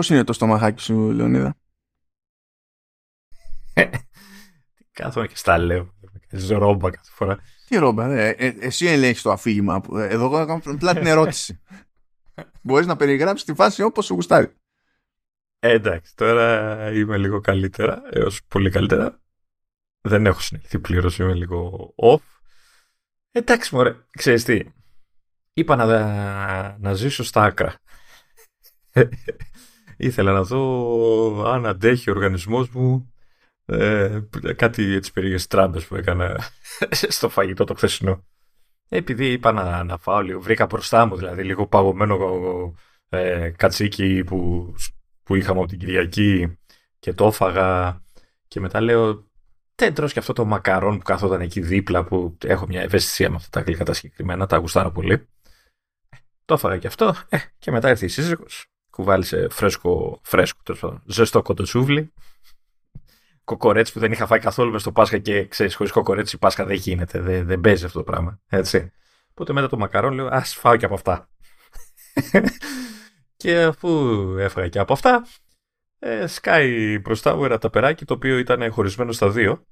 Πώς είναι το στομαχάκι σου, Λεωνίδα; Κάθομαι και στα λέω. Ρόμπα κάθε φορά. Τι ρόμπα, ρε. Ε, εσύ ελέγχεις το αφήγημα. Εδώ εγώ κάνω απλά την ερώτηση. Μπορείς να περιγράψεις τη φάση όπως σου γουστάρει. Ε, εντάξει, τώρα είμαι λίγο καλύτερα, έως πολύ καλύτερα. Δεν έχω συνεχθεί πλήρως, είμαι λίγο off. Εντάξει, μωρέ, ξέρεις τι. Είπα να, να ζήσω στα άκρα. Ήθελα να δω αν αντέχει ο οργανισμός μου ε, κάτι έτσι περίεργες τράμπες που έκανα στο φαγητό το χθεσινό. Επειδή είπα να, να φάω λίγο, βρήκα μπροστά μου δηλαδή λίγο παγωμένο ε, κατσίκι που, που είχαμε από την Κυριακή και το έφαγα και μετά λέω δεν τρως και αυτό το μακαρόν που καθόταν εκεί δίπλα που έχω μια ευαισθησία με αυτά τα γλυκά τα συγκεκριμένα, τα γουστάρω πολύ. Το έφαγα και αυτό ε, και μετά ήρθε η σύζυγος, κουβάλισε φρέσκο, φρέσκο, ζεστό κοντοσούβλι κοκορέτσι που δεν είχα φάει καθόλου μες στο Πάσχα και ξέρεις, χωρίς κοκορέτσι Πάσχα δεν γίνεται. Δεν, δεν παίζει αυτό το πράγμα. Έτσι. Οπότε μετά το μακαρόν λέω, ας φάω και από αυτά. και αφού έφαγα και από αυτά, ε, σκάει μπροστά μου ένα ταπεράκι το οποίο ήταν χωρισμένο στα δύο.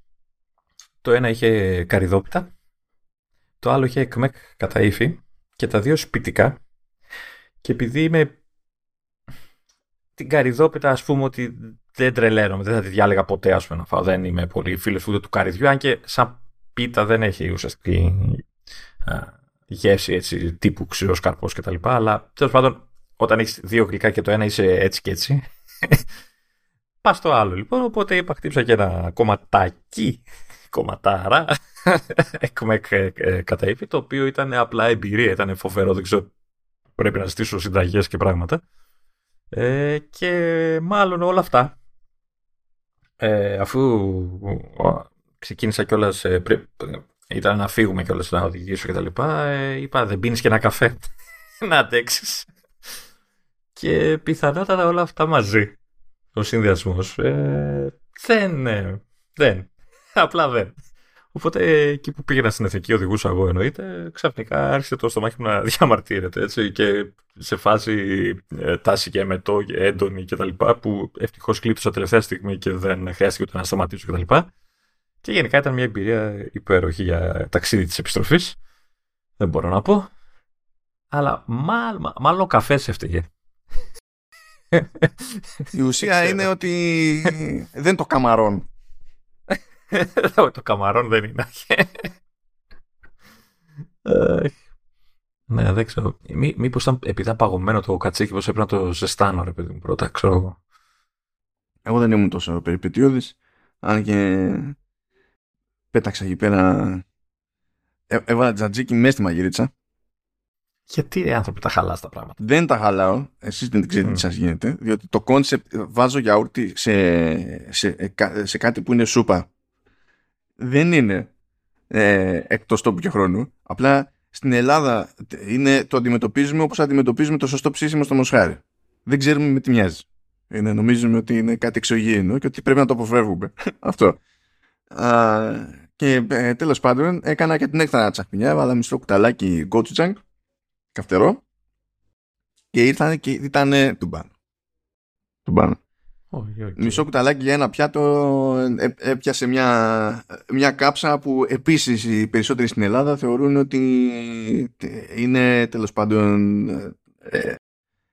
Το ένα είχε καριδόπιτα, το άλλο είχε εκμεκ κατά ύφη και τα δύο σπιτικά. Και επειδή είμαι την καριδόπιτα, ας πούμε, ότι δεν τρελαίνομαι, δεν θα τη διάλεγα ποτέ, ας πούμε, να φάω. Δεν είμαι πολύ φίλος ούτε του καριδιού, αν και σαν πίτα δεν έχει ουσιαστική γεύση έτσι, τύπου ξηρός καρπός κτλ. Αλλά τέλος πάντων, όταν έχεις δύο γλυκά και το ένα είσαι έτσι και έτσι, πας στο άλλο λοιπόν. Οπότε είπα, χτύψα και ένα κομματάκι, κομματάρα, εκμεκ κατά ύφη, το οποίο ήταν απλά εμπειρία, ήταν φοβερό. Δεν ξέρω, πρέπει να ζητήσω συνταγές και πράγματα. Ε, και μάλλον όλα αυτά ε, αφού ξεκίνησα κιόλας. Ε, ήταν να φύγουμε κιόλας να οδηγήσω και τα λοιπά. Ε, είπα δεν πίνεις και ένα καφέ να αντέξεις. Και πιθανότατα όλα αυτά μαζί. Ο συνδυασμός. Ε, δεν. Ε, δεν. Απλά δεν. Οπότε εκεί που πήγαινα στην εθνική, οδηγούσα εγώ εννοείται, ξαφνικά άρχισε το στομάχι μου να διαμαρτύρεται έτσι, και σε φάση ε, τάση και εμετό και έντονη κτλ. που ευτυχώς κλείτωσα τελευταία στιγμή και δεν χρειάστηκε ούτε να σταματήσω κτλ. Και, και γενικά ήταν μια εμπειρία υπέροχη για ταξίδι της επιστροφής. Δεν μπορώ να πω. Αλλά μάλλον, μάλλον ο καφές έφταιγε. Η ουσία είναι ότι δεν το καμαρών. το καμαρόν δεν είναι. ναι, δεν ξέρω. Μή, μήπως ήταν, επειδή ήταν παγωμένο το κατσίκι, πως έπρεπε να το ζεστάνω, ρε παιδί μου, πρώτα, ξέρω εγώ. Εγώ δεν ήμουν τόσο περιπετειώδης, αν και πέταξα εκεί πέρα, ε, έβαλα τζατζίκι μέσα στη μαγειρίτσα. Γιατί οι άνθρωποι τα χαλάς τα πράγματα; Δεν τα χαλάω. Εσείς δεν ξέρετε τι σας γίνεται. Διότι το concept βάζω γιαούρτι σε, σε, σε, κάτι που είναι σούπα δεν είναι ε, εκτός τόπου και χρόνου. Απλά στην Ελλάδα είναι, το αντιμετωπίζουμε όπως αντιμετωπίζουμε το σωστό ψήσιμο στο μοσχάρι. Δεν ξέρουμε με τι μοιάζει. Είναι, νομίζουμε ότι είναι κάτι εξωγήινο και ότι πρέπει να το αποφεύγουμε. Αυτό. Α, και ε, τέλος πάντων έκανα και την έξτρα τσαχπινιά, βάλα μισό κουταλάκι gochujang, καυτερό και ήρθαν και ήταν τουμπάν. Τουμπάν. Μισό κουταλάκι για ένα πιάτο ε, έπιασε μια, μια κάψα που επίσης οι περισσότεροι στην Ελλάδα θεωρούν ότι είναι τέλος πάντων ε,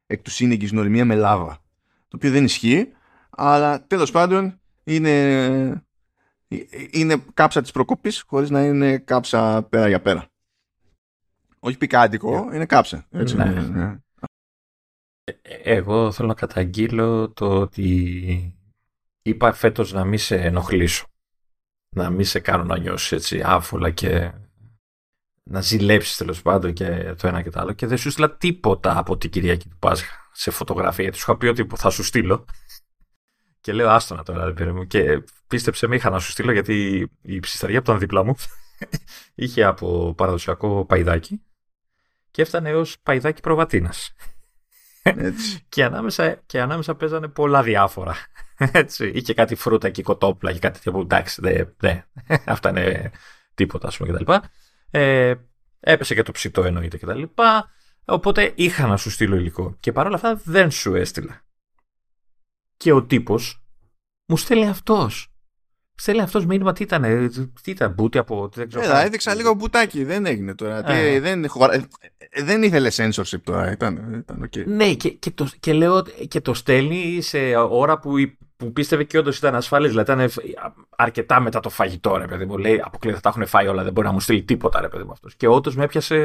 εκ του σύνεγγης νορμία με λάβα. Το οποίο δεν ισχύει, αλλά τέλος πάντων είναι, είναι κάψα της προκοπής χωρίς να είναι κάψα πέρα για πέρα. Όχι πικάντικο, είναι κάψα. Έτσι, ναι. ναι. Εγώ θέλω να καταγγείλω το ότι είπα φέτος να μην σε ενοχλήσω. Να μην σε κάνω να νιώσεις έτσι άφολα και να ζηλέψεις τέλος πάντων και το ένα και το άλλο και δεν σου στείλα τίποτα από την Κυριακή του Πάσχα σε φωτογραφία. Του είχα πει ότι θα σου στείλω. Και λέω άστονα τώρα, ρε μου. Και πίστεψε με, είχα να σου στείλω γιατί η ψισταριά που ήταν δίπλα μου είχε από παραδοσιακό παϊδάκι και έφτανε ως παϊδάκι προβατίνας και, ανάμεσα, και ανάμεσα παίζανε πολλά διάφορα. Έτσι. Είχε κάτι φρούτα και κοτόπουλα και κάτι τέτοιο εντάξει, δε, δε. αυτά είναι τίποτα, ας πούμε, κτλ. Ε, έπεσε και το ψητό εννοείται κτλ. Οπότε είχα να σου στείλω υλικό. Και παρόλα αυτά δεν σου έστειλα. Και ο τύπος μου στέλνει αυτός. Στέλνει αυτός μήνυμα τι ήταν, τι ήταν, μπούτι από. Δεν ξέρω Έλα, έδειξα λίγο μπουτάκι, δεν έγινε τώρα. Τι, Ε. δεν, ε, δεν ήθελε censorship τώρα, ήταν, ήταν okay. Ναι, και, και, το, και λέω και το στέλνει σε ώρα που, η- που πίστευε και όντως ήταν ασφαλής. Δηλαδή ήταν αρκετά μετά το φαγητό, ρε παιδί μου. Λέει, αποκλείεται, θα τα έχουν φάει όλα, δεν μπορεί να μου στείλει τίποτα, ρε παιδί μου αυτός. Και όντως με έπιασε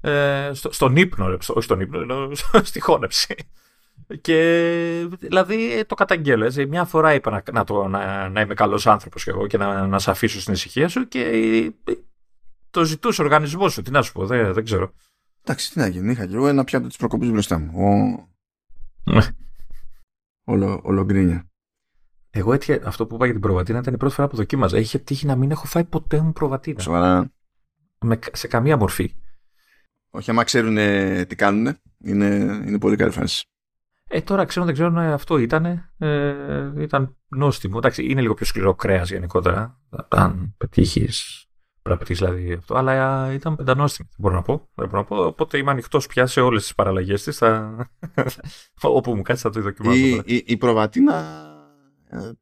ε, στο, στον ύπνο, ρε, στο- όχι στον ύπνο, ενώ στη χώνεψη. Και δηλαδή ε, το καταγγέλω. Έτσι. Μια φορά είπα να, να, το, να, να είμαι καλός άνθρωπος κι εγώ και να, να σε αφήσω στην ησυχία σου και ε, το ζητούσε ο οργανισμός σου. Τι να σου πω, δεν, δεν ξέρω. Εντάξει, τι να γίνει, είχα και εγώ ένα πιάτο της προκοπής μπροστά μου. Ο... Ναι. Όλο, ολογκρίνια. Εγώ έτυχε, αυτό που είπα για την προβατίνα ήταν η πρώτη φορά που δοκίμαζα. Είχε τύχει να μην έχω φάει ποτέ μου προβατίνα. Σοβαρά. Με, σε καμία μορφή. Όχι, άμα ξέρουν τι κάνουν, είναι, είναι πολύ καλή φάση. Ε, τώρα ξέρω, δεν ξέρω αν αυτό ήταν. Ε, ήταν νόστιμο. Εντάξει, είναι λίγο πιο σκληρό κρέας γενικότερα. Αν πετύχεις. Πρέπει να πετύχεις δηλαδή αυτό. Αλλά ε, ήταν πεντανόστιμο. Δεν μπορώ να πω. Δεν μπορώ να πω. Οπότε είμαι ανοιχτός πια σε όλες τις παραλλαγές της. Θα... Όπου μου κάτσει θα το δοκιμάσω. Η, τώρα. η, η προβατίνα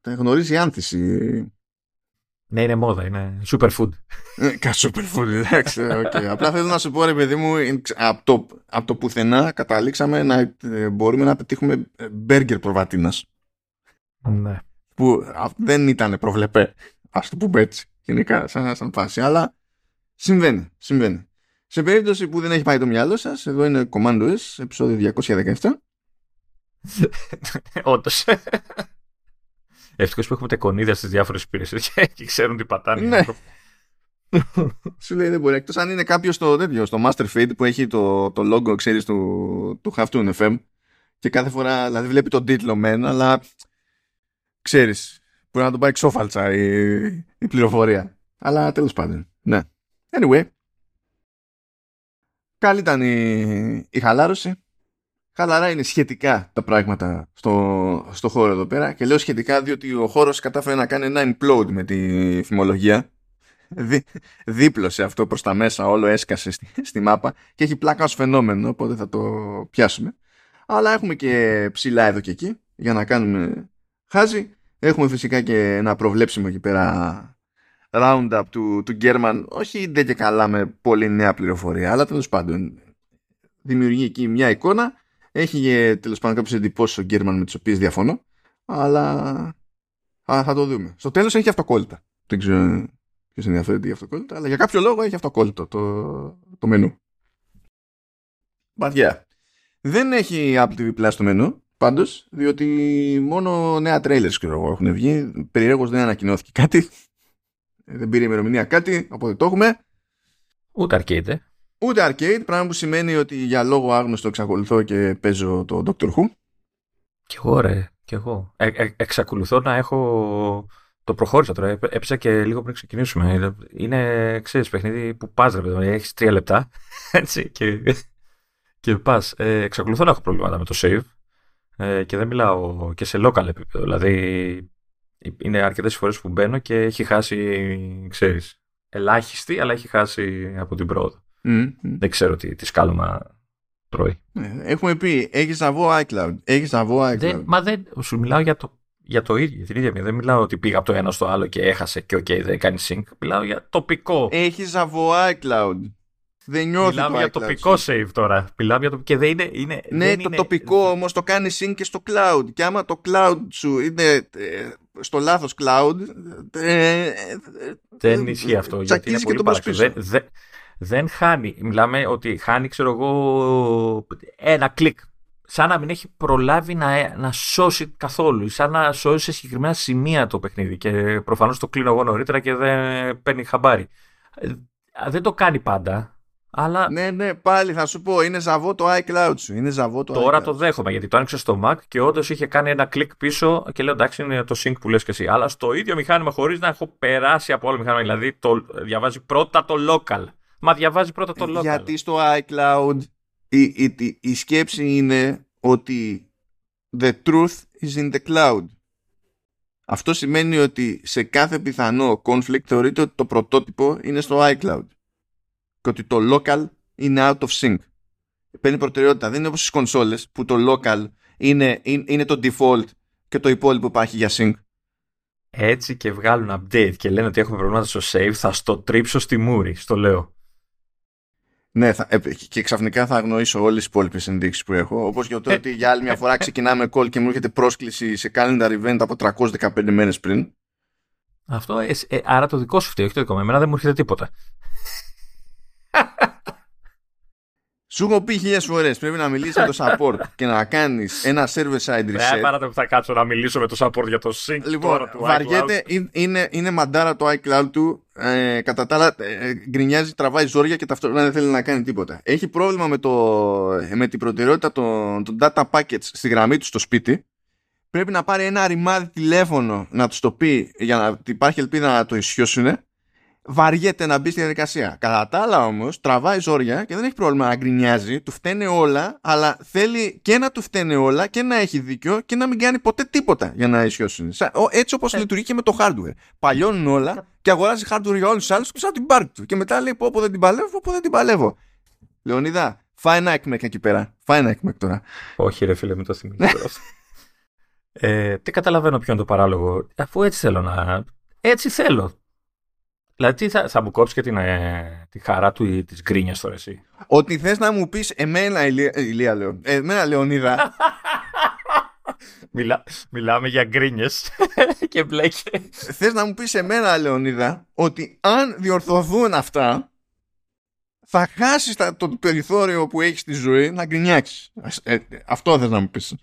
ε, γνωρίζει άνθηση. Ναι, είναι μόδα. Είναι superfood. Και superfood, εντάξει. οκ. Απλά θέλω να σου πω, ρε παιδί μου, είναι ξ- από το, από το πουθενά καταλήξαμε να ε, μπορούμε να πετύχουμε μπέργκερ προβατίνας. Ναι. Που α, δεν ήταν προβλεπέ, ας το πούμε έτσι, γενικά, σαν, σαν φάση. Αλλά συμβαίνει, συμβαίνει. Σε περίπτωση που δεν έχει πάει το μυαλό σας, εδώ είναι Commando S, επεισόδιο 217. Όντως. Ευτυχώς που έχουμε τεκονίδια στις διάφορες υπηρεσίες και ξέρουν τι πατάνε. οι Ναι. άνθρωποι. Σου λέει δεν μπορεί. Εκτός αν είναι κάποιος στο τέτοιο, στο Master Feed που έχει το, το logo, ξέρεις, του, του Have to FM και κάθε φορά δηλαδή βλέπει τον τίτλο μεν, αλλά ξέρεις, μπορεί να τον πάει ξόφαλτσα η, η πληροφορία. Αλλά τέλος πάντων. Ναι. Anyway. Καλή ήταν η, η χαλάρωση. Χαλαρά είναι σχετικά τα πράγματα στο, στο χώρο εδώ πέρα. Και λέω σχετικά διότι ο χώρος κατάφερε να κάνει ένα implode με τη θυμολογία δι, δίπλωσε αυτό προς τα μέσα όλο έσκασε στη, στη μάπα και έχει πλάκα ως φαινόμενο οπότε θα το πιάσουμε. Αλλά έχουμε και ψηλά εδώ και εκεί για να κάνουμε χάζι. Έχουμε φυσικά και ένα προβλέψιμο εκεί πέρα roundup του, του Γκέρμαν όχι δεν και καλά με πολύ νέα πληροφορία αλλά τέλος πάντων δημιουργεί εκεί μια εικόνα έχει τέλος πάντων κάποιες εντυπώσεις ο Γκέρμαν με τις οποίες διαφωνώ αλλά α, θα το δούμε. Στο τέλος έχει αυτοκόλλητα. Δεν ξέρω ποιος ενδιαφέρεται για αυτοκόλλητα αλλά για κάποιο λόγο έχει αυτοκόλλητο το, το μενού. But yeah. δεν έχει Apple TV Plus το μενού πάντως διότι μόνο νέα trailers ξέρω εγώ έχουν βγει. Περιέργως δεν ανακοινώθηκε κάτι. Δεν πήρε ημερομηνία κάτι οπότε το έχουμε. Ούτε arcade. Ε. Ούτε arcade, πράγμα που σημαίνει ότι για λόγο άγνωστο εξακολουθώ και παίζω το Doctor Who. Κι εγώ, ρε. Κι εγώ. Ε, ε, εξακολουθώ να έχω. Το προχώρησα τώρα. Έπαι- Έπαιζα και λίγο πριν ξεκινήσουμε. Είναι, ξέρεις, παιχνίδι που πας, ρε παιδί. Έχεις τρία λεπτά. Έτσι. Και, και πας. Ε, εξακολουθώ να έχω προβλήματα με το save. Ε, και δεν μιλάω και σε local επίπεδο. Δηλαδή, είναι αρκετές φορές που μπαίνω και έχει χάσει, ξέρεις, ελάχιστη, αλλά έχει χάσει από την πρόοδο. Μμ, μμ. Δεν ξέρω τι, τι σκάλωμα τρώει. Ε, Έχουμε πει, έχεις να βγω iCloud. Έχεις να βγω iCloud. Δεν, μα δεν, σου μιλάω για το, για το ίδιο, για την ίδια μία. Δεν μιλάω ότι πήγα από το ένα στο άλλο και έχασε και οκ, δεν κάνει sync. Μιλάω για τοπικό. Έχεις να βγω iCloud. Δεν νιώθει Μιλάμε το για iCloud τοπικό σου. save τώρα. Μιλάμε για το... Και δεν είναι. είναι Ναι, δεν το είναι- τοπικό όμως το κάνει sync και στο cloud. Και άμα το cloud σου είναι ε, στο λάθος cloud, ε, ε, Δεν ισχύει αυτό. Γιατί είναι τσακίζεις και πολύ τον παράξενο. πίσω. Δεν, δεν, δεν χάνει. Μιλάμε ότι χάνει, ξέρω εγώ, ένα κλικ. Σαν να μην έχει προλάβει να, να σώσει καθόλου. Σαν να σώσει σε συγκεκριμένα σημεία το παιχνίδι. Και προφανώς το κλείνω εγώ νωρίτερα και δεν παίρνει χαμπάρι. Ε, Δεν το κάνει πάντα. Αλλά Ναι, ναι, πάλι θα σου πω, είναι ζαβό το iCloud σου. Είναι ζαβό το Τώρα iCloud. το δέχομαι γιατί το άνοιξε στο Mac και όντως είχε κάνει ένα κλικ πίσω και λέω εντάξει είναι το sync που λες και εσύ. Αλλά στο ίδιο μηχάνημα χωρίς να έχω περάσει από άλλο μηχάνημα. Δηλαδή το, διαβάζει πρώτα το local. Μα διαβάζει πρώτα το local. Γιατί στο iCloud η, η, η, η σκέψη είναι ότι the truth is in the cloud. Αυτό σημαίνει ότι σε κάθε πιθανό conflict θεωρείται ότι το πρωτότυπο είναι στο iCloud και ότι το local είναι out of sync. Παίρνει προτεραιότητα. Δεν είναι όπως στις κονσόλες που το local είναι, είναι, είναι το default και το υπόλοιπο υπάρχει για sync. Έτσι και βγάλουν update και λένε ότι έχουμε προβλήματα στο save, θα στο τρίψω στη μούρη, στο λέω. Ναι, θα, και ξαφνικά θα αγνοήσω όλες τις υπόλοιπες ενδείξεις που έχω. Όπως για το ε, ότι για άλλη μια φορά ξεκινάμε call και μου έρχεται πρόσκληση σε calendar event από 315 μέρες πριν. Αυτό, ε, ε, άρα το δικό σου φταίει, όχι το δικό μου. Εμένα δεν μου έρχεται τίποτα. Σου έχω πει χίλιες φορές πρέπει να μιλήσεις με το support και να κάνεις ένα server side reset. Δεν παράτε που θα κάτσω να μιλήσω με το support για το sync λοιπόν, τώρα του βαριέται, iCloud. Είναι, είναι μαντάρα το iCloud του. Ε, κατά τα άλλα, ε, γκρινιάζει, τραβάει ζόρια και ταυτόχρονα δεν θέλει να κάνει τίποτα. Έχει πρόβλημα με, το, με την προτεραιότητα των, των data packets στη γραμμή του στο σπίτι. Πρέπει να πάρει ένα ρημάδι τηλέφωνο να τους το πει για να υπάρχει ελπίδα να το ισιώσουν βαριέται να μπει στη διαδικασία. Κατά τα άλλα όμως, τραβάει ζόρια και δεν έχει πρόβλημα να γκρινιάζει, του φταίνε όλα, αλλά θέλει και να του φταίνε όλα και να έχει δίκιο και να μην κάνει ποτέ τίποτα για να ισιώσουν. Έτσι όπως ε. λειτουργεί και με το hardware. Παλιώνουν όλα και αγοράζει hardware για όλους τους άλλους σαν την πάρκ του. Και μετά λέει: Πω, πω δεν την παλεύω, πω δεν την παλεύω. Λεωνίδα, φάει ένα έκμεκ εκεί πέρα. Φάει ένα έκμεκ τώρα. Όχι, ρε φίλε, μην το θυμίζει. ε, τι καταλαβαίνω ποιο είναι το παράλογο. Αφού έτσι θέλω να. Έτσι θέλω. Δηλαδή θα, θα μου κόψεις και την, ε, τη χαρά του τη γκρίνια τώρα εσύ. Ότι θες να μου πεις εμένα, Ηλία, ε, Ηλία λέω, εμένα Λεωνίδα. Μιλά, μιλάμε για γκρίνιες και μπλέκε. Θες να μου πεις εμένα, Λεωνίδα, ότι αν διορθωθούν αυτά, θα χάσεις το περιθώριο που έχεις στη ζωή να γκρινιάξεις. Ε, αυτό θες να μου πεις.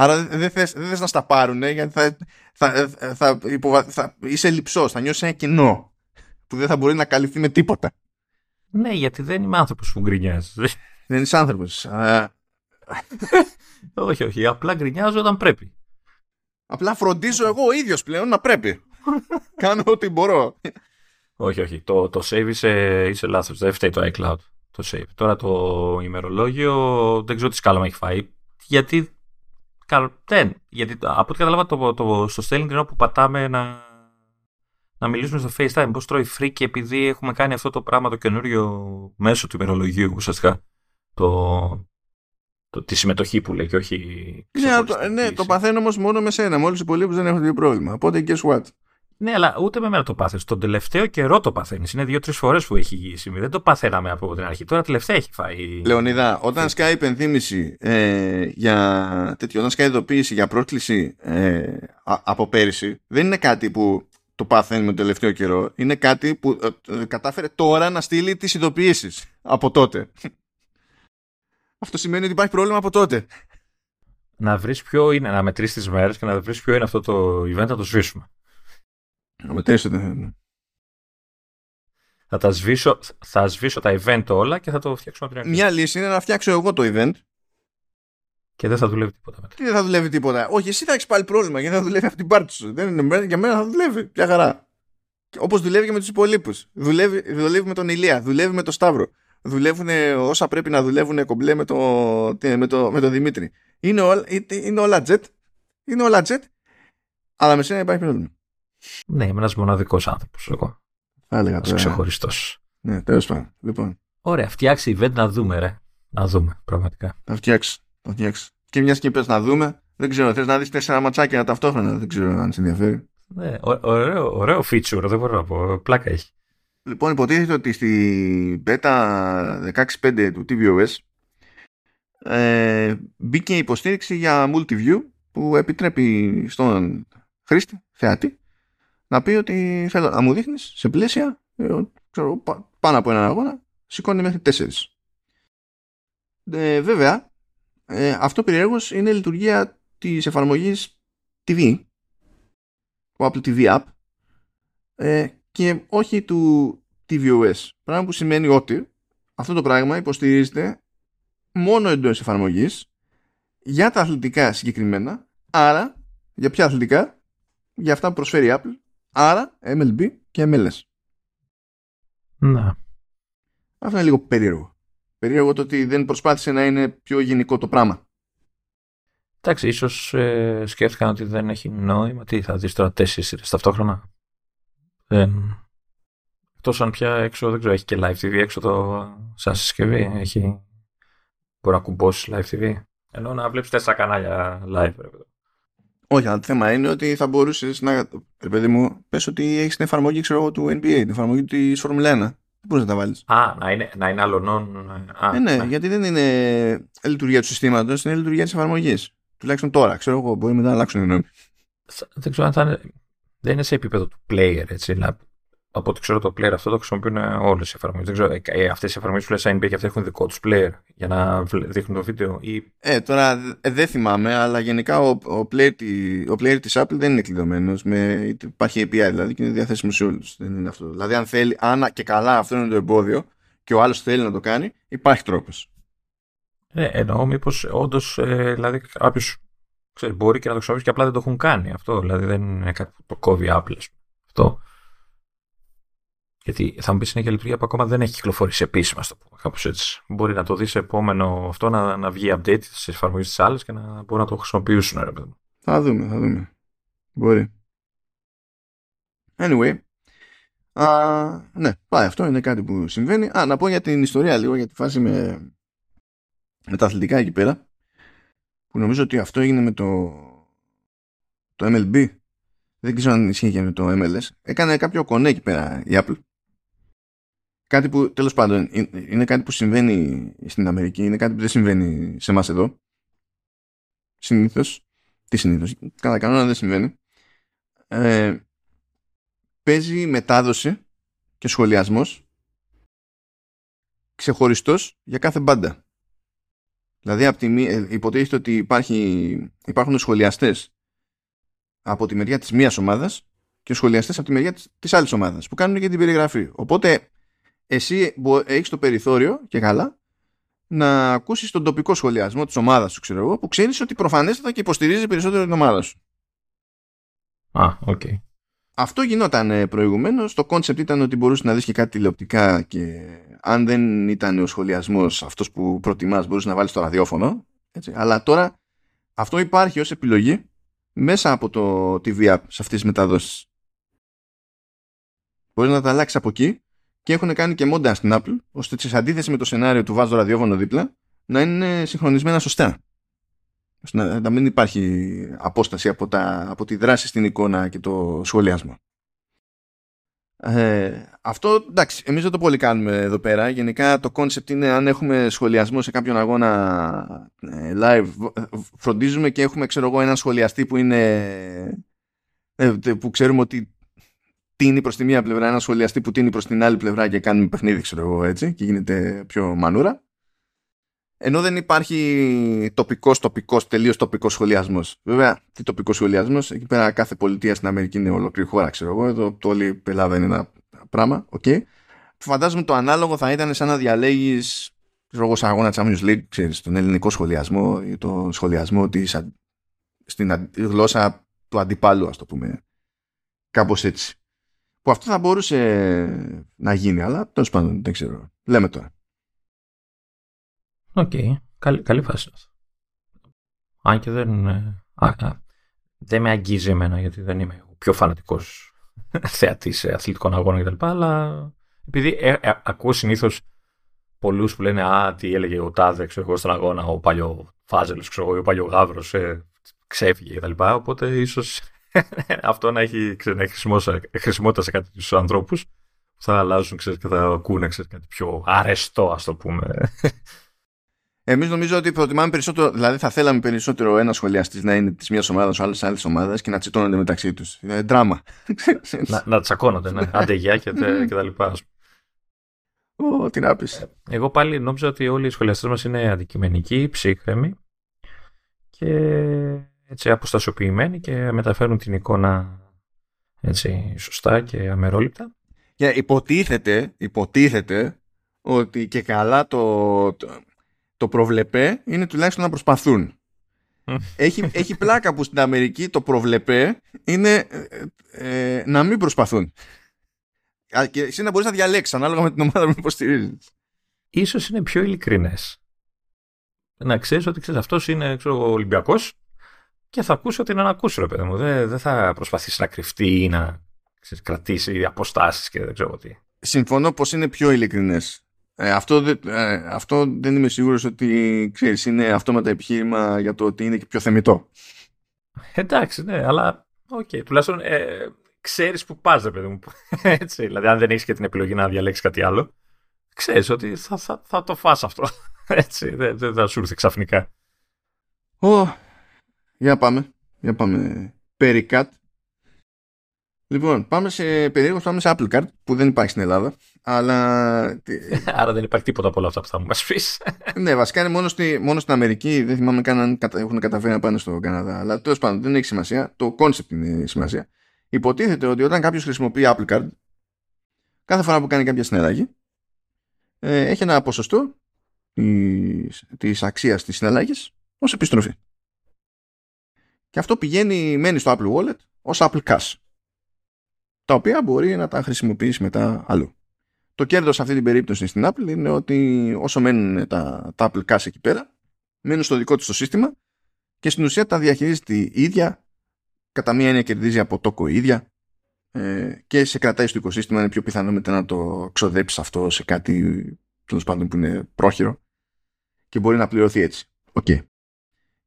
Άρα δεν θες, δεν θες να στα πάρουν γιατί θα, θα, θα, υποβα... θα είσαι λυψός, θα νιώσεις ένα κενό που δεν θα μπορεί να καλυφθεί με τίποτα. Ναι, γιατί δεν είμαι άνθρωπος που γκρινιάζει. Δεν είσαι άνθρωπος. όχι, όχι. Απλά γκρινιάζω όταν πρέπει. Απλά φροντίζω εγώ ο ίδιος πλέον να πρέπει. Κάνω ό,τι μπορώ. όχι, όχι. Το, το save είσαι, είσαι λάθος. Δεν φταίει το iCloud. Το save. Τώρα το ημερολόγιο δεν ξέρω τι σκάλα έχει φάει. Γιατί δεν. Γιατί από ό,τι κατάλαβα το, το, στο Stelling που πατάμε να, να μιλήσουμε στο FaceTime, πώς τρώει free και επειδή έχουμε κάνει αυτό το πράγμα το καινούριο μέσω του ημερολογίου ουσιαστικά. Το, το, τη συμμετοχή που λέει και όχι. Ναι, το, ναι, το παθαίνω όμως μόνο με σένα. Με όλους τους υπολείπους δεν έχω πρόβλημα. Οπότε guess what; Ναι, αλλά ούτε με μένα το πάθει. Τον τελευταίο καιρό το παθαίνεις. Είναι δύο-τρεις φορές που έχει συμβεί. Δεν το παθαίναμε από την αρχή. Τώρα τελευταία έχει φάει. Λεωνίδα, όταν σκάει υπενθύμηση ε, για τέτοιο, όταν σκάει ειδοποίηση για πρόσκληση ε, από πέρυσι, δεν είναι κάτι που το παθαίνει με τον τελευταίο καιρό. Είναι κάτι που ε, κατάφερε τώρα να στείλει τις ειδοποιήσεις από τότε. Αυτό σημαίνει ότι υπάρχει πρόβλημα από τότε. Να βρεις ποιο είναι, να μετρήσεις τις μέρες και να βρεις ποιο είναι αυτό το event, να το σβήσουμε. Μετρήσετε. Θα τα σβήσω, θα σβήσω τα event όλα και θα το φτιάξουμε από την αρχή. Μια λύση είναι να φτιάξω εγώ το event. Και δεν θα δουλεύει τίποτα μετά. Τι δεν θα δουλεύει τίποτα. Όχι, εσύ θα έχεις πάλι πρόβλημα γιατί θα δουλεύει από την πάρτι σου. Δεν είναι, για μένα θα δουλεύει. Πια χαρά. Όπως δουλεύει και με τους υπολείπους. Δουλεύει, δουλεύει με τον Ηλία, δουλεύει με τον Σταύρο. Δουλεύουν όσα πρέπει να δουλεύουν κομπλέ με, το, με, το, με τον Δημήτρη. Είναι, όλα, είναι όλα jet. Είναι όλα jet. Αλλά με σένα υπάρχει πρόβλημα. Ναι, είμαι ένας μοναδικός άνθρωπος εγώ. Θα έλεγα τώρα. Ξεχωριστός. Ναι, τέλος πάντων. Λοιπόν. Ωραία, φτιάξει event να δούμε, ρε. Να δούμε, πραγματικά. Θα φτιάξει. Θα φτιάξει. Και μιας και να δούμε, δεν ξέρω, θες να δεις τέσσερα ματσάκια ταυτόχρονα. Δεν ξέρω αν σε ενδιαφέρει. Ναι, ωραίο, ωραίο feature, δεν μπορώ να πω. Πλάκα έχει. Λοιπόν, υποτίθεται ότι στη beta 16.5 του tvOS ε, μπήκε υποστήριξη για multi-view που επιτρέπει στον χρήστη, θεατή, να πει ότι θέλω να μου δείχνεις σε πλαίσια ε, ξέρω, πάνω από έναν αγώνα σηκώνει μέχρι τέσσερις. Ε, βέβαια, ε, αυτό περιέργως είναι λειτουργία της εφαρμογής TV, το Apple TV App, ε, και όχι του tvOS. Πράγμα που σημαίνει ότι αυτό το πράγμα υποστηρίζεται μόνο εντός εφαρμογής για τα αθλητικά συγκεκριμένα, άρα για ποια αθλητικά, για αυτά που προσφέρει η Apple Άρα MLB και MLS. Να. Αυτό είναι λίγο περίεργο. Περίεργο το ότι δεν προσπάθησε να είναι πιο γενικό το πράγμα. Εντάξει, ίσως ε, σκέφτηκαν ότι δεν έχει νόημα. Τι θα δεις τώρα τέσσερις σειρές ταυτόχρονα; Δεν. Εκτός αν πια έξω, δεν ξέρω, έχει και live TV έξω το σαν συσκευή. Έχει. Μπορεί να κουμπώσει live TV. Ενώ να βλέπεις τέσσερα κανάλια live. Ρε, Όχι, αλλά το θέμα είναι ότι θα μπορούσες να. Ρε παιδί μου, πες ότι έχεις την εφαρμογή ξέρω, του NBA, την εφαρμογή της Φόρμουλα 1. Δεν μπορείς να τα βάλεις; Α, να είναι, να είναι αλλονών. Α, ε, ναι, ναι, γιατί δεν είναι λειτουργία του συστήματος, είναι λειτουργία της εφαρμογής. Τουλάχιστον τώρα, ξέρω εγώ, μπορεί μετά να αλλάξουν γνώμη. Δεν ξέρω αν θα είναι. Δεν είναι σε επίπεδο του player, έτσι από ό,τι ξέρω το player αυτό το χρησιμοποιούν όλες οι εφαρμογές. Δεν ξέρω, ε, αυτές οι εφαρμογές που λες NBA και αυτές έχουν δικό του player για να δείχνουν το βίντεο. Ή... Ε, τώρα ε, δεν θυμάμαι, αλλά γενικά ο, ο, player, ο player της Apple δεν είναι κλειδωμένος. Υπάρχει API δηλαδή και είναι διαθέσιμο σε όλους. Δεν είναι αυτό. Δηλαδή, αν θέλει, αν και καλά αυτό είναι το εμπόδιο και ο άλλος θέλει να το κάνει, υπάρχει τρόπος. Ε, εννοώ μήπως όντως ε, δηλαδή κάποιος μπορεί και να το χρησιμοποιήσει και απλά δεν το έχουν κάνει αυτό. Δηλαδή δεν είναι κάτι που το κόβει Apple. Αυτό. Γιατί θα μου πεις είναι για λειτουργία που ακόμα δεν έχει κυκλοφορήσει επίσημα, το πούμε κάπως έτσι. Μπορεί να το δεις σε επόμενο αυτό να, να βγει update στι εφαρμογέ της άλλης και να μπορούν να το χρησιμοποιήσουν, ρε παιδί Θα δούμε, θα δούμε. Μπορεί. Anyway. Α, ναι, πάει αυτό, είναι κάτι που συμβαίνει. Α, να πω για την ιστορία λίγο, για τη φάση με, με τα αθλητικά εκεί πέρα. Που νομίζω ότι αυτό έγινε με το, το MLB. Δεν ξέρω αν ισχύει και με το MLS. Έκανε κάποιο κονέ εκεί πέρα η Apple κάτι που τέλος πάντων είναι κάτι που συμβαίνει στην Αμερική, είναι κάτι που δεν συμβαίνει σε εμάς εδώ. Συνήθως, τι συνήθως, κατά κανόνα δεν συμβαίνει. Ε, παίζει μετάδοση και σχολιασμός ξεχωριστός για κάθε μπάντα. Δηλαδή από τη, ε, υποτίθεται ότι υπάρχει, υπάρχουν σχολιαστές από τη μεριά της μίας ομάδας και σχολιαστές από τη μεριά της, της άλλης ομάδας που κάνουν και την περιγραφή. Οπότε εσύ έχεις το περιθώριο και καλά να ακούσεις τον τοπικό σχολιασμό της ομάδας σου, ξέρω εγώ, που ξέρεις ότι προφανέστατα και υποστηρίζει περισσότερο την ομάδα σου. Α, OK. Okay. Αυτό γινόταν ε, προηγουμένως. Το concept ήταν ότι μπορούσες να δεις και κάτι τηλεοπτικά και αν δεν ήταν ο σχολιασμός αυτός που προτιμάς, μπορούσες να βάλεις το ραδιόφωνο. Έτσι. Αλλά τώρα αυτό υπάρχει ως επιλογή μέσα από το TV app σε αυτές τις μεταδόσεις. Μπορείς να τα αλλάξεις από εκεί και έχουν κάνει και μόντα στην Apple, ώστε σε αντίθεση με το σενάριο του βάζω ραδιόφωνο δίπλα, να είναι συγχρονισμένα σωστά. Να, να μην υπάρχει απόσταση από, τα, από τη δράση στην εικόνα και το σχολιάσμα. Ε, αυτό εντάξει, εμείς δεν το πολύ κάνουμε εδώ πέρα. Γενικά το concept είναι αν έχουμε σχολιασμό σε κάποιον αγώνα ε, live, φροντίζουμε και έχουμε ξέρω εγώ έναν σχολιαστή που είναι ε, που ξέρουμε ότι τείνει προς τη μία πλευρά, ένα σχολιαστή που τείνει προς την άλλη πλευρά και κάνει παιχνίδι, ξέρω εγώ έτσι, και γίνεται πιο μανούρα. Ενώ δεν υπάρχει τοπικός, τοπικός, τελείως τοπικός σχολιασμός. Βέβαια, τι τοπικός σχολιασμός, εκεί πέρα κάθε πολιτεία στην Αμερική είναι ολόκληρη χώρα, ξέρω εγώ. Εδώ το όλη Ελλάδα είναι ένα πράγμα, OK. Okay. Φαντάζομαι το ανάλογο θα ήταν σαν να διαλέγεις ξέρω σε αγώνα Champions League, ξέρεις, τον ελληνικό σχολιασμό ή τον σχολιασμό της, στην γλώσσα του αντιπάλου, ας το πούμε. Κάπως έτσι. Που αυτό θα μπορούσε να γίνει, αλλά τέλος πάντων δεν ξέρω. Λέμε τώρα. OK. Okay. Καλή, καλή φάση. Αν και δεν. Ε, α, δεν με αγγίζει εμένα γιατί δεν είμαι ο πιο φανατικός θεατής αθλητικών αγώνων κτλ. Αλλά επειδή ε, ε, ακούω συνήθως πολλούς που λένε Α, τι έλεγε ο Τάδε, ξέρω εγώ, στον αγώνα, ο παλιοβάζελος, ξέρω εγώ, ο παλιόγαβρο, ε, ξέφυγε κτλ. Οπότε ίσως αυτό να έχει, ξέρει, χρησιμότητα σε κάτι τους ανθρώπους που θα αλλάζουν ξέρεις, και θα ακούνε ξέρεις, κάτι πιο αρεστό, ας το πούμε. Εμείς νομίζω ότι προτιμάμε περισσότερο, δηλαδή θα θέλαμε περισσότερο ένας σχολιαστής να είναι της μία ομάδας, ο άλλο άλλης ομάδας και να τσιτώνονται μεταξύ τους. Είναι δράμα. να, να τσακώνονται, ναι. Αντεγιά και, και τα λοιπά. Ω, τι να πεις. Εγώ πάλι νόμιζα ότι όλοι οι σχολιαστές μας είναι αντικειμενικοί, ψύχρεμοι και έτσι αποστασιοποιημένοι και μεταφέρουν την εικόνα έτσι σωστά και αμερόληπτα. Yeah, υποτίθεται, υποτίθεται ότι και καλά το, το, το προβλεπέ είναι τουλάχιστον να προσπαθούν. έχει, έχει πλάκα που στην Αμερική το προβλεπέ είναι ε, ε, να μην προσπαθούν. Και εσύ να μπορείς να διαλέξεις ανάλογα με την ομάδα που υποστηρίζεις. Ίσως είναι πιο ειλικρινές. Να ξέρεις ότι ξέρεις, αυτός είναι ξέρω, ο Ολυμπιακός και θα ακούσει ό,τι είναι να ακούσει, ρε παιδί μου. Δεν, δεν θα προσπαθήσει να κρυφτεί ή να ξέρεις, κρατήσει αποστάσεις και δεν ξέρω τι. Συμφωνώ πως είναι πιο ειλικρινές. Ε, αυτό, ε, αυτό δεν είμαι σίγουρος ότι ξέρεις, είναι αυτό με τα επιχείρημα για το ότι είναι και πιο θεμιτό. Εντάξει, ναι, αλλά OK. Okay, τουλάχιστον ε, ξέρεις που πας, ρε παιδί μου. Έτσι, δηλαδή, αν δεν έχεις και την επιλογή να διαλέξεις κάτι άλλο, ξέρεις ότι θα, θα, θα το φας αυτό. Έτσι, δεν, δεν θα σου έρθει ξαφνικά. Ω, για πάμε. Για πάμε. Περικάτ. Λοιπόν, πάμε σε περίεργο, πάμε σε Apple Card που δεν υπάρχει στην Ελλάδα. Αλλά. Άρα δεν υπάρχει τίποτα από όλα αυτά που θα μου μας πεις. ναι, βασικά είναι μόνο, στη, μόνο στην Αμερική. Δεν θυμάμαι καν αν έχουν καταφέρει να πάνε στο Καναδά. Αλλά τέλος πάντων δεν έχει σημασία. Το concept είναι σημασία. Υποτίθεται ότι όταν κάποιος χρησιμοποιεί Apple Card, κάθε φορά που κάνει κάποια συναλλαγή, ε, έχει ένα ποσοστό της αξίας της συναλλαγής ως επιστροφή. Και αυτό πηγαίνει, μένει στο Apple Wallet ως Apple Cash. Τα οποία μπορεί να τα χρησιμοποιήσει μετά αλλού. Το κέρδος σε αυτή την περίπτωση στην Apple είναι ότι όσο μένουν τα, τα Apple Cash εκεί πέρα, μένουν στο δικό της το σύστημα και στην ουσία τα διαχειρίζεται η ίδια, κατά μία έννοια κερδίζει από τόκο η ίδια ε, και σε κρατάει στο οικοσύστημα είναι πιο πιθανό μετά να το ξοδέψει αυτό σε κάτι τέλος πάντων που είναι πρόχειρο και μπορεί να πληρωθεί έτσι. Okay.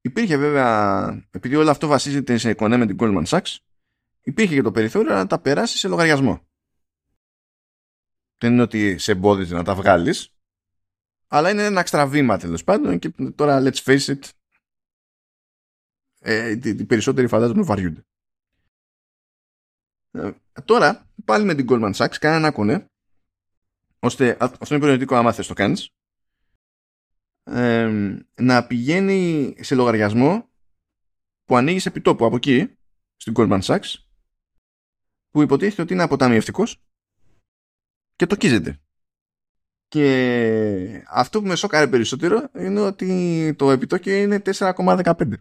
Υπήρχε βέβαια, επειδή όλο αυτό βασίζεται σε κονέ με την Goldman Sachs, υπήρχε και το περιθώριο να τα περάσει σε λογαριασμό. Δεν είναι ότι σε εμπόδιζε να τα βγάλεις, αλλά είναι ένα έξτρα βήμα τέλος πάντων και τώρα let's face it, ε, οι περισσότεροι φαντάζομαι βαριούνται. Ε, τώρα, πάλι με την Goldman Sachs, κάνει ένα κονέ, ώστε αυτό είναι προαιρετικό άμα θες το κάνεις, ε, να πηγαίνει σε λογαριασμό που ανοίγεις επί τόπου από εκεί, στην Goldman Sachs, που υποτίθεται ότι είναι αποταμιευτικός και το κίζεται. Και αυτό που με σώκαρε περισσότερο είναι ότι το επιτόκιο είναι 4,15.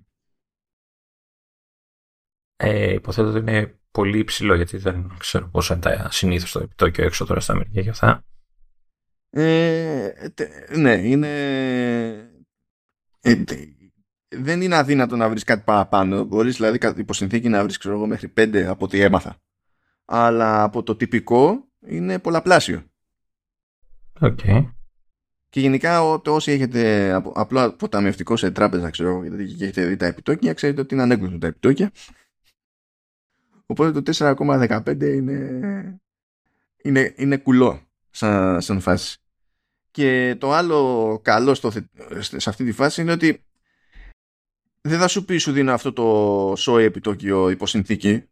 Ε, υποθέτω ότι είναι πολύ υψηλό γιατί δεν ξέρω πόσο είναι τα συνήθως το επιτόκιο έξω τώρα στα Αμερική και αυτά. Ε, ναι, είναι... Ε, δεν είναι αδύνατο να βρεις κάτι παραπάνω. Μπορείς δηλαδή υπό συνθήκη να βρεις ξέρω εγώ μέχρι 5 από ό,τι έμαθα. Αλλά από το τυπικό είναι πολλαπλάσιο. Okay. Και γενικά το όσοι έχετε απλό αποταμιευτικό σε τράπεζα ξέρω γιατί έχετε δει τα επιτόκια ξέρετε ότι είναι ανέκδοτο τα επιτόκια. Οπότε το 4,15 είναι, είναι, είναι κουλό σαν, σαν φάση. Και το άλλο καλό στο, σε αυτή τη φάση είναι ότι δεν θα σου πει σου δίνω αυτό το σόι επιτόκιο υποσυνθήκη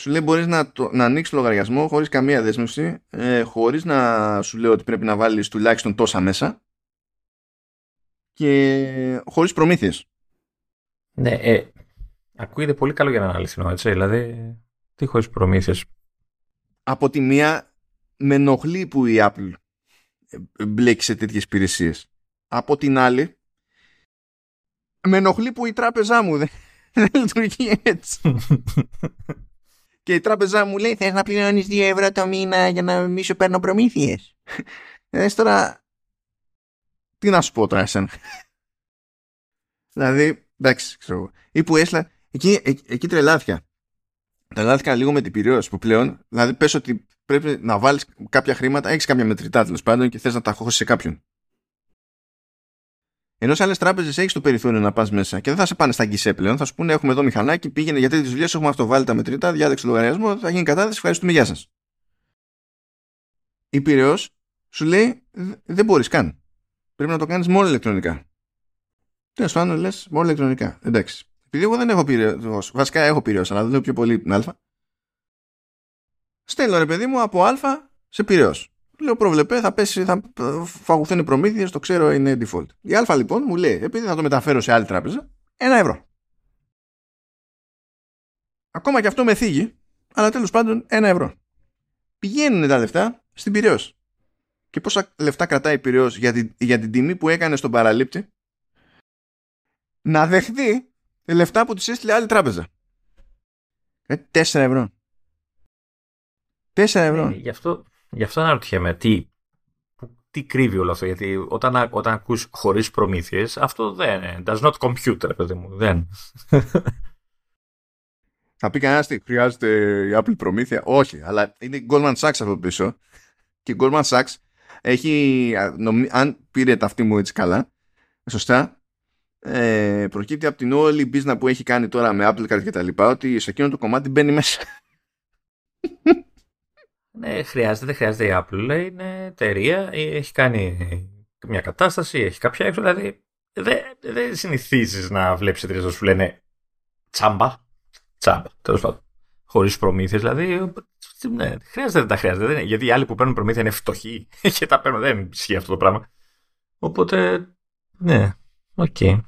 σου λέει μπορείς να, το, να ανοίξεις λογαριασμό χωρίς καμία δέσμευση, ε, χωρίς να σου λέει ότι πρέπει να βάλεις τουλάχιστον τόσα μέσα και χωρίς προμήθειες. Ναι, ε, ακούγεται πολύ καλό για να αναλυθώ, έτσι, δηλαδή τι χωρίς προμήθειες. Από τη μία με ενοχλεί που η Apple μπλέκει σε τέτοιες υπηρεσίες. Από την άλλη με ενοχλεί που η τράπεζά μου δεν, δεν λειτουργεί έτσι. και η τράπεζά μου λέει θες να πληρώνεις 2 ευρώ το μήνα για να μη σου παίρνω προμήθειες. Ε, τώρα, τι να σου πω τώρα εσένα. δηλαδή, εντάξει, ξέρω εγώ. Ή που έσλα, εκεί, εκεί, εκεί τρελάθηκα. Τρελάθηκα λίγο με την πυριός που πλέον, δηλαδή πες ότι πρέπει να βάλεις κάποια χρήματα, έχεις κάποια μετρητά τέλος πάντων και θες να τα χώσεις σε κάποιον. Ενώ σε άλλες τράπεζες έχεις το περιθώριο να πας μέσα και δεν θα σε πάνε στα γκισέ πλέον. Θα σου πούνε: Έχουμε εδώ μηχανάκι, πήγαινε γιατί τις δουλειές έχουμε αυτό. Βάλει τα μετρητά, διάλεξε λογαριασμό, θα γίνει κατάθεση. Ευχαριστούμε, γεια σας. Η Πυραιό σου λέει: Δεν μπορείς καν. Πρέπει να το κάνεις μόνο ηλεκτρονικά. Τέλος πάντων, λες μόνο ηλεκτρονικά. Εντάξει. Επειδή εγώ δεν έχω πυραιό, βασικά έχω πυραιό, αλλά δεν λέω πιο πολύ την Α. Στέλνω ρε παιδί μου από Α σε πυραιός. Λέω προβλεπέ, θα πέσει, θα φαγουθούν οι προμήθειες, το ξέρω είναι default. Η Α λοιπόν μου λέει, επειδή θα το μεταφέρω σε άλλη τράπεζα, ένα ευρώ. Ακόμα και αυτό με θίγει, αλλά τέλος πάντων ένα ευρώ. Πηγαίνουν τα λεφτά στην Πυραιός. Και πόσα λεφτά κρατάει η Πυραιός για, την, για την τιμή που έκανε στον παραλήπτη; Να δεχθεί λεφτά που της έστειλε άλλη τράπεζα. 4 ε, ευρώ. 4 ευρώ. Ε, γι' αυτό Γι' αυτό αναρωτιέμαι τι, τι κρύβει όλο αυτό. Γιατί όταν, όταν ακούς χωρίς προμήθειες, αυτό δεν does not compute, παιδί μου. Δεν. Θα πει κανένας τι χρειάζεται η Apple προμήθεια. Όχι, αλλά είναι η Goldman Sachs από πίσω. Και η Goldman Sachs έχει, αν πήρε τα αυτή μου έτσι καλά, σωστά, ε, προκύπτει από την όλη business που έχει κάνει τώρα με Apple Card και τα λοιπά ότι σε εκείνο το κομμάτι μπαίνει μέσα. Ναι, χρειάζεται, δεν χρειάζεται η Apple. Είναι εταιρεία, έχει κάνει μια κατάσταση, έχει κάποια έξω. Δηλαδή, δεν δε συνηθίζεις να βλέπεις εταιρείες που σου λένε τσάμπα. Τσάμπα, τέλος πάντων. Χωρίς προμήθειες, δηλαδή. Ναι, χρειάζεται, δεν τα χρειάζεται. Δεν είναι, γιατί οι άλλοι που παίρνουν προμήθεια είναι φτωχοί και τα παίρνουν. Δεν ισχύει αυτό το πράγμα. Οπότε, ναι, OK. Okay.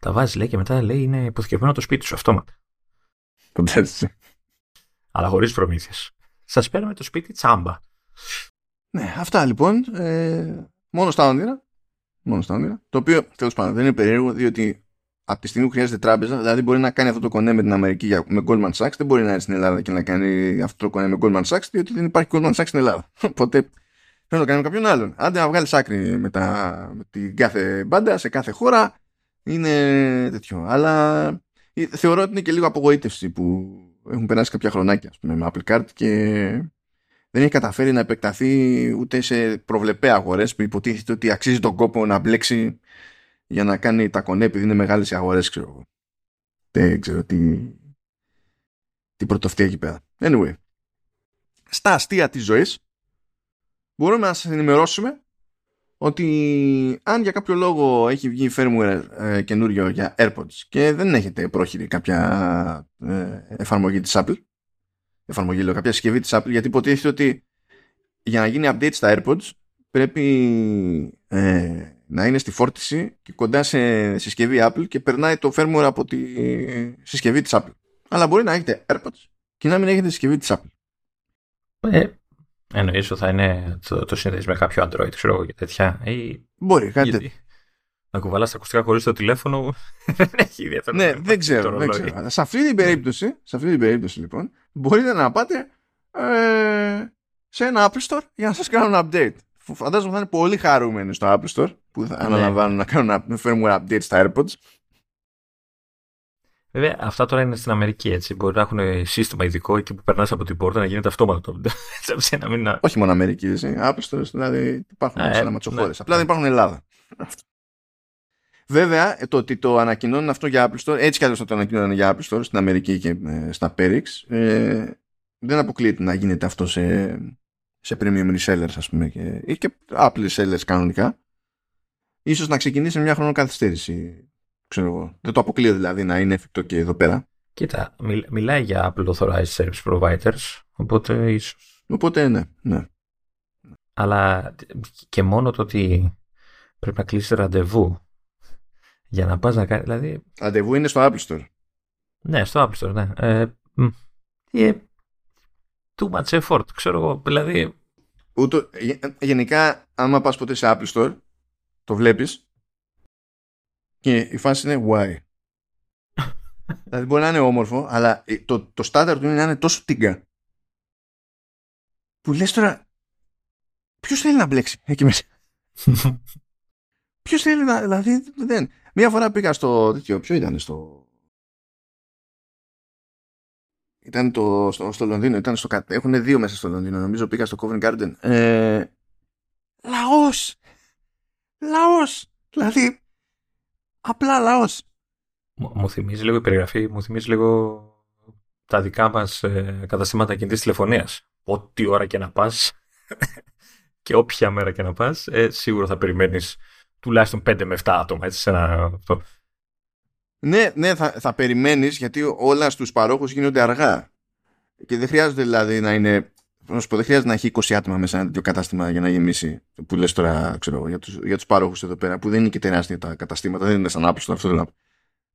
Τα βάζεις, λέει, και μετά λέει είναι υποθηκευμένο το σπίτι σου αυτόματα. Φαντάζεσαι. Αλλά χωρίς προμήθειες. Σας παίρνουμε το σπίτι τσάμπα. Ναι, αυτά λοιπόν. Ε, μόνο στα όνειρα. Μόνο στα όνειρα. Το οποίο τέλος πάντων δεν είναι περίεργο, διότι από τη στιγμή που χρειάζεται τράπεζα, δηλαδή μπορεί να κάνει αυτό το κονέ με την Αμερική με Goldman Sachs, δεν μπορεί να έρθει στην Ελλάδα και να κάνει αυτό το κονέ με Goldman Sachs, διότι δεν υπάρχει Goldman Sachs στην Ελλάδα. Οπότε πρέπει να το κάνει με κάποιον άλλον. Άντε να βγάλεις άκρη με, τα, με την κάθε μπάντα σε κάθε χώρα, είναι τέτοιο. Αλλά ε, θεωρώ ότι είναι και λίγο απογοήτευση που έχουν περάσει κάποια χρονάκια πούμε, με Apple Card και δεν έχει καταφέρει να επεκταθεί ούτε σε προβλεπέ αγορές που υποτίθεται ότι αξίζει τον κόπο να μπλέξει για να κάνει τα κονέ επειδή είναι μεγάλες οι αγορές, ξέρω εγώ. Δεν ξέρω τι, τι πρωτοφτεί εκεί πέρα. Anyway, στα αστεία της ζωής μπορούμε να σας ενημερώσουμε ότι αν για κάποιο λόγο έχει βγει firmware ε, καινούριο για AirPods και δεν έχετε πρόχειρη κάποια ε, εφαρμογή της Apple εφαρμογή λέω, κάποια συσκευή της Apple γιατί υποτίθεται ότι για να γίνει update στα AirPods πρέπει ε, να είναι στη φόρτιση και κοντά σε συσκευή Apple και περνάει το firmware από τη συσκευή της Apple. Αλλά μπορεί να έχετε AirPods και να μην έχετε συσκευή της Apple. Ε, Εννοείς ότι θα είναι το, το συνδέεις με κάποιο Android, ξέρω εγώ και τέτοια. Ή... Μπορεί, κάτι τέτοιο. Να κουβαλάς τα ακουστικά χωρίς το τηλέφωνο δεν έχει ιδιαίτερο. Ναι, δεν ξέρω. Δεν ξέρω. Σε αυτή την περίπτωση, σε αυτή την περίπτωση λοιπόν, μπορείτε να πάτε ε, σε ένα Apple Store για να σας κάνουν update. Φαντάζομαι θα είναι πολύ χαρούμενοι στο Apple Store που θα ναι. αναλαμβάνουν να κάνουν firmware update στα AirPods. Βέβαια, αυτά τώρα είναι στην Αμερική έτσι. Μπορεί να έχουν σύστημα ειδικό εκεί που περνάς από την πόρτα να γίνεται αυτόματο. να μην... Όχι μόνο Αμερική, έτσι. Άπιστο, δηλαδή υπάρχουν ε, σε ματσοχώρε. Ναι, Απλά δεν υπάρχουν Ελλάδα. Βέβαια, το ότι το ανακοινώνουν αυτό για Apple Store, έτσι κι αλλιώς το ανακοινώνουν για Apple Store στην Αμερική και ε, στα Perix, ε, δεν αποκλείεται να γίνεται αυτό σε, σε premium resellers, ας πούμε, και, ή και Apple resellers κανονικά. Ίσως να ξεκινήσει μια χρονοκαθυστέρηση Ξέρω εγώ. Δεν το αποκλείω δηλαδή να είναι εφικτό και εδώ πέρα. Κοίτα, μιλάει για Apple Authorized Service Providers, οπότε ίσως. Οπότε ναι, ναι. Αλλά και μόνο το ότι πρέπει να κλείσει ραντεβού για να πας να κάνει, δηλαδή... Ραντεβού είναι στο Apple Store. Ναι, στο Apple Store, ναι. Ε, ε, too much effort, ξέρω εγώ, δηλαδή... Ούτω, γενικά, άμα πας ποτέ σε Apple Store, το βλέπεις και η φάση είναι why. δηλαδή μπορεί να είναι όμορφο, αλλά το, το στάνταρ του είναι να είναι τόσο τίγκα. Που λες τώρα, ποιος θέλει να μπλέξει εκεί μέσα; ποιος θέλει να. Δηλαδή, δεν. Μία φορά πήγα στο. Τέτοιο, ποιο ήταν στο. Ήταν το, στο, στο Λονδίνο, ήταν στο, έχουν δύο μέσα στο Λονδίνο. Νομίζω πήγα στο Covent Garden. Ε, λαός! Λαός! Δηλαδή, Απλά λαός. Μου, θυμίζει λίγο η περιγραφή, μου θυμίζει λίγο τα δικά μας ε, καταστήματα κινητής τηλεφωνίας. Ό,τι ώρα και να πας και όποια μέρα και να πας, ε, σίγουρα θα περιμένεις τουλάχιστον 5 με 7 άτομα. Έτσι, σε ένα, αυτό. Ναι, ναι, θα, θα περιμένεις γιατί όλα στους παρόχους γίνονται αργά. Και δεν χρειάζεται δηλαδή να είναι να σου πω, δεν χρειάζεται να έχει 20 άτομα μέσα ένα τέτοιο κατάστημα για να γεμίσει. Που λες τώρα, ξέρω για τους για τους παρόχου εδώ πέρα, που δεν είναι και τεράστια τα καταστήματα, δεν είναι σαν Apple αυτό δεν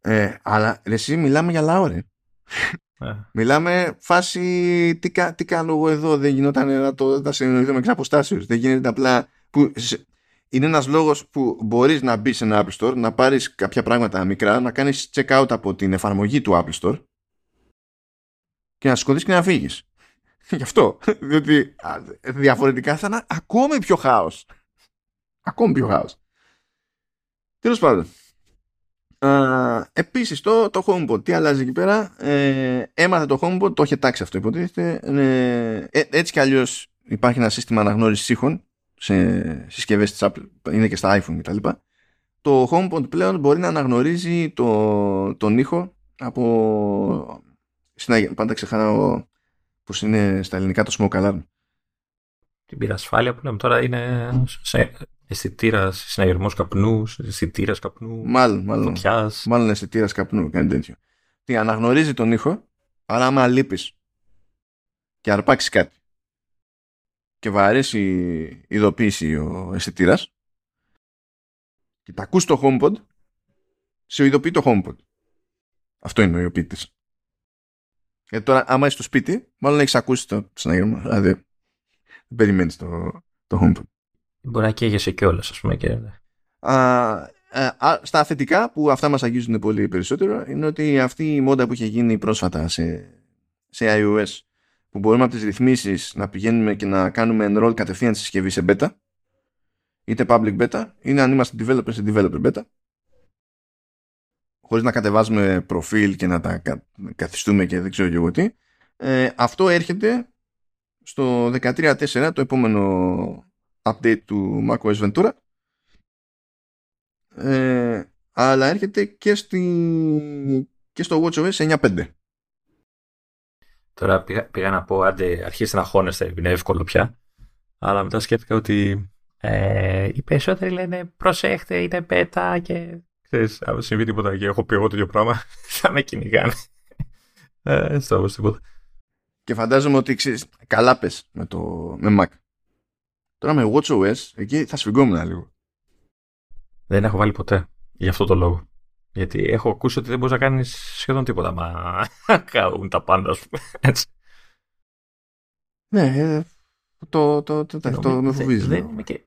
ε, Αλλά ρε, εσύ μιλάμε για λαό, ρε. Ε. Μιλάμε φάση τι, τι κάνω εγώ εδώ, δεν γινόταν να το να συνεννοηθώ με ξαποστάσεω. Δεν γίνεται απλά. Που, είναι ένας λόγος που μπορείς να μπεις σε ένα Apple Store, να πάρεις κάποια πράγματα μικρά, να κάνεις check out από την εφαρμογή του Apple Store και να σηκωθεί και να φύγεις. Γι' αυτό. Διότι διαφορετικά θα είναι ακόμη πιο χάος. Ακόμη πιο χάος. Τέλος πάντων. Επίσης το, το HomePod τι αλλάζει εκεί πέρα; Ε, έμαθε το HomePod το είχε τάξει αυτό υποτίθεται ε, ε, έτσι κι αλλιώς υπάρχει ένα σύστημα αναγνώρισης ήχων σε συσκευές της Apple είναι και στα iPhone κτλ το το HomePod πλέον μπορεί να αναγνωρίζει το, τον ήχο από... Πάντα ξεχάω πώς είναι στα ελληνικά το smoke alarm; Την πυρασφάλεια που λέμε τώρα είναι σε αισθητήρα συναγερμός καπνού, αισθητήρας καπνού. Μάλλον, μάλλον. Φωτιάς. Μάλλον αισθητήρας καπνού, κάτι τέτοιο. Τι αναγνωρίζει τον ήχο, αλλά άμα λείπεις και αρπάξεις κάτι και βαρέσεις η ειδοποίηση ο αισθητήρας και τα ακούς το HomePod, σε ειδοποιεί το HomePod. Αυτό είναι ο ειδοποιητής. Γιατί τώρα, άμα είσαι στο σπίτι, μάλλον έχεις ακούσει το συναγερμό. Δηλαδή, δεν περιμένεις το, το HomePod. Μπορεί να καίγεσαι κιόλας, ας πούμε. Και... Α, α, στα θετικά, που αυτά μας αγγίζουν πολύ περισσότερο, είναι ότι αυτή η μόντα που είχε γίνει πρόσφατα σε, σε iOS, που μπορούμε από τις ρυθμίσεις να πηγαίνουμε και να κάνουμε enroll κατευθείαν στη συσκευή σε beta, είτε public beta, είναι αν είμαστε developer σε developer beta, χωρίς να κατεβάζουμε προφίλ και να τα καθιστούμε και δεν ξέρω και εγώ τι. Ε, αυτό έρχεται στο 13.4 το επόμενο update του macOS Ventura ε, αλλά έρχεται και, στη, και στο WatchOS 9.5 Τώρα πήγα, πήγα να πω άντε αρχίστε να χώνεστε είναι εύκολο πια αλλά μετά σκέφτηκα ότι ε, οι περισσότεροι λένε προσέχτε είναι πέτα και ξέρεις, αν συμβεί τίποτα και έχω πει εγώ τέτοιο πράγμα θα με κυνηγάνε ε, στο τίποτα και φαντάζομαι ότι ξέρεις, καλά πες με, το, με Mac. Τώρα με WatchOS, εκεί θα σφιγγόμουν λίγο. Δεν έχω βάλει ποτέ. Γι' αυτό το λόγο. Γιατί έχω ακούσει ότι δεν μπορείς να κάνεις σχεδόν τίποτα. Μα κάνουν τα πάντα, ας πούμε. Έτσι. Ναι, ε, το, το, το, το, το με φοβίζει. Δεν είμαι και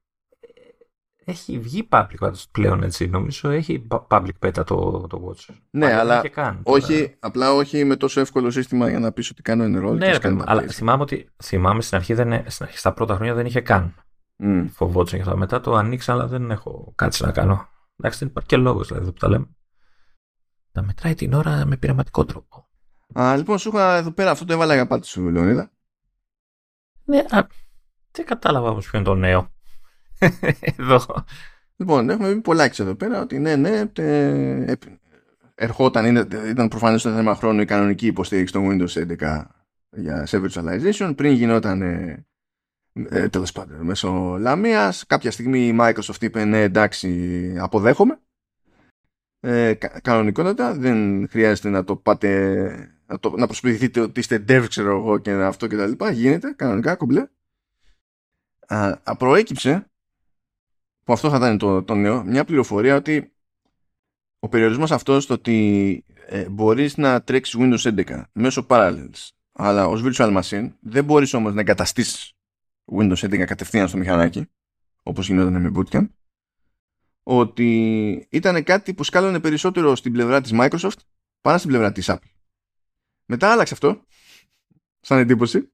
έχει βγει public πλέον έτσι. Νομίζω έχει public beta το, το Watch. Ναι, αλλά όχι, απλά όχι με τόσο εύκολο σύστημα για να πεις ότι κάνω enroll. Ναι, ρε, αλλά θυμάμαι ότι θυμάμαι στην αρχή, δεν, στην αρχή στα πρώτα χρόνια δεν είχε καν. Mm. Φοβόταν και Μετά το ανοίξα, αλλά δεν έχω κάτι να κάνω. Εντάξει, δεν υπάρχει και λόγος δηλαδή που τα λέμε. Τα μετράει την ώρα με πειραματικό τρόπο. Α, λοιπόν, σου είχα εδώ πέρα αυτό το έβαλα για πάτη σου, Λεωνίδα. Ναι, α, δεν κατάλαβα όμως ποιο είναι το νέο. Εδώ. Λοιπόν, έχουμε πει πολλά εδώ πέρα ότι ναι, ναι, τε, ερχόταν, είναι, ήταν προφανώς το θέμα χρόνου η κανονική υποστήριξη των Windows 11 για, σε virtualization. Πριν γινόταν ε, ε, τέλος πάντων μέσω λαμίας κάποια στιγμή η Microsoft είπε ναι εντάξει αποδέχομαι. Ε, κα, κανονικότατα δεν χρειάζεται να το πάτε να, το, να προσποιηθείτε ότι είστε dev ξέρω εγώ και αυτό και τα λοιπά. Γίνεται κανονικά κομπλέ. Α, προέκυψε που αυτό θα ήταν το, το νέο, μια πληροφορία ότι ο περιορισμός αυτός το ότι ε, μπορείς να τρέξεις Windows 11 μέσω Parallels αλλά ως virtual machine δεν μπορείς όμως να εγκαταστήσεις Windows 11 κατευθείαν στο μηχανάκι όπως γινόταν με Bootcamp ότι ήταν κάτι που σκάλωνε περισσότερο στην πλευρά της Microsoft παρά στην πλευρά της Apple. Μετά άλλαξε αυτό σαν εντύπωση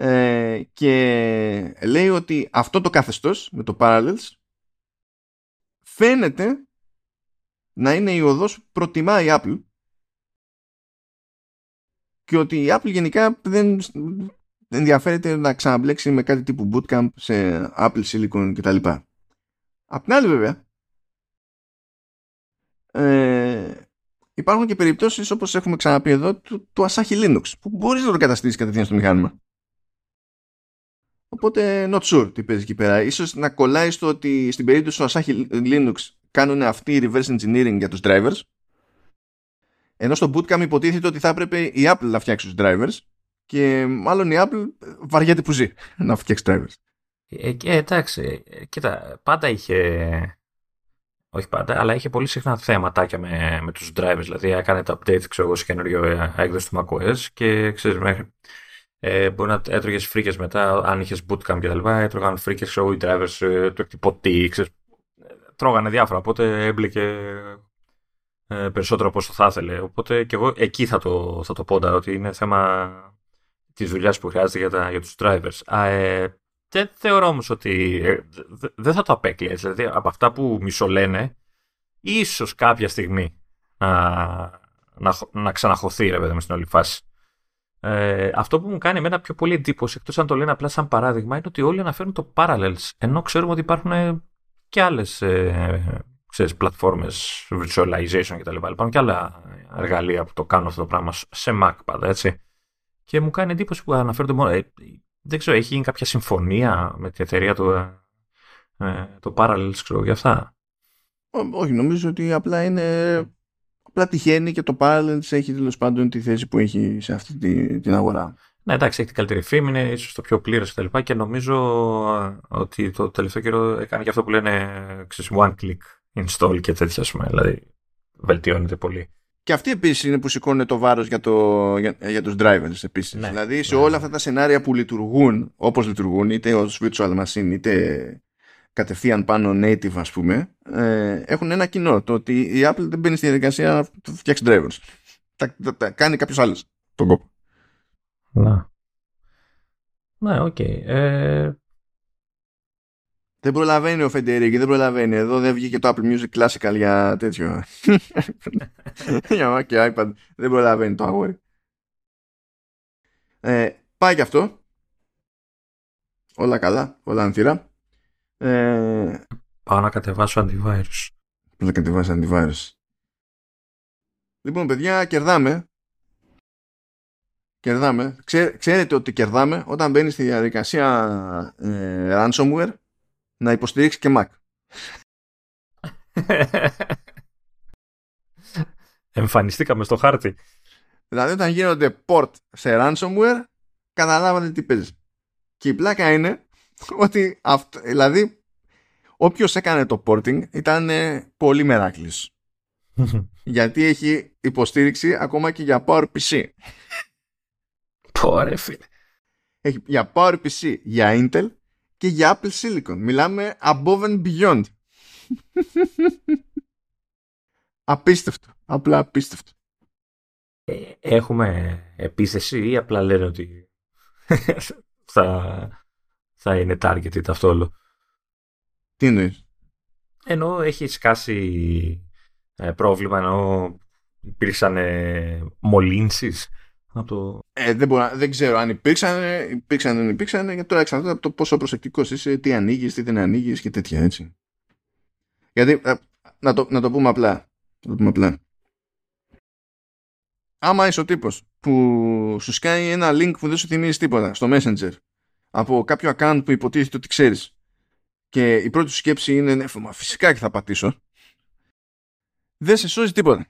ε, και λέει ότι αυτό το καθεστώς με το Parallels φαίνεται να είναι η οδός που προτιμά η Apple και ότι η Apple γενικά δεν ενδιαφέρεται να ξαναμπλέξει με κάτι τύπου bootcamp σε Apple Silicon κτλ. Απ' την άλλη βέβαια ε, υπάρχουν και περιπτώσεις όπως έχουμε ξαναπεί εδώ του, του Asahi Linux που μπορείς να το καταστήσεις κατευθείαν στο μηχάνημα. Οπότε not sure τι παίζει εκεί πέρα. Ίσως να κολλάει στο ότι στην περίπτωση του Asahi Linux κάνουν αυτή η reverse engineering για τους drivers ενώ στο bootcamp υποτίθεται ότι θα έπρεπε η Apple να φτιάξει τους drivers και μάλλον η Apple βαριέται που ζει να φτιάξει drivers. Ε, ε, εντάξει, κοίτα, πάντα είχε όχι πάντα, αλλά είχε πολύ συχνά θέματα με, με τους drivers. Δηλαδή έκανε το update ξέρω εγώ, σε καινούριο ε, έκδοση του macOS και ξέρεις, μέχρι, ε, μπορεί να έτρωγες φρίκες μετά, αν είχες bootcamp κτλ. Έτρωγαν φρίκες, ξέρω οι drivers ε, του εκτυπωτή, ξέρεις, τρώγανε διάφορα. Οπότε έμπλεκε ε, περισσότερο από όσο θα ήθελε. Οπότε και εγώ εκεί θα το, θα το πόντα, ότι είναι θέμα της δουλειάς που χρειάζεται για, τα, για τους drivers. Α, ε, δεν θεωρώ όμως ότι. Ε, δεν θα το απέκλειες. Δηλαδή από αυτά που μισολένε, ίσως κάποια στιγμή να, να, να ξαναχωθεί ρε παιδί στην όλη φάση. Ε, αυτό που μου κάνει εμένα πιο πολύ εντύπωση, εκτός αν το λένε απλά σαν παράδειγμα, είναι ότι όλοι αναφέρουν το Parallels. Ενώ ξέρουμε ότι υπάρχουν και άλλες ε, ξέρεις, πλατφόρμες virtualization κτλ. Υπάρχουν και άλλα εργαλεία που το κάνουν αυτό το πράγμα σε Mac πάντα, έτσι. Και μου κάνει εντύπωση που αναφέρονται μόνο. Ε, δεν ξέρω, έχει γίνει κάποια συμφωνία με την εταιρεία του, ε, ε το Parallels, ξέρω, για αυτά; όχι, νομίζω ότι απλά είναι. Απλά τυχαίνει και το Parallels έχει τέλος πάντων τη θέση που έχει σε αυτή την αγορά. Ναι, εντάξει, έχει την καλύτερη φήμη, είναι ίσως το πιο πλήρες κτλ. Και, και νομίζω ε, ότι το τελευταίο καιρό έκανε και αυτό που λένε ξέρεις, one click install και τέτοια, πούμε, δηλαδή βελτιώνεται πολύ. Και αυτοί επίσης είναι που σηκώνουν το βάρος για, το, για, για τους drivers επίσης. Ναι, δηλαδή σε ναι. όλα αυτά τα σενάρια που λειτουργούν όπως λειτουργούν, είτε ω virtual machine, είτε κατευθείαν πάνω native, ας πούμε, ε, έχουν ένα κοινό. Το ότι η Apple δεν μπαίνει στη διαδικασία να φτιάξει drivers. Τα, τα, τα κάνει κάποιος άλλος τον κόπο. Να. Ναι, OK. Okay. Ε, δεν προλαβαίνει ο Φεντερίγκι, δεν προλαβαίνει. Εδώ δεν βγήκε το Apple Music Classical για τέτοιο. για Mac και iPad. Δεν προλαβαίνει το αγόρι. Ε, πάει και αυτό. Όλα καλά, όλα ανθηρά. Ε, Πάω να κατεβάσω antivirus. Να κατεβάσω antivirus. Λοιπόν, παιδιά, κερδάμε. Κερδάμε. ξέρετε ότι κερδάμε όταν μπαίνεις στη διαδικασία ε, ransomware να υποστηρίξεις και Mac. Εμφανιστήκαμε στο χάρτη. Δηλαδή όταν γίνονται port σε ransomware καταλάβατε τι παίζεις. Και η πλάκα είναι ότι αυτό, δηλαδή όποιος έκανε το porting ήταν πολύ μεράκλης. Γιατί έχει υποστήριξη ακόμα και για PowerPC. Πόρε φίλε. Έχει για PowerPC, για Intel και για Apple Silicon. Μιλάμε above and beyond. απίστευτο. Απλά απίστευτο. Ε, έχουμε επίθεση ή απλά λένε ότι θα, θα είναι targeted αυτό όλο. Τι εννοείς; Ενώ έχει σκάσει ε, πρόβλημα ενώ υπήρξαν ε, μολύνσεις το... Ε, δεν, μπορώ, δεν ξέρω αν υπήρξαν, υπήρξαν δεν υπήρξαν, γιατί τώρα εξαρτάται από το πόσο προσεκτικός είσαι, τι ανοίγεις, τι δεν ανοίγεις και τέτοια έτσι. Γιατί, ε, να, το, να το πούμε απλά. Να το πούμε απλά. Άμα είσαι ο τύπος που σου σκάει ένα link που δεν σου θυμίζει τίποτα στο Messenger από κάποιο account που υποτίθεται ότι ξέρεις και η πρώτη σου σκέψη είναι ναι, φυσικά και θα πατήσω δεν σε σώζει τίποτα.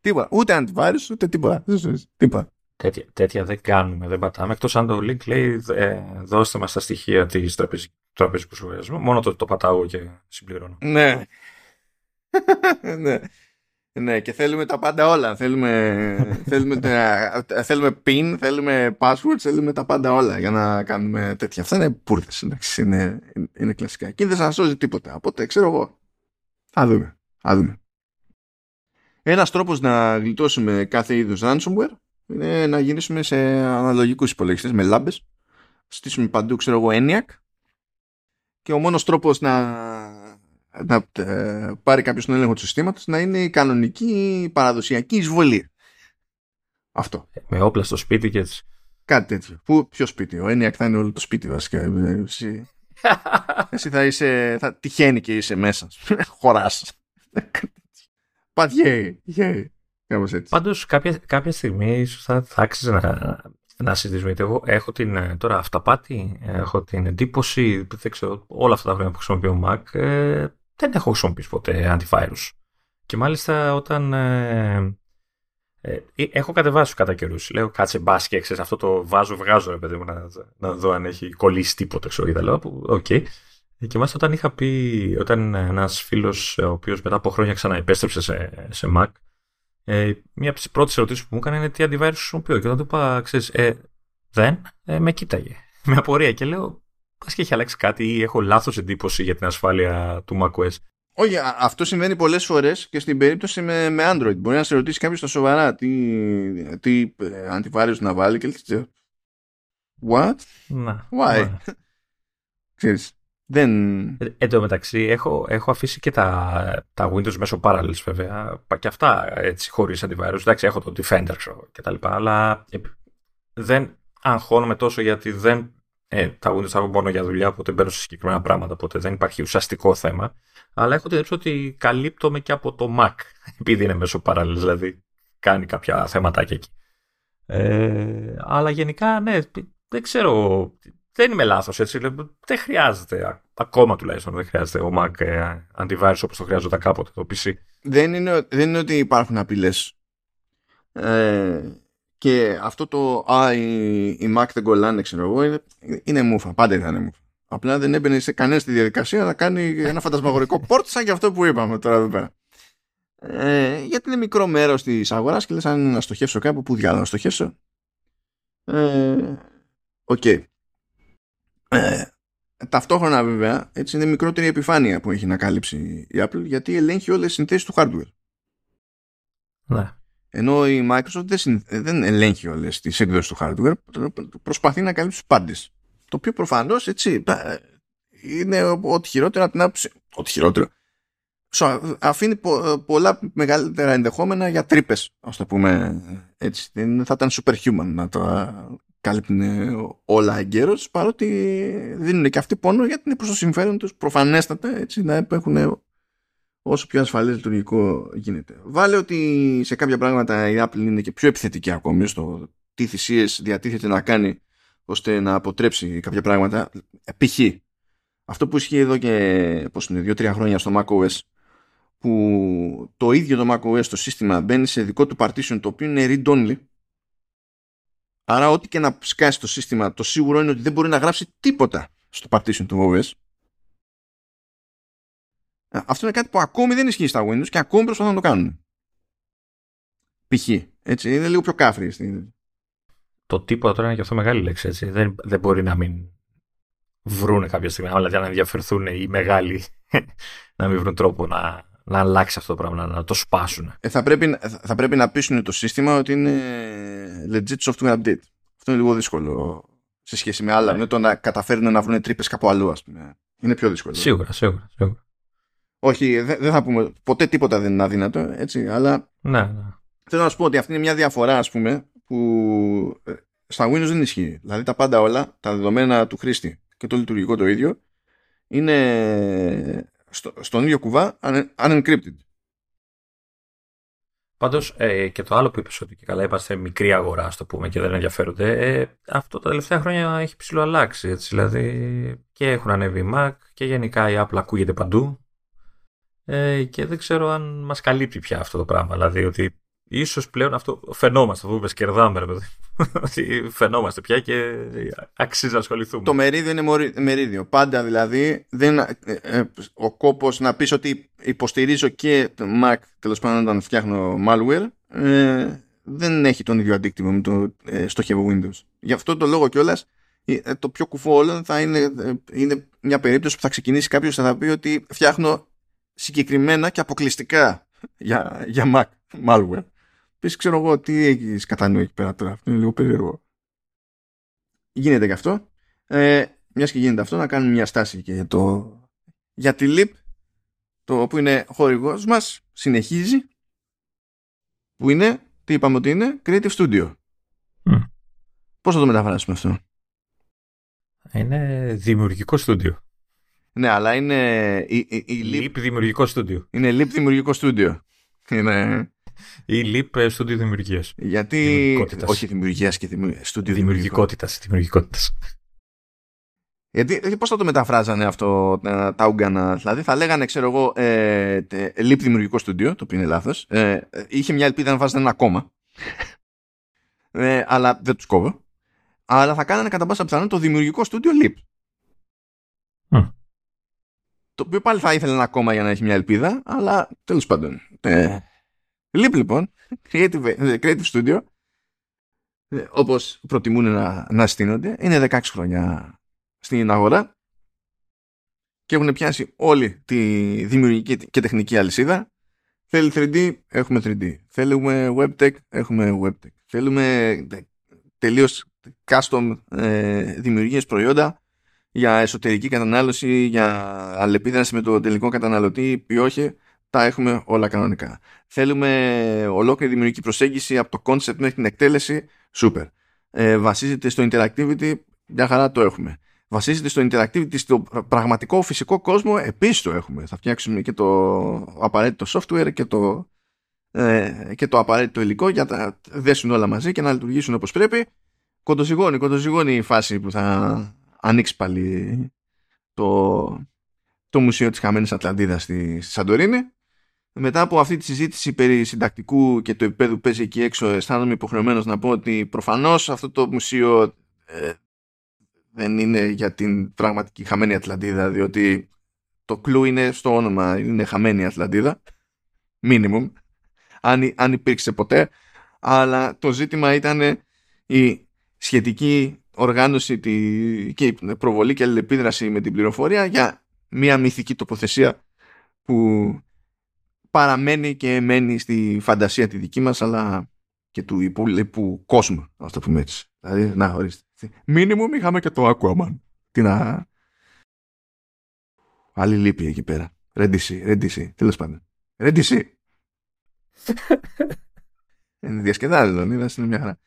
Τίποτα. Ούτε αντιβάρους, ούτε τίποτα. τίποτα. Τέτοια, τέτοια δεν κάνουμε, δεν πατάμε. Εκτός αν το link λέει ε, δώστε μας τα στοιχεία της τραπεζικού σχολιασμού. Μόνο το, το πατάω και συμπληρώνω. Ναι. ναι. Ναι, και θέλουμε τα πάντα όλα. Θέλουμε, θέλουμε, θέλουμε pin, θέλουμε password, θέλουμε τα πάντα όλα για να κάνουμε τέτοια. Αυτά είναι πούρτε. Είναι, είναι κλασικά. Και δεν σας σώζει τίποτα. Οπότε ξέρω εγώ. Θα δούμε. Θα δούμε. Ένας τρόπος να γλιτώσουμε κάθε είδους ransomware είναι να γυρίσουμε σε αναλογικούς υπολογιστές με λάμπες, στήσουμε παντού ξέρω εγώ ENIAC και ο μόνος τρόπος να, να ε, πάρει κάποιος τον έλεγχο του συστήματος να είναι η κανονική παραδοσιακή εισβολή. Αυτό. Με όπλα στο σπίτι και έτσι. Κάτι τέτοιο. Πού, ποιο σπίτι. Ο ENIAC θα είναι όλο το σπίτι βασικά. Εσύ, εσύ θα είσαι, θα τυχαίνει και είσαι μέσα. Χωράς. Πατιέ, Κάπως έτσι. Πάντως κάποια, κάποια στιγμή ίσως θα, θα άξιζε να, να συζητήσουμε. Γιατί εγώ έχω την, ε, τώρα αυταπάτη, έχω την εντύπωση, δεν ξέρω, όλα αυτά τα χρόνια που χρησιμοποιώ Mac, ε, δεν έχω χρησιμοποιήσει ποτέ antivirus. Και μάλιστα όταν ε, ε, έχω κατεβάσει κατά καιρούς. Λέω κάτσε μπάσκετ, ξέρεις αυτό το βάζω, βγάζω ρε παιδί μου να, να δω αν έχει κολλήσει τίποτα. Ξέρω και τα λέω. OK. Okay. Και μάλιστα όταν είχα πει, όταν ένας φίλος, ο οποίος μετά από χρόνια ξαναεπέστρεψε σε, σε Mac, ε, μία από τις πρώτες ερωτήσεις που μου έκανε είναι τι antivirus χρησιμοποιώ. Και όταν του είπα, ξέρεις, ε, δεν, ε, με κοίταγε. Με απορία και λέω, μπας και έχει αλλάξει κάτι ή έχω λάθος εντύπωση για την ασφάλεια του macOS; Όχι, αυτό συμβαίνει πολλές φορές και στην περίπτωση με, με Android. Μπορεί να σε ρωτήσει κάποιος στα σοβαρά τι, τι ε, να βάλει και λέει. What? Να, Why? Να. Ξέρεις, δεν... Ε, εν τω μεταξύ έχω, έχω αφήσει και τα, τα Windows μέσω Parallels βέβαια και αυτά έτσι χωρίς αντιβάρους. Εντάξει έχω το Defender ξέρω, και τα λοιπά αλλά δεν αγχώνομαι τόσο γιατί δεν ε, τα Windows θα μόνο για δουλειά, οπότε μπαίνω σε συγκεκριμένα πράγματα, οπότε δεν υπάρχει ουσιαστικό θέμα. Αλλά έχω την εντύπωση ότι καλύπτομαι και από το Mac, επειδή είναι μέσω παράλληλα, δηλαδή κάνει κάποια θέματάκια εκεί. Ε, αλλά γενικά, ναι, δεν ξέρω, δεν είμαι λάθος έτσι. Δεν χρειάζεται, ακόμα τουλάχιστον δεν χρειάζεται ο Mac ε, antivirus όπως το χρειάζονταν κάποτε το PC. Δεν είναι, δεν είναι ότι υπάρχουν απειλές. Ε, και αυτό το «Α, οι, οι Mac δεν κολλάνε», ξέρω εγώ, είναι, είναι μούφα. Πάντα ήταν μούφα. Απλά δεν έμπαινε σε κανένα στη διαδικασία να κάνει ένα φαντασμαγορικό report σαν και αυτό που είπαμε τώρα εδώ πέρα. Ε, γιατί είναι μικρό μέρος της αγοράς και λες αν να στοχεύσω κάπου, πού διάολο να στοχεύσω. Ε, OK. Okay. Ε, ταυτόχρονα βέβαια έτσι είναι μικρότερη επιφάνεια που έχει να κάλυψει η Apple γιατί ελέγχει όλες τις συνθέσεις του hardware. Ναι. Ενώ η Microsoft δεν, δεν ελέγχει όλες τις έκδοσεις του hardware προσπαθεί να καλύψει τους πάντες. Το οποίο προφανώς έτσι είναι ό,τι χειρότερο από την άποψη. Ό,τι χειρότερο. Αφήνει πολλά μεγαλύτερα ενδεχόμενα για τρύπες, ας το πούμε έτσι. Δεν θα ήταν superhuman να το κάλυπτουν όλα εγκαίρως, παρότι δίνουν και αυτοί πόνο γιατί είναι προς το συμφέρον τους προφανέστατα έτσι, να έχουν όσο πιο ασφαλές λειτουργικό γίνεται. Βάλε ότι σε κάποια πράγματα η Apple είναι και πιο επιθετική ακόμη στο τι θυσίες διατίθεται να κάνει ώστε να αποτρέψει κάποια πράγματα. Π.χ. αυτό που ισχύει εδώ και πώς είναι, δύο-τρία χρόνια στο macOS που το ίδιο το macOS το σύστημα μπαίνει σε δικό του partition το οποίο είναι read-only Άρα ό,τι και να σκάσει το σύστημα, το σίγουρο είναι ότι δεν μπορεί να γράψει τίποτα στο partition του OS. Ε, αυτό είναι κάτι που ακόμη δεν ισχύει στα Windows και ακόμη προσπαθούν να το κάνουν. Π.χ. Έτσι, είναι λίγο πιο κάφρι. Το τίποτα τώρα είναι και αυτό μεγάλη λέξη. Έτσι. Δεν, δεν μπορεί να μην βρούνε κάποια στιγμή, δηλαδή να ενδιαφερθούν οι μεγάλοι να μην βρουν τρόπο να, να αλλάξει αυτό το πράγμα, να, το σπάσουν. Ε, θα, πρέπει, θα πρέπει να πείσουν το σύστημα ότι είναι legit software update. Αυτό είναι λίγο δύσκολο σε σχέση με άλλα. Ναι. Με το να καταφέρουν να βρουν τρύπες κάπου αλλού, ας πούμε. Είναι πιο δύσκολο. Σίγουρα, σίγουρα. σίγουρα. Όχι, δεν θα πούμε. Ποτέ τίποτα δεν είναι αδύνατο, έτσι, αλλά. Ναι, ναι. Θέλω να σου πω ότι αυτή είναι μια διαφορά, ας πούμε, που ε, στα Windows δεν ισχύει. Δηλαδή τα πάντα όλα, τα δεδομένα του χρήστη και το λειτουργικό το ίδιο, είναι στο, στον ίδιο κουβά unencrypted. Πάντως ε, και το άλλο που είπες ότι και καλά είμαστε μικρή αγορά, το πούμε, και δεν ενδιαφέρονται, ε, αυτό τα τελευταία χρόνια έχει ψηλό αλλάξει. Έτσι, δηλαδή και έχουν ανέβει Mac και γενικά η Apple ακούγεται παντού. Ε, και δεν ξέρω αν μας καλύπτει πια αυτό το πράγμα. Δηλαδή ότι ίσως πλέον αυτό φαινόμαστε, αυτό που είπες, κερδάμε, ρε παιδί. Ότι φαινόμαστε πια και αξίζει να ασχοληθούμε. Το μερίδιο είναι μερίδιο. Πάντα δηλαδή δεν, ε, ε, ο κόπος να πεις ότι υποστηρίζω και το Mac τέλος πάντων όταν φτιάχνω malware ε, δεν έχει τον ίδιο αντίκτυπο με το ε, στοχεύω Windows. Γι' αυτό το λόγο κιόλας ε, το πιο κουφό όλων θα είναι, είναι μια περίπτωση που θα ξεκινήσει κάποιος και θα πει ότι φτιάχνω συγκεκριμένα και αποκλειστικά για, για Mac malware. Πες ξέρω εγώ τι έχεις κατά νου εκεί πέρα τώρα. Αυτό είναι λίγο περίεργο. Γίνεται και αυτό. Ε, Μιας και γίνεται αυτό, να κάνουμε μια στάση και για, το... για τη LIP, το που είναι χορηγός μας, συνεχίζει. Που είναι, τι είπαμε ότι είναι, Creative Studio. Mm. Πώς θα το μεταφράσουμε αυτό, Είναι δημιουργικό στούντιο. Ναι, αλλά είναι. Η, η, η LIP δημιουργικό στούντιο. Είναι LIP δημιουργικό στούντιο. Είναι ή LEAP στούντιο δημιουργίας. Γιατί. Όχι δημιουργίας και στούντιο δημιουργικότητας. Δημιουργικότητας. Γιατί πώς θα το μεταφράζανε αυτό τα Ούγκανα, δηλαδή θα λέγανε, ξέρω εγώ, ε, LEAP δημιουργικό στούντιο, το οποίο είναι λάθος. Ε, είχε μια ελπίδα να βάζανε ένα ακόμα. Ε, αλλά δεν τους κόβω. Αλλά θα κάνανε κατά πάσα πιθανότητα το δημιουργικό στούντιο LEAP. Το οποίο πάλι θα ήθελε ένα ακόμα για να έχει μια ελπίδα, αλλά τέλος πάντων. Ε, Leap λοιπόν, Creative, Creative Studio, ε, όπως προτιμούν να, να στείνονται, είναι 16 χρόνια στην αγορά και έχουν πιάσει όλη τη δημιουργική και τεχνική αλυσίδα. Θέλει 3D, έχουμε 3D. Θέλουμε WebTech, έχουμε WebTech. Θέλουμε τελείως custom ε, δημιουργίες προϊόντα για εσωτερική κατανάλωση, για αλληλεπίδραση με το τελικό καταναλωτή ή όχι τα έχουμε όλα κανονικά. Θέλουμε ολόκληρη δημιουργική προσέγγιση από το concept μέχρι την εκτέλεση, super. Ε, βασίζεται στο interactivity, μια χαρά το έχουμε. βασίζεται στο interactivity, στο πραγματικό φυσικό κόσμο, επίσης το έχουμε. Θα φτιάξουμε και το απαραίτητο software και το, ε, και το απαραίτητο υλικό για να δέσουν όλα μαζί και να λειτουργήσουν όπως πρέπει. Κοντοζυγώνει, κοντοζυγώνει η φάση που θα ανοίξει πάλι το, το Μουσείο της Χαμένης Ατλαντίδας στη, στη Σαντορίνη. Μετά από αυτή τη συζήτηση περί συντακτικού και του επίπεδου που παίζει εκεί έξω, αισθάνομαι υποχρεωμένος να πω ότι προφανώς αυτό το μουσείο ε, δεν είναι για την πραγματική χαμένη Ατλαντίδα, διότι το κλου είναι στο όνομα, είναι χαμένη Ατλαντίδα, minimum, αν, αν υπήρξε ποτέ, αλλά το ζήτημα ήταν η σχετική οργάνωση τη, και η προβολή και αλληλεπίδραση με την πληροφορία για μια μυθική τοποθεσία που παραμένει και μένει στη φαντασία τη δική μας αλλά και του υπόλοιπου κόσμου, ας το πούμε έτσι. Δηλαδή, να, ορίστε. Μίνιμουμ είχαμε και το Aquaman. Τι να... Άλλη λύπη εκεί πέρα. Ρέντιση, ρέντιση, τέλος πάντων. Ρέντιση. Είναι διασκεδάζει, Λονίδα, είναι μια χαρά.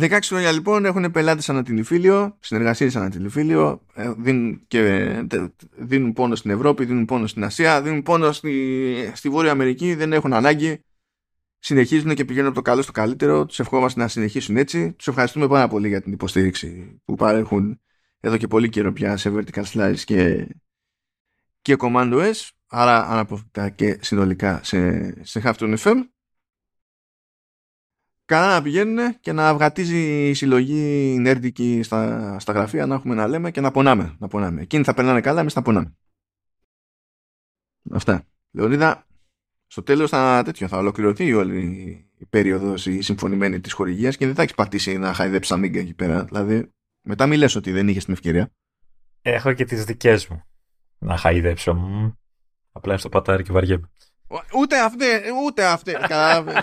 16 χρόνια λοιπόν έχουν πελάτες ανατηλεφίλιο, συνεργασίες ανατηλεφίλιο, ε, δίνουν, και, δίνουν πόνο στην Ευρώπη, δίνουν πόνο στην Ασία, δίνουν πόνο στη, στη Βόρεια Αμερική, δεν έχουν ανάγκη συνεχίζουν και πηγαίνουν από το καλό στο καλύτερο. Τους ευχόμαστε να συνεχίσουν έτσι. Τους ευχαριστούμε πάρα πολύ για την υποστήριξη που παρέχουν εδώ και πολύ καιρό πια σε Vertical Slice και, και Commando S. Άρα αναποφευκτά και συνολικά σε, σε Halftone FM. Καλά να πηγαίνουν και να αυγατίζει η συλλογή νέρντικη στα, στα γραφεία να έχουμε να λέμε και να πονάμε. Να πονάμε. Εκείνοι θα περνάνε καλά, εμείς θα πονάμε. Αυτά. Λεωνίδα, στο τέλος θα, τέτοιο, θα ολοκληρωθεί όλη η περίοδος η συμφωνημένη της χορηγίας και δεν θα έχεις πατήσει να χαϊδέψεις αμίγκα εκεί πέρα. Δηλαδή, μετά μη λες ότι δεν είχες την ευκαιρία. Έχω και τις δικές μου να χαϊδέψω. Απλά στο πατάρι και βαριέμαι. Ούτε αυτές, ούτε αυτές,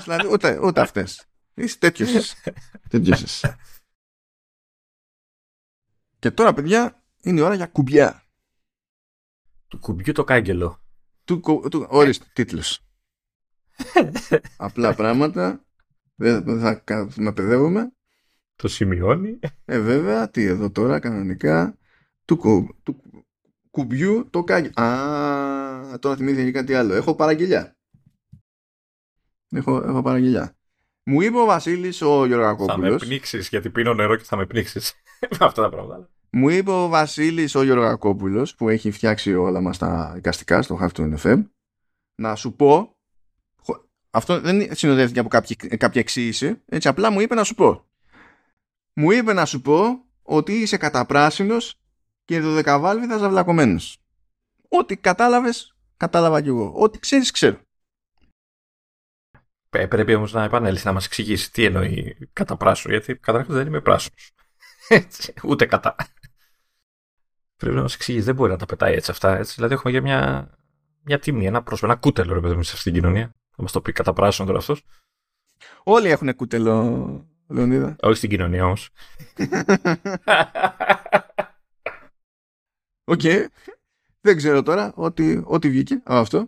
δηλαδή, ούτε, ούτε αυτές. Είσαι τέτοιος. τέτοιος. Και τώρα, παιδιά, είναι η ώρα για κουμπιά. Του κουμπιού το κάγκελο. Του, του, ορίστε, τίτλος. Απλά πράγματα. Δεν θα με παιδεύομαι. Το σημειώνει. Ε, βέβαια, τι εδώ τώρα κανονικά. Του, του κουμπιού το κάγι. Α, τώρα θυμήθηκα κάτι άλλο. Έχω παραγγελιά. Έχω, έχω παραγγελιά. Μου είπε ο Βασίλης ο Γεωργακόπουλο. Θα με πνίξεις γιατί πίνω νερό και θα με πνίξεις. με αυτά τα πράγματα. Μου είπε ο Βασίλης ο Γεωργακόπουλο που έχει φτιάξει όλα μας τα εικαστικά στο Half του NFM να σου πω αυτό δεν συνοδεύτηκε από κάποια, κάποια εξήγηση. Έτσι απλά μου είπε να σου πω. Μου είπε να σου πω ότι είσαι καταπράσινος και δωδεκαβάλβιδα ζαυλακωμένος. Ό,τι κατάλαβες, κατάλαβα κι εγώ. Ό,τι ξέρεις, ξέρω. Πρέπει όμως να επανέλθει να μας εξηγήσει τι εννοεί κατά πράσινο, γιατί καταρχάς δεν είμαι πράσινος. Έτσι, ούτε κατά. Πρέπει να μας εξηγήσει, δεν μπορεί να τα πετάει έτσι αυτά. Έτσι. Δηλαδή, έχουμε για μια, μια τιμή, ένα πρόσωπο, ένα κούτελο ρε παιδί σε αυτήν την κοινωνία. Θα μας το πει κατά πράσινο τώρα αυτός. Όλοι έχουν κούτελο, Λεωνίδα. Όχι στην κοινωνία όμως. Οκ. Δεν ξέρω τώρα ό,τι, ό,τι βγήκε από αυτό.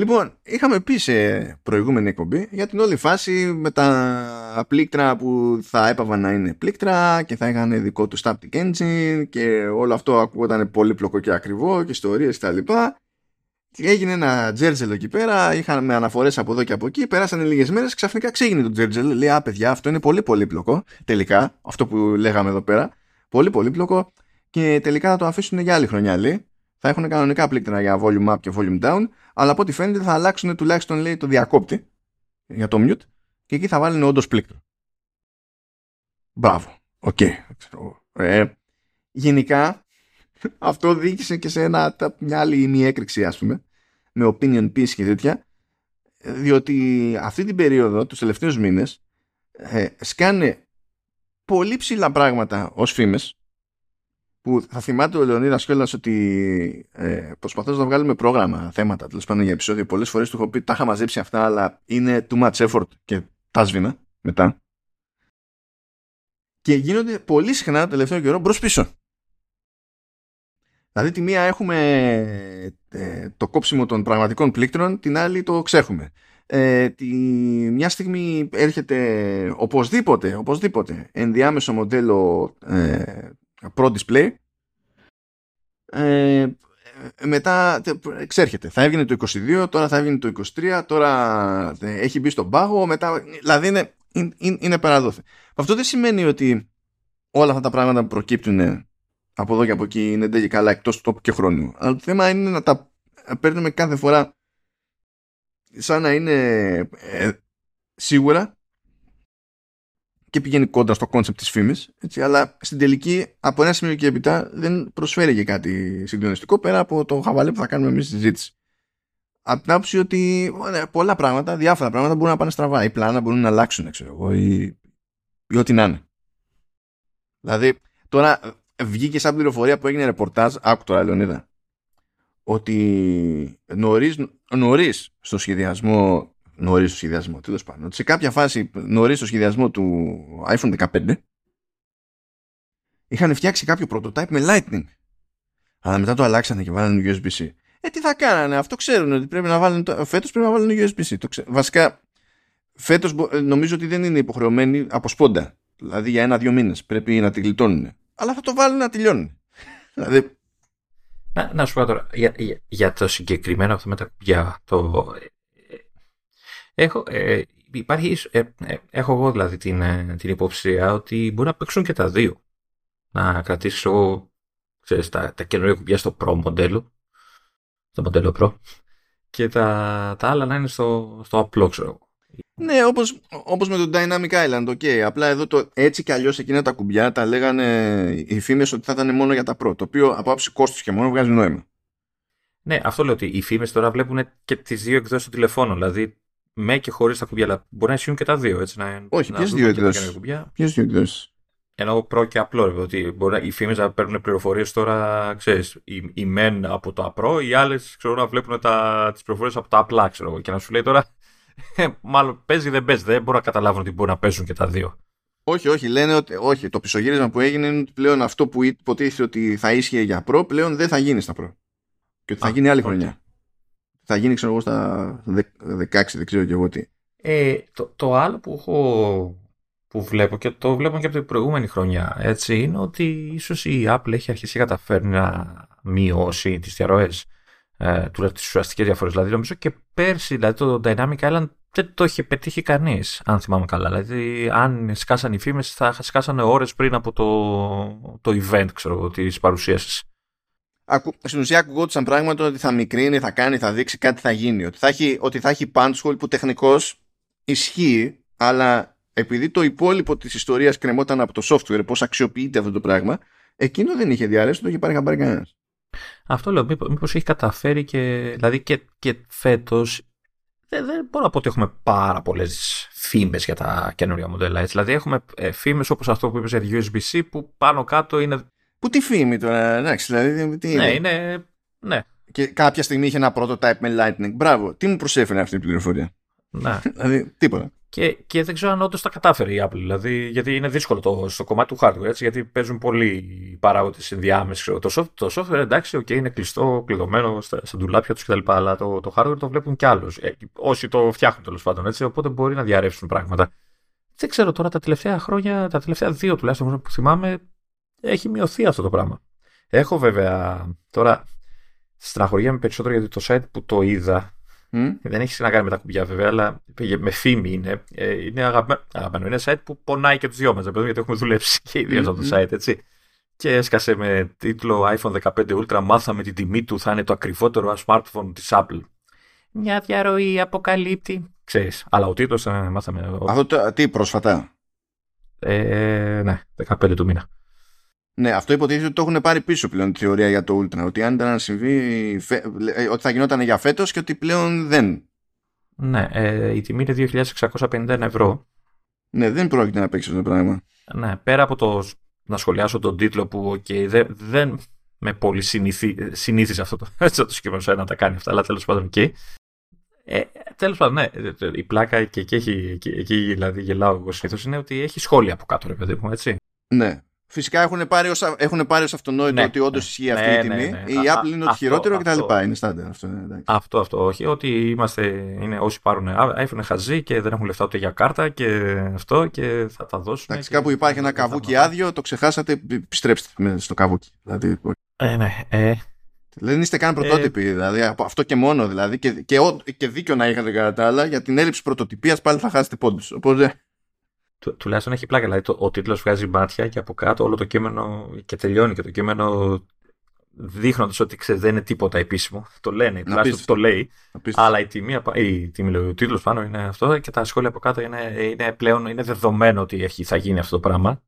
Λοιπόν, είχαμε πει σε προηγούμενη εκπομπή για την όλη φάση με τα πλήκτρα που θα έπαυαν να είναι πλήκτρα και θα είχαν δικό τους Taptic Engine και όλο αυτό ακούγονταν πολύπλοκο και ακριβό και ιστορίες και τα λοιπά. Έγινε ένα τζέρτζελο εκεί πέρα, είχαμε αναφορές από εδώ και από εκεί, πέρασαν λίγες μέρες, ξαφνικά ξέγινε το τζέρτζελο. Λέει, Α, παιδιά, αυτό είναι πολύ πολύπλοκο. Τελικά, αυτό που λέγαμε εδώ πέρα, πολύ πολύπλοκο και τελικά θα το αφήσουν για άλλη χρονιά, λέει. Θα έχουν κανονικά πλήκτρα για volume up και volume down, αλλά από ό,τι φαίνεται θα αλλάξουν τουλάχιστον λέει, το διακόπτη για το mute και εκεί θα βάλουν όντως πλήκτρο. Μπράβο. OK. Okay. Ε, γενικά αυτό δίκησε και σε ένα, μια άλλη μη έκρηξη ας πούμε με opinion piece και τέτοια διότι αυτή την περίοδο τους τελευταίους μήνες ε, σκάνε πολύ ψηλά πράγματα ως φήμες που θα θυμάται ο Λεωνίδας κιόλας ότι ε, προσπαθώ να βγάλουμε πρόγραμμα, θέματα τέλος πάντων για επεισόδιο πολλές φορές του έχω πει τα είχα μαζέψει αυτά αλλά είναι too much effort και τα σβήνα μετά και γίνονται πολύ συχνά το τελευταίο καιρό μπρος πίσω Δηλαδή τη μία έχουμε ε, το κόψιμο των πραγματικών πλήκτρων, την άλλη το ξέχουμε. Ε, τη, μια στιγμή έρχεται οπωσδήποτε, οπωσδήποτε ενδιάμεσο μοντέλο ε, Pro Display ε, μετά ξέρχεται. Θα έβγαινε το 22, τώρα θα έβγαινε το 23, τώρα έχει μπει στον πάγο, μετά, δηλαδή είναι, είναι, είναι παραδόθε. Αυτό δεν σημαίνει ότι όλα αυτά τα πράγματα που προκύπτουν από εδώ και από εκεί είναι και καλά εκτός τόπου και χρόνου. Αλλά το θέμα είναι να τα παίρνουμε κάθε φορά σαν να είναι ε, σίγουρα και πηγαίνει κόντρα στο concept της φήμης αλλά στην τελική από ένα σημείο και έπειτα δεν προσφέρει και κάτι συγκλονιστικό πέρα από το χαβαλέ που θα κάνουμε εμείς στη συζήτηση. Από την άποψη ότι πολλά πράγματα, διάφορα πράγματα μπορούν να πάνε στραβά. Οι πλάνα μπορούν να αλλάξουν, ξέρω εγώ, ή, ή ό,τι να είναι. Δηλαδή, τώρα βγήκε σαν πληροφορία που έγινε ρεπορτάζ, άκου τώρα Λεωνίδα, ότι νωρίς, νωρίς στο σχεδιασμό νωρίς στο σχεδιασμό, τέλος πάντων. Σε κάποια φάση νωρίς στο σχεδιασμό του iPhone 15 είχαν φτιάξει κάποιο prototype με Lightning. Αλλά μετά το αλλάξανε και βάλανε USB-C. Ε, τι θα κάνανε, αυτό ξέρουν ότι πρέπει να βάλουν. Φέτος πρέπει να βάλουν USB-C. Το Βασικά, φέτος νομίζω ότι δεν είναι υποχρεωμένοι από σπόντα. Δηλαδή για ένα-δύο μήνες πρέπει να τη γλιτώνουν. Αλλά θα το βάλουν να τελειώνουν. δηλαδή... να, να σου πω τώρα, για, για, για το συγκεκριμένο αυτό με τα κουμπιά, το, Έχω, ε, υπάρχει, ε, ε, έχω εγώ δηλαδή την, ε, την υποψία ότι μπορεί να παίξουν και τα δύο. Να κρατήσω ξέρεις, τα, τα καινούργια κουμπιά στο Pro μοντέλο, στο μοντέλο Pro, και τα, τα άλλα να είναι στο, στο απλό, ξέρω Ναι, όπως, όπως με το Dynamic Island, ok. Απλά εδώ το έτσι κι αλλιώς εκείνα τα κουμπιά τα λέγανε οι φήμες ότι θα ήταν μόνο για τα Pro, το οποίο από άψη κόστους και μόνο βγάζει νόημα. Ναι, αυτό λέω ότι οι φήμες τώρα βλέπουν και τις δύο εκδόσεις του τηλεφώνου, δηλαδή με και χωρίς τα κουμπιά. Αλλά μπορεί να ισχύουν και τα δύο. Έτσι, να, Όχι, ποιες δύο εκδόσεις; Ποιες δύο εκδόσεις; Ενώ προ και απλό, ρε, ότι μπορεί οι φήμες να παίρνουν πληροφορίες τώρα, ξέρεις, οι, οι μεν από το απλό, οι άλλες να βλέπουν τις πληροφορίες από τα απλά, ξέρω Και να σου λέει τώρα, ε, μάλλον παίζει δεν παίζει. Δεν μπορώ να καταλάβουν ότι μπορεί να παίζουν και τα δύο. Όχι, όχι, λένε ότι όχι. Το πισωγύρισμα που έγινε είναι ότι πλέον αυτό που υποτίθεται ότι θα ίσχυε για προ, πλέον δεν θα γίνει στα προ. Και ότι θα γίνει άλλη χρονιά θα γίνει ξέρω εγώ στα 16, δεν ξέρω και εγώ τι. Ε, το, το άλλο που έχω που βλέπω και το βλέπω και από την προηγούμενη χρονιά έτσι, είναι ότι ίσως η Apple έχει αρχίσει να καταφέρει να μειώσει τις διαρροές ε, του, τις ουσιαστικές διαφορές. Δηλαδή νομίζω και πέρσι δηλαδή, το Dynamic Island δεν το είχε πετύχει κανείς αν θυμάμαι καλά. Δηλαδή αν σκάσαν οι φήμες θα σκάσανε ώρες πριν από το, το event ξέρω, της παρουσίασης στην ουσία ακουγόντουσαν πράγματα ότι θα μικρύνει, θα κάνει, θα δείξει κάτι θα γίνει. Ότι θα έχει, ότι θα έχει punch που τεχνικώς ισχύει, αλλά επειδή το υπόλοιπο της ιστορίας κρεμόταν από το software, πώς αξιοποιείται αυτό το πράγμα, εκείνο δεν είχε διαρρέσει, το είχε πάρει χαμπάρι κανένας. Αυτό λέω, μήπως έχει καταφέρει και, δηλαδή και, και φέτος. Δεν, δεν μπορώ να πω ότι έχουμε πάρα πολλές φήμες για τα καινούργια μοντέλα. Έτσι. Δηλαδή, έχουμε ε, φήμες όπως αυτό που είπες για USB-C που πάνω κάτω είναι Πού τη φήμη τώρα, εντάξει, δηλαδή. Τι ναι, είναι. Ναι. Και κάποια στιγμή είχε ένα prototype με Lightning. Μπράβο, τι μου προσέφερε αυτή η πληροφορία. Ναι. δηλαδή, τίποτα. Και, και δεν ξέρω αν όντως τα κατάφερε η Apple. Δηλαδή, γιατί είναι δύσκολο το, στο κομμάτι του hardware, έτσι, γιατί παίζουν πολλοί παράγοντες ενδιάμεση. Το, software, το software εντάξει, okay, είναι κλειστό, κλειδωμένο στα, στα ντουλάπια τους κτλ. Αλλά το, το hardware το βλέπουν κι άλλου. Ε, όσοι το φτιάχνουν τέλος πάντων, έτσι, οπότε μπορεί να διαρρεύσουν πράγματα. Δεν ξέρω τώρα τα τελευταία χρόνια, τα τελευταία δύο τουλάχιστον που θυμάμαι, έχει μειωθεί αυτό το πράγμα. Έχω βέβαια τώρα στεναχωριέμαι περισσότερο γιατί το site που το είδα δεν έχει να κάνει με τα κουμπιά βέβαια, αλλά με φήμη είναι. Ε, είναι αγαπημένο. Είναι site που πονάει και τους δυο μας, γιατί έχουμε δουλέψει και οι δύο mm-hmm. το site, έτσι. Και έσκασε με τίτλο iPhone 15 Ultra, μάθαμε την τιμή του, θα είναι το ακριβότερο smartphone της Apple. Μια διαρροή αποκαλύπτει. Ξέρεις, αλλά ο τίτλος ε, μάθαμε... Αυτό τι πρόσφατα; Ε, ναι, 15 του μήνα. Ναι, αυτό υποτίθεται ότι το έχουν πάρει πίσω πλέον τη θεωρία για το Ultra. Ότι αν ήταν να συμβεί, ε, ότι θα γινόταν για φέτος και ότι πλέον δεν. Ναι, ε, η τιμή είναι 2.651 ευρώ. Ναι, δεν πρόκειται να παίξει αυτό το πράγμα. Ναι, πέρα από το να σχολιάσω τον τίτλο που okay, δεν, δεν με πολύ συνήθιζε αυτό το, έτσι, το συγκεκριμένο να τα κάνει αυτά, αλλά τέλος πάντων εκεί. Ε, τέλος πάντων, ναι, η πλάκα και εκεί, εκεί δηλαδή γελάω εγώ συνήθως είναι ότι έχει σχόλια από κάτω, ρε παιδί μου, έτσι. Ναι, Φυσικά έχουν πάρει ως, έχουν πάρει ως αυτονόητο Ναι, ότι όντως ναι. ισχύει αυτή Ναι, η ναι, τιμή. ναι. Η Α, Apple είναι α, ότι αυτό, χειρότερο κτλ. αυτό. Είναι στάνταρ αυτό. ναι, εντάξει. Αυτό, αυτό, όχι. Ότι είμαστε, είναι όσοι πάρουν iPhone χαζοί και δεν έχουν λεφτά ούτε για κάρτα και αυτό και θα τα δώσουν. Εντάξει, και- κάπου υπάρχει ένα και θα καβούκι μάθουν. άδειο, το ξεχάσατε, επιστρέψτε με στο καβούκι. Δηλαδή, Ε, ναι, ε, δεν είστε καν πρωτότυποι, δηλαδή, από αυτό και μόνο. Δηλαδή, και, και, ό- και δίκιο να είχατε κατά τα άλλα, για την έλλειψη πρωτοτυπίας πάλι θα χάσετε πόντους. Οπότε, του, τουλάχιστον έχει πλάκα. Δηλαδή το, ο τίτλος βγάζει μάτια και από κάτω όλο το κείμενο και τελειώνει και το κείμενο δείχνοντας ότι ξέρεις, δεν είναι τίποτα επίσημο. Το λένε, τουλάχιστον πίστευτο. το λέει. απίστευτο. Αλλά η τιμή, απα- η τιμή λέει, ο τίτλος πάνω είναι αυτό και τα σχόλια από κάτω είναι, είναι πλέον είναι δεδομένο ότι έχει, θα γίνει αυτό το πράγμα.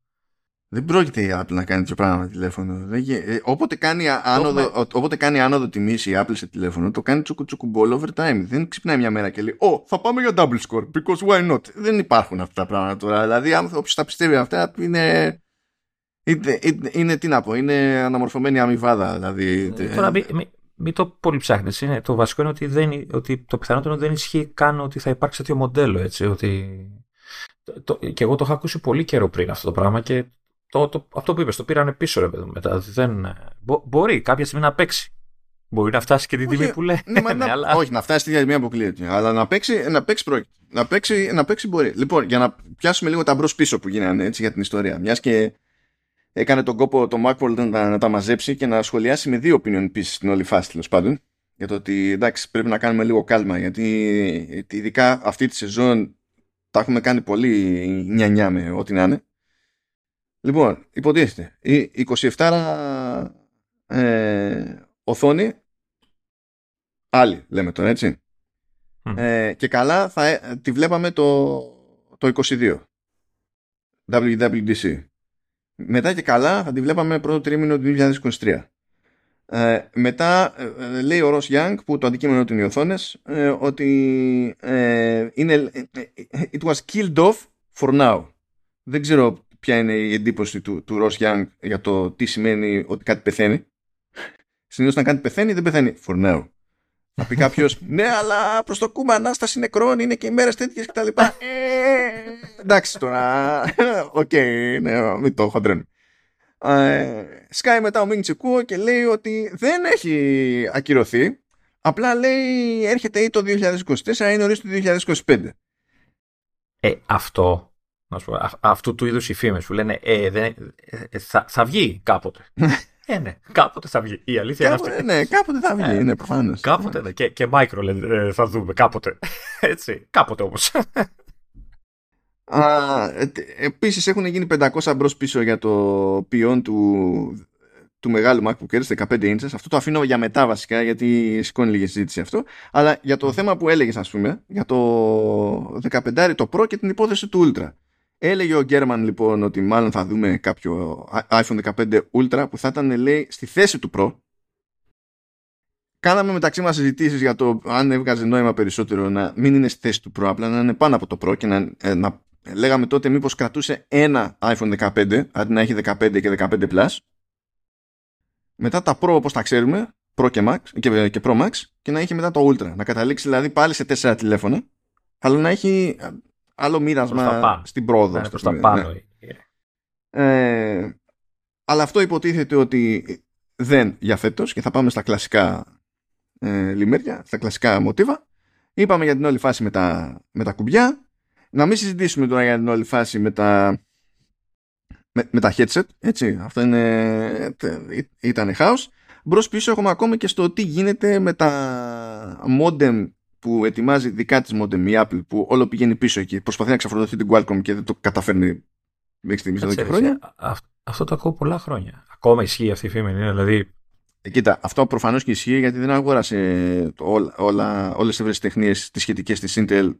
Δεν πρόκειται η Apple να κάνει τέτοιο πράγμα με τηλέφωνο. Δεν γε- ε, όποτε, κάνει άνοδο, έχουμε. ο- όποτε κάνει άνοδο τιμής η Apple σε τηλέφωνο, το κάνει τσουκου τσουκουμπόλ over time. Δεν ξυπνάει μια μέρα και λέει Ω, θα πάμε για double score, because why not; Δεν υπάρχουν αυτά τα πράγματα τώρα. Δηλαδή, όποιος τα πιστεύει αυτά είναι. Είναι, είναι, είναι, τι να πω, είναι αναμορφωμένη αμοιβάδα. Δηλαδή, Ε, Τώρα μην μη, μη το πολύ ψάχνεις. Είναι, το βασικό είναι ότι, δεν, ότι το πιθανότερο δεν ισχύει καν ότι θα υπάρξει τέτοιο μοντέλο. Έτσι, ότι... το, το- και εγώ το είχα ακούσει πολύ καιρό πριν αυτό το πράγμα και το, το, αυτό που είπες το πήρανε πίσω ρε παιδί μου, μετά. Δεν, μπο, μπορεί κάποια στιγμή να παίξει. Μπορεί να φτάσει και την Όχι, τιμή που λέει. Ναι, μα να- αλλά... Όχι, να φτάσει στη διαδημία αποκλείεται. Αλλά να παίξει, να παίξει πρόκειται. Να παίξει, να παίξει μπορεί. Λοιπόν, για να πιάσουμε λίγο τα μπρος πίσω που γίνανε έτσι, για την ιστορία. Μιας και έκανε τον κόπο το Macworld να, να τα μαζέψει και να σχολιάσει με δύο opinion pieces στην όλη φάση τέλος πάντων. Για το ότι εντάξει, πρέπει να κάνουμε λίγο κάλμα. Γιατί ειδικά αυτή τη σεζόν τα έχουμε κάνει πολύ νιά με ό,τι να είναι. Λοιπόν, υποτίθεται. Η 27 ε, οθόνη άλλη λέμε τώρα έτσι Μμ. ε, και καλά θα, ε, τη βλέπαμε το, το 22 WWDC μετά και καλά θα τη βλέπαμε πρώτο τρίμηνο του 2023 ε, μετά ε, ε, λέει ο Ross Young που το αντικείμενο του είναι οι οθόνες ε, ότι ε, είναι, ε, ε, it was killed off for now δεν ξέρω ποια είναι η εντύπωση του, του Ross Young για το τι σημαίνει ότι κάτι πεθαίνει συνήθως όταν κάτι πεθαίνει δεν πεθαίνει for now θα πει κάποιος, ναι, αλλά προσδοκούμε ανάσταση νεκρών είναι και οι μέρες τέτοιες κτλ. Ε, εντάξει τώρα. Οκ, ναι, μην το χοντραίνουμε. Ε, σκάει μετά ο Ming-Chi Kuo και λέει ότι δεν έχει ακυρωθεί. Απλά λέει έρχεται ή το 2024 ή νωρίς το 2025. Ε, αυτό, να σου πω, α- αυτού του είδους οι φήμες που λένε ε, δεν, ε, ε, θα, θα βγει κάποτε. ε, ναι, κάποτε θα βγει. Η αλήθεια είναι αυτή. Κάποτε, ναι, κάποτε θα βγει, Ε, είναι προφανώς. Κάποτε, ναι. Και, και micro λένε, ε, θα δούμε, κάποτε. Έτσι, κάποτε όμως. Α, ε, τε- επίσης έχουν γίνει 500 μπρος πίσω για το ποιόν του, του μεγάλου MacBook Air 15 inches. Αυτό το αφήνω για μετά βασικά γιατί σηκώνει λίγη συζήτηση αυτό. Αλλά για το θέμα που έλεγες ας πούμε, για το 15 το Pro και την υπόθεση του Ultra. Έλεγε ο Γκέρμαν λοιπόν ότι μάλλον θα δούμε κάποιο iPhone 15 Ultra που θα ήταν λέει στη θέση του Pro. Κάναμε μεταξύ μας συζητήσεις για το αν έβγαζε νόημα περισσότερο να μην είναι στη θέση του Pro, απλά να είναι πάνω από το Pro και να, ε, να λέγαμε τότε μήπως κρατούσε ένα iPhone 15 αντί να έχει 15 και 15 Plus. Μετά τα Pro όπως τα ξέρουμε, Pro και, Max, και, και Pro Max και να έχει μετά το Ultra. Να καταλήξει δηλαδή πάλι σε τέσσερα τηλέφωνα αλλά να έχει ε, άλλο Προς τα μοίρασμα πάνω. στην πρόοδο. Να είναι ας προς το τα πούμε, ναι. πάνω. Ε, αλλά αυτό υποτίθεται ότι δεν για φέτος και θα πάμε στα κλασικά ε, λιμέρια, στα κλασικά μοτίβα. Είπαμε για την όλη φάση με τα, με τα κουμπιά. Να μην συζητήσουμε τώρα για την όλη φάση με τα, με, με τα headset. Έτσι, αυτό είναι, ήταν χάος. Μπρος πίσω έχουμε ακόμη και στο τι γίνεται με τα modem που ετοιμάζει δικά της modem η Apple που όλο πηγαίνει πίσω εκεί. Προσπαθεί να ξαφορτωθεί την Qualcomm και δεν το καταφέρνει μέχρι στιγμής εδώ και Ξέρεις, χρόνια. ε, α- αυτό το ακούω πολλά χρόνια. Ακόμα ισχύει αυτή η φήμη. Είναι, δηλαδή, Ε, Κοίτα, αυτό προφανώς και ισχύει γιατί δεν αγόρασε το, όλα, όλα, όλες τις ευρεσιτεχνίες τις σχετικές της Intel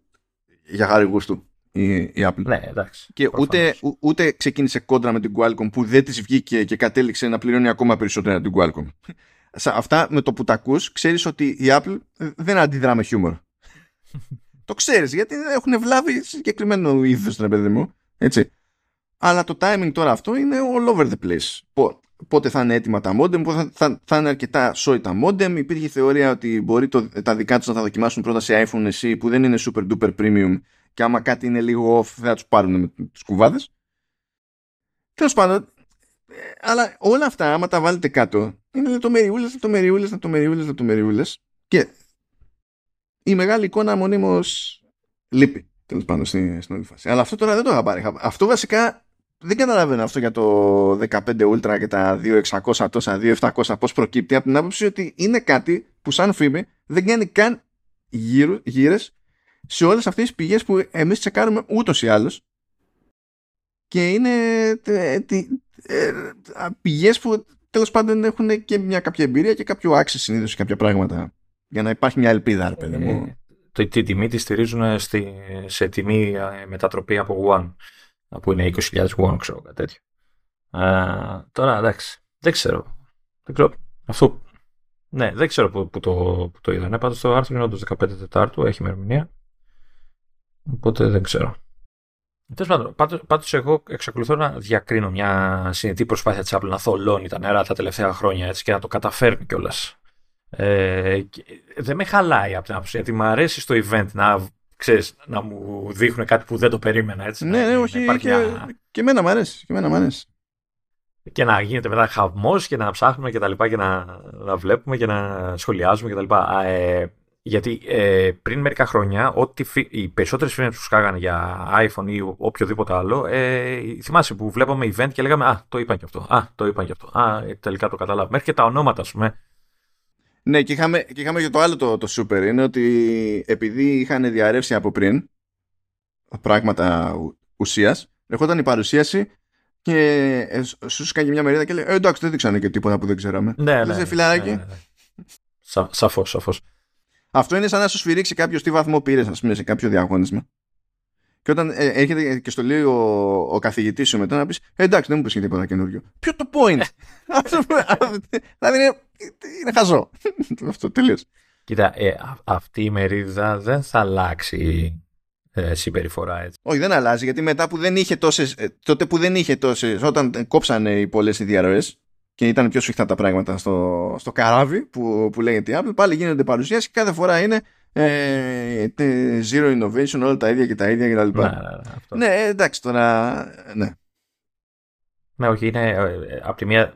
για χάρη γούστου η, η Apple. ναι, εντάξει. Και προφανώς. ούτε, ου- ούτε ξεκίνησε κόντρα με την Qualcomm που δεν της βγήκε και κατέληξε να πληρώνει ακόμα περισσότερα την Qualcomm. Σε αυτά με το που τα ακούς ξέρεις ότι η Apple δεν αντιδρά με χιούμορ. το ξέρεις γιατί έχουν βλάβει συγκεκριμένο ήθος ρε παιδί μου. Έτσι. Αλλά το timing τώρα αυτό είναι all over the place. Πο- Πότε θα είναι έτοιμα τα modem, πότε θα, θα, θα είναι αρκετά σόι τα modem. Υπήρχε θεωρία ότι μπορεί το, τα δικά τους να τα δοκιμάσουν πρώτα σε iPhone SE που δεν είναι super duper premium και άμα κάτι είναι λίγο off θα τους πάρουν με τους κουβάδες. Τέλος πάντων, αλλά όλα αυτά, άμα τα βάλετε κάτω, είναι λεπτομεριούλες, λεπτομεριούλες, λεπτομεριούλες, λεπτομεριούλες. Και η μεγάλη εικόνα μονίμως λείπει τέλος πάντων στην, στην όλη φάση. Αλλά αυτό τώρα δεν το είχα πάρει. Αυτό βασικά δεν καταλαβαίνω αυτό για το 15 Ultra και τα 2600 τόσα, 2700 πώς προκύπτει από την άποψη ότι είναι κάτι που σαν φήμη δεν κάνει καν γύρες σε όλες αυτές τις πηγές που εμείς τσεκάρουμε ούτως ή άλλως και είναι ε, πηγές που τέλος πάντων έχουν και μια κάποια εμπειρία και κάποιο άξιο συνήθως σε κάποια πράγματα για να υπάρχει μια ελπίδα ρε παιδί μου. Ε, το, τη τιμή τη στηρίζουν στη, σε τιμή ε, μετατροπή από One που είναι 20.000 won, ξέρω κάτι τέτοιο. Α, τώρα εντάξει, δεν ξέρω. Δεν ξέρω. Αυτό. Ναι, δεν ξέρω που, που το, που το είδανε. Πάντως το άρθρο είναι όντως 15 Τετάρτου, έχει ημερομηνία. Οπότε δεν ξέρω. Τέλος πάντων, πάντως εγώ εξακολουθώ να διακρίνω μια συνετή προσπάθεια της Apple να θολώνει τα νερά τα τελευταία χρόνια έτσι, και να το καταφέρνει κιόλας. Ε, δεν με χαλάει από την άποψη γιατί μου αρέσει στο event να ξέρεις, να μου δείχνουν κάτι που δεν το περίμενα. Έτσι, ναι, ναι, όχι, και, μια... και εμένα μου αρέσει. Και εμένα μου αρέσει. Και να γίνεται μετά χαμό και να ψάχνουμε και τα λοιπά και να, να βλέπουμε και να σχολιάζουμε και τα λοιπά. Ε, γιατί ε, πριν μερικά χρόνια, ό,τι οι περισσότερες φήμες που σκάγανε για iPhone ή οποιοδήποτε άλλο, ε, θυμάσαι που βλέπαμε event και λέγαμε Α, το είπαν και αυτό. Α, το είπαν και αυτό. Α, τελικά το καταλάβαμε. Μέχρι και τα ονόματα, ας πούμε. Ναι, και είχαμε, και είχαμε και το άλλο το, το super. Είναι ότι επειδή είχαν διαρρεύσει από πριν πράγματα ουσίας, ερχόταν η παρουσίαση και ε, σου έκανε μια μερίδα και λέει ε, εντάξει, δεν δείξανε και τίποτα που δεν ξέραμε. Ναι, ναι, φιλαράκι. Ναι, ναι, ναι. Σαφώς, σαφώς. Αυτό είναι σαν να σου σφυρίξει κάποιος τι βαθμό πήρες, ας πούμε, σε κάποιο διαγώνισμα. Και όταν ε, έρχεται και στο λέει ο, ο καθηγητής σου μετά να πεις ε, εντάξει, δεν μου πεις τίποτα καινούριο. Ποιο το point; δηλαδή είναι, είναι χαζό. Αυτό τελείως. Κοίτα, ε, αυτή η μερίδα δεν θα αλλάξει ε, συμπεριφορά έτσι. Όχι, δεν αλλάζει γιατί μετά που δεν είχε τόσες, ε, τότε που δεν είχε τόσες, όταν κόψανε οι πολλές διαρροές και ήταν πιο σφιχτά τα πράγματα στο, στο καράβι που, που λέγεται η Apple, πάλι γίνονται παρουσιάσεις και κάθε φορά είναι ε, zero innovation, όλα τα ίδια και τα ίδια και τα λοιπά. Ναι, ναι, ναι, ναι εντάξει τώρα, ναι. Ναι, όχι, είναι ε, από τη μία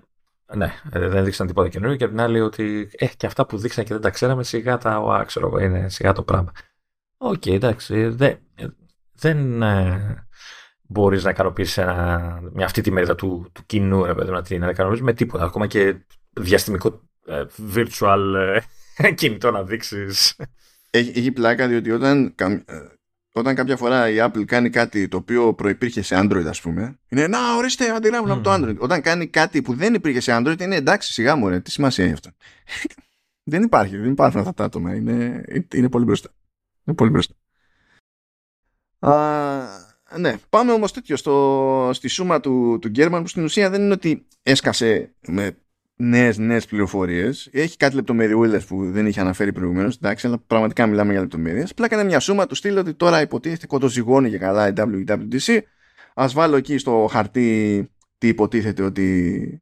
ναι, ε, δεν δείξαν τίποτα καινούριο και από την άλλη ότι ε, και αυτά που δείξαν και δεν τα ξέραμε σιγά τα ο, ξέρω, είναι σιγά το πράγμα. OK, okay, εντάξει, δεν, δεν ε, μπορείς να ικανοποιήσεις μια αυτή τη μερίδα του, του κοινού, ρε παιδί, να την ικανοποιήσει με τίποτα. Ακόμα και διαστημικό ε, virtual ε, κινητό να δείξεις. Έχει, έχει πλάκα διότι όταν, ε, όταν κάποια φορά η Apple κάνει κάτι το οποίο προϋπήρχε σε Android ας πούμε είναι να ορίστε αντιγράφουν mm. από το Android όταν κάνει κάτι που δεν υπήρχε σε Android είναι εντάξει σιγά μου ρε τι σημασία έχει αυτό δεν υπάρχει δεν υπάρχουν αυτά τα άτομα είναι, είναι πολύ μπροστά. Είναι πολύ μπροστά. Α, ναι, πάμε όμως τέτοιο στο, στη σούμα του, του Γκέρμαν που στην ουσία δεν είναι ότι έσκασε με νέες νέες πληροφορίες. Έχει κάτι λεπτομεριούλε που δεν είχε αναφέρει προηγουμένως. Εντάξει, αλλά πραγματικά μιλάμε για λεπτομέρειες. Απλά έκανε μια σούμα του στείλει ότι τώρα υποτίθεται κοντοζυγώνει και καλά η WWDC. Α βάλω εκεί στο χαρτί τι υποτίθεται ότι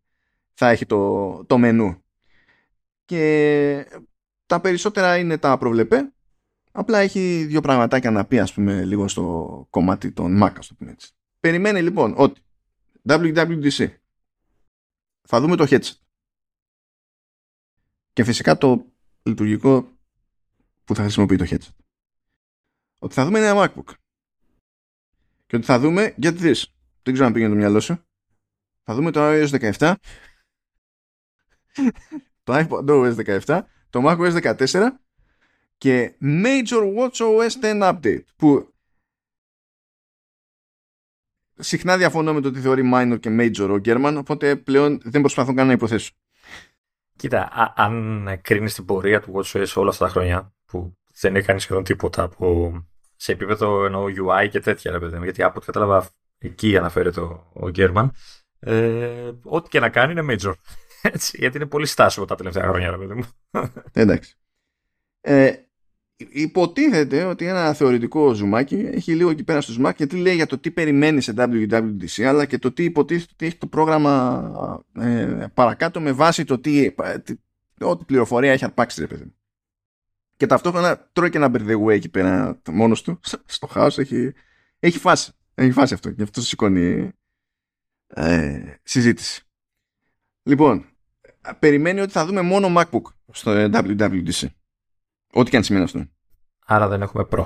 θα έχει το, το μενού. Και τα περισσότερα είναι τα προβλεπέ. Απλά έχει δύο πραγματάκια να πει, ας πούμε, λίγο στο κομμάτι των Mac, ας το πούμε έτσι. Περιμένει λοιπόν ότι WWDC θα δούμε το headset. Και φυσικά το λειτουργικό που θα χρησιμοποιεί το headset. Ότι θα δούμε ένα MacBook. Και ότι θα δούμε, get this, δεν ξέρω αν πήγαινε το μυαλό σου, θα δούμε το iOS 17, το iPod OS 17, το macOS 14 και Major WatchOS 10 Update που συχνά διαφωνώ με το ότι θεωρεί minor και major ο German οπότε πλέον δεν προσπαθώ καν να υποθέσω. Κοίτα, αν κρίνεις την πορεία του WatchOS όλα αυτά τα χρόνια, που δεν έκανε σχεδόν τίποτα από, σε επίπεδο εννοώ UI και τέτοια, ρε παιδί γιατί από ό,τι κατάλαβα εκεί αναφέρεται ο, ο Γκέρμαν, ε, ό,τι και να κάνει είναι major. Έτσι, γιατί είναι πολύ στάσιμο τα τελευταία χρόνια, ρε παιδί μου. Εντάξει. Ε, υποτίθεται ότι ένα θεωρητικό ζουμάκι έχει λίγο εκεί πέρα στο ζουμάκι γιατί λέει για το τι περιμένει σε WWDC αλλά και το τι υποτίθεται ότι έχει το πρόγραμμα ε, παρακάτω με βάση το τι, ό,τι πληροφορία έχει αρπάξει ρε παιδί και ταυτόχρονα τρώει και ένα μπερδεγουέ εκεί πέρα μόνος του στο χάος έχει, έχει φάση έχει φάση αυτό και αυτό σηκώνει ε, συζήτηση Λοιπόν, περιμένει ότι θα δούμε μόνο MacBook στο WWDC. Ό,τι και αν σημαίνει αυτό. Άρα δεν έχουμε Pro.